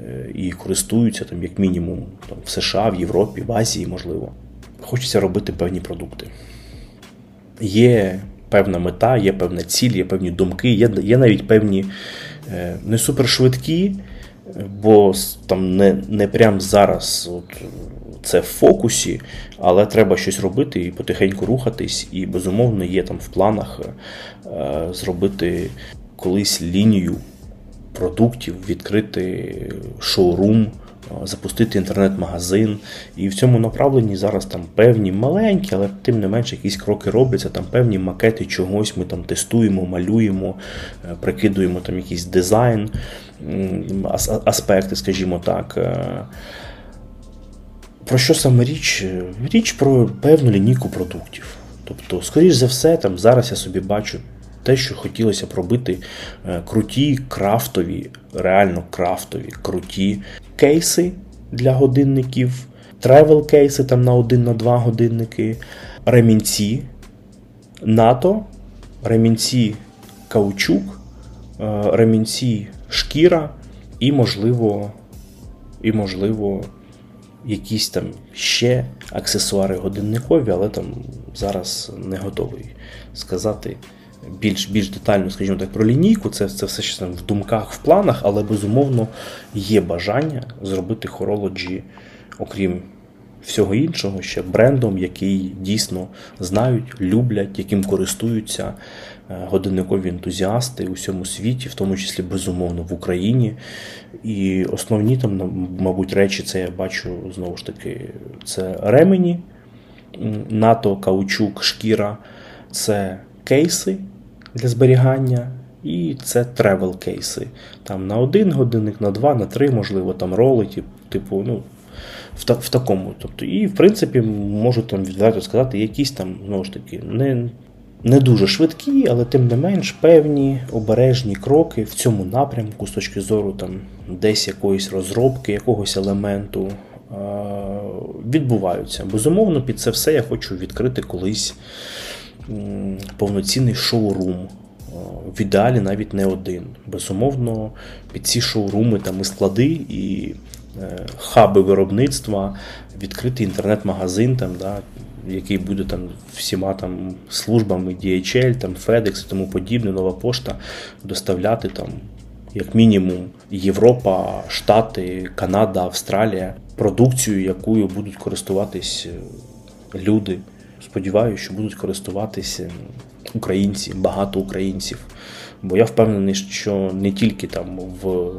[SPEAKER 1] е, і користуються там, як мінімум, там, в США, в Європі, в Азії, можливо. Хочеться робити певні продукти. Є певна мета, є певна ціль, є певні думки, є є навіть певні не супершвидкі бо там не не прямо зараз от, це в фокусі, але треба щось робити і потихеньку рухатись. І, безумовно, є там в планах е, зробити колись лінію продуктів, відкрити шоурум. Запустити інтернет-магазин, і в цьому направленні зараз там певні маленькі, але тим не менше якісь кроки робляться. Там певні макети чогось ми там тестуємо, малюємо, е, прикидуємо там якийсь дизайн аспекти, скажімо так. Е, про що саме річ? Річ про певну лінійку продуктів. Тобто, скоріш за все, там зараз я собі бачу те, що хотілося б робити е, круті, крафтові, реально крафтові, круті кейси для годинників, travel кейси там на один на два годинники, ремінці НАТО, ремінці каучук, е, ремінці шкіра і, можливо, і, можливо, якісь там ще аксесуари годинникові, але там зараз не готовий сказати більш більш детально, скажімо так, про лінійку. Це це все ще в думках, в планах, але безумовно є бажання зробити Horology, окрім всього іншого, ще брендом, який дійсно знають, люблять, яким користуються годинникові ентузіасти у всьому світі, в тому числі безумовно в Україні. І основні там, мабуть, речі, це я бачу знову ж таки, це ремені, НАТО, каучук, шкіра, це кейси для зберігання. І це travel кейси. Там на один годинник, на два, на три, можливо, там роли, типу, ну, в, та, в такому. Тобто, І, в принципі, можу там відверто сказати, якісь там, знову ж таки, не не дуже швидкі, але тим не менш певні обережні кроки в цьому напрямку з точки зору там десь якоїсь розробки, якогось елементу відбуваються. Безумовно, під це все я хочу відкрити колись повноцінний шоурум. В ідеалі навіть не один. Безумовно, під ці шоуруми там і склади, і е, хаби виробництва, відкритий інтернет-магазин, там, да, який буде там всіма там службами DHL, там FedEx і тому подібне, нова пошта доставляти там, як мінімум, Європа, Штати, Канада, Австралія, продукцію, якою будуть користуватись е, люди. Сподіваюся, що будуть користуватися українці, багато українців. Бо я впевнений, що не тільки там в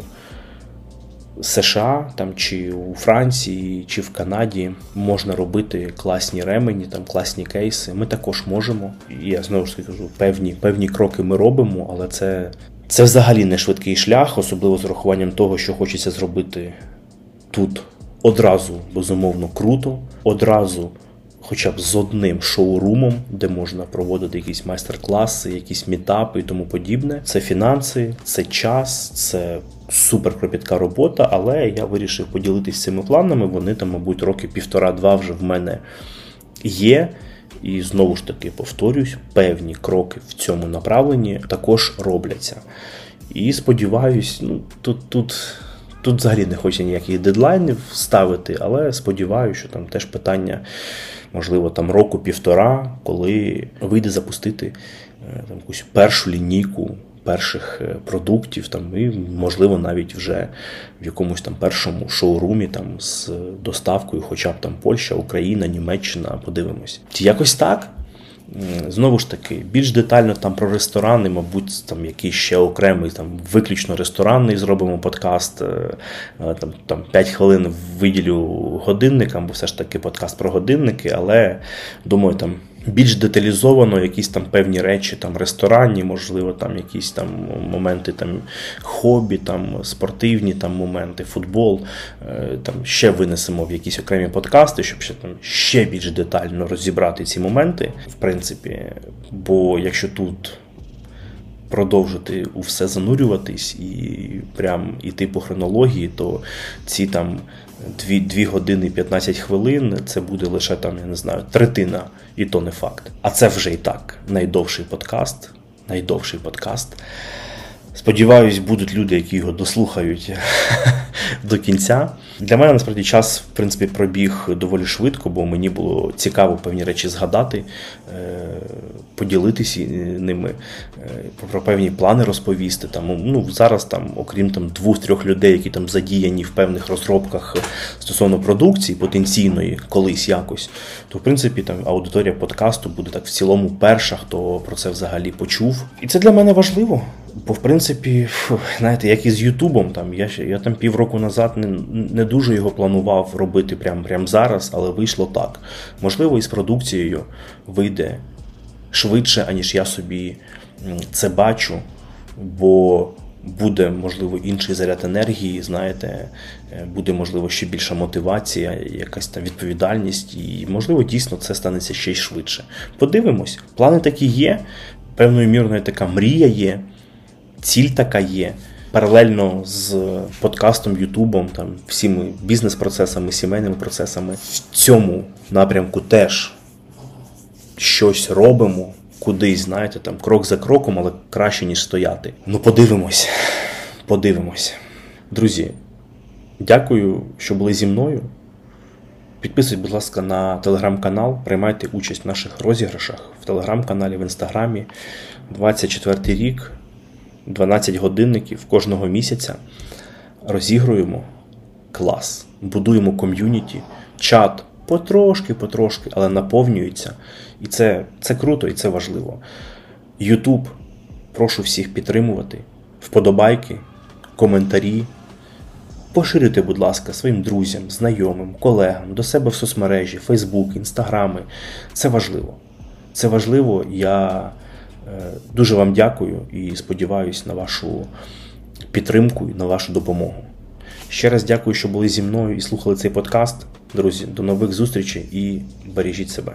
[SPEAKER 1] США там чи у Франції, чи в Канаді можна робити класні ремені, там класні кейси. Ми також можемо. І я знову ж таки кажу, певні певні кроки ми робимо, але це це взагалі не швидкий шлях, особливо з урахуванням того, що хочеться зробити тут одразу безумовно круто, одразу хоча б з одним шоурумом, де можна проводити якісь майстер-класи, якісь мітапи і тому подібне. Це фінанси, це час, це супер кропітка робота, але я вирішив поділитися цими планами. Вони там, мабуть, роки півтора-два вже в мене є. І знову ж таки повторюсь, певні кроки в цьому направленні також робляться. І сподіваюсь, ну тут тут тут взагалі не хочеться ніяких дедлайнів ставити, але сподіваюся, що там теж питання можливо, там року-півтора, коли вийде запустити е, там якусь першу лінійку перших е, продуктів, там і можливо навіть вже в якомусь там першому шоурумі там з доставкою, хоча б там Польща, Україна, Німеччина, подивимось. Якось так. Знову ж таки, більш детально там про ресторани, мабуть, там якийсь ще окремий, там виключно ресторанний зробимо подкаст. Е, е, там там 5 хвилин виділю годинникам, бо все ж таки подкаст про годинники, але думаю, там більш деталізовано якісь там певні речі, там ресторанні, можливо, там якісь там моменти там хобі, там спортивні там моменти, футбол. Е, там Ще винесемо в якісь окремі подкасти, щоб ще там ще більш детально розібрати ці моменти, в принципі. Бо якщо тут продовжити у все занурюватись і прям іти по хронології, то ці там 2 2 години 15 хвилин це буде лише там, я не знаю, третина, і то не факт. А це вже і так найдовший подкаст. Найдовший подкаст. Сподіваюсь, будуть люди, які його дослухають до кінця. Для мене насправді час в принципі пробіг доволі швидко, бо мені було цікаво певні речі згадати, е, поділитися ними, е, про певні плани розповісти. Там ну зараз там, окрім там двох-трьох людей, які там задіяні в певних розробках стосовно продукції потенційної, колись якось, то в принципі там аудиторія подкасту буде так в цілому перша, хто про це взагалі почув. І це для мене важливо. Бо, в принципі, знаєте, як і з Ютубом, там я ще я там півроку назад не не дуже його планував робити прямо прям зараз, але вийшло так. Можливо, і з продукцією вийде швидше, аніж я собі це бачу, бо буде, можливо, інший заряд енергії, знаєте, е, буде, можливо, ще більша мотивація, якась там відповідальність, і, можливо, дійсно це станеться ще й швидше. Подивимось, плани такі є, певною мірою така мрія є ціль така є. Паралельно з подкастом, Ютубом, там всіми бізнес-процесами, сімейними процесами в цьому напрямку теж щось робимо, кудись, знаєте, там крок за кроком, але краще, ніж стояти. Ну, подивимось, подивимось. Друзі, дякую, що були зі мною. Підписуйтесь, будь ласка, на телеграм-канал, приймайте участь в наших розіграшах в телеграм-каналі, в інстаграмі. 24 рік. 12 годинників кожного місяця розігруємо клас, будуємо ком'юніті, чат потрошки-потрошки, але наповнюється. І це, це круто і це важливо. Ютуб, прошу всіх підтримувати, вподобайки, коментарі. Поширюйте, будь ласка, своїм друзям, знайомим, колегам, до себе в соцмережі, Фейсбук, Інстаграми. Це важливо. Це важливо. Я Е, дуже вам дякую і сподіваюся на вашу підтримку і на вашу допомогу. Ще раз дякую, що були зі мною і слухали цей подкаст. Друзі, до нових зустрічей і бережіть себе.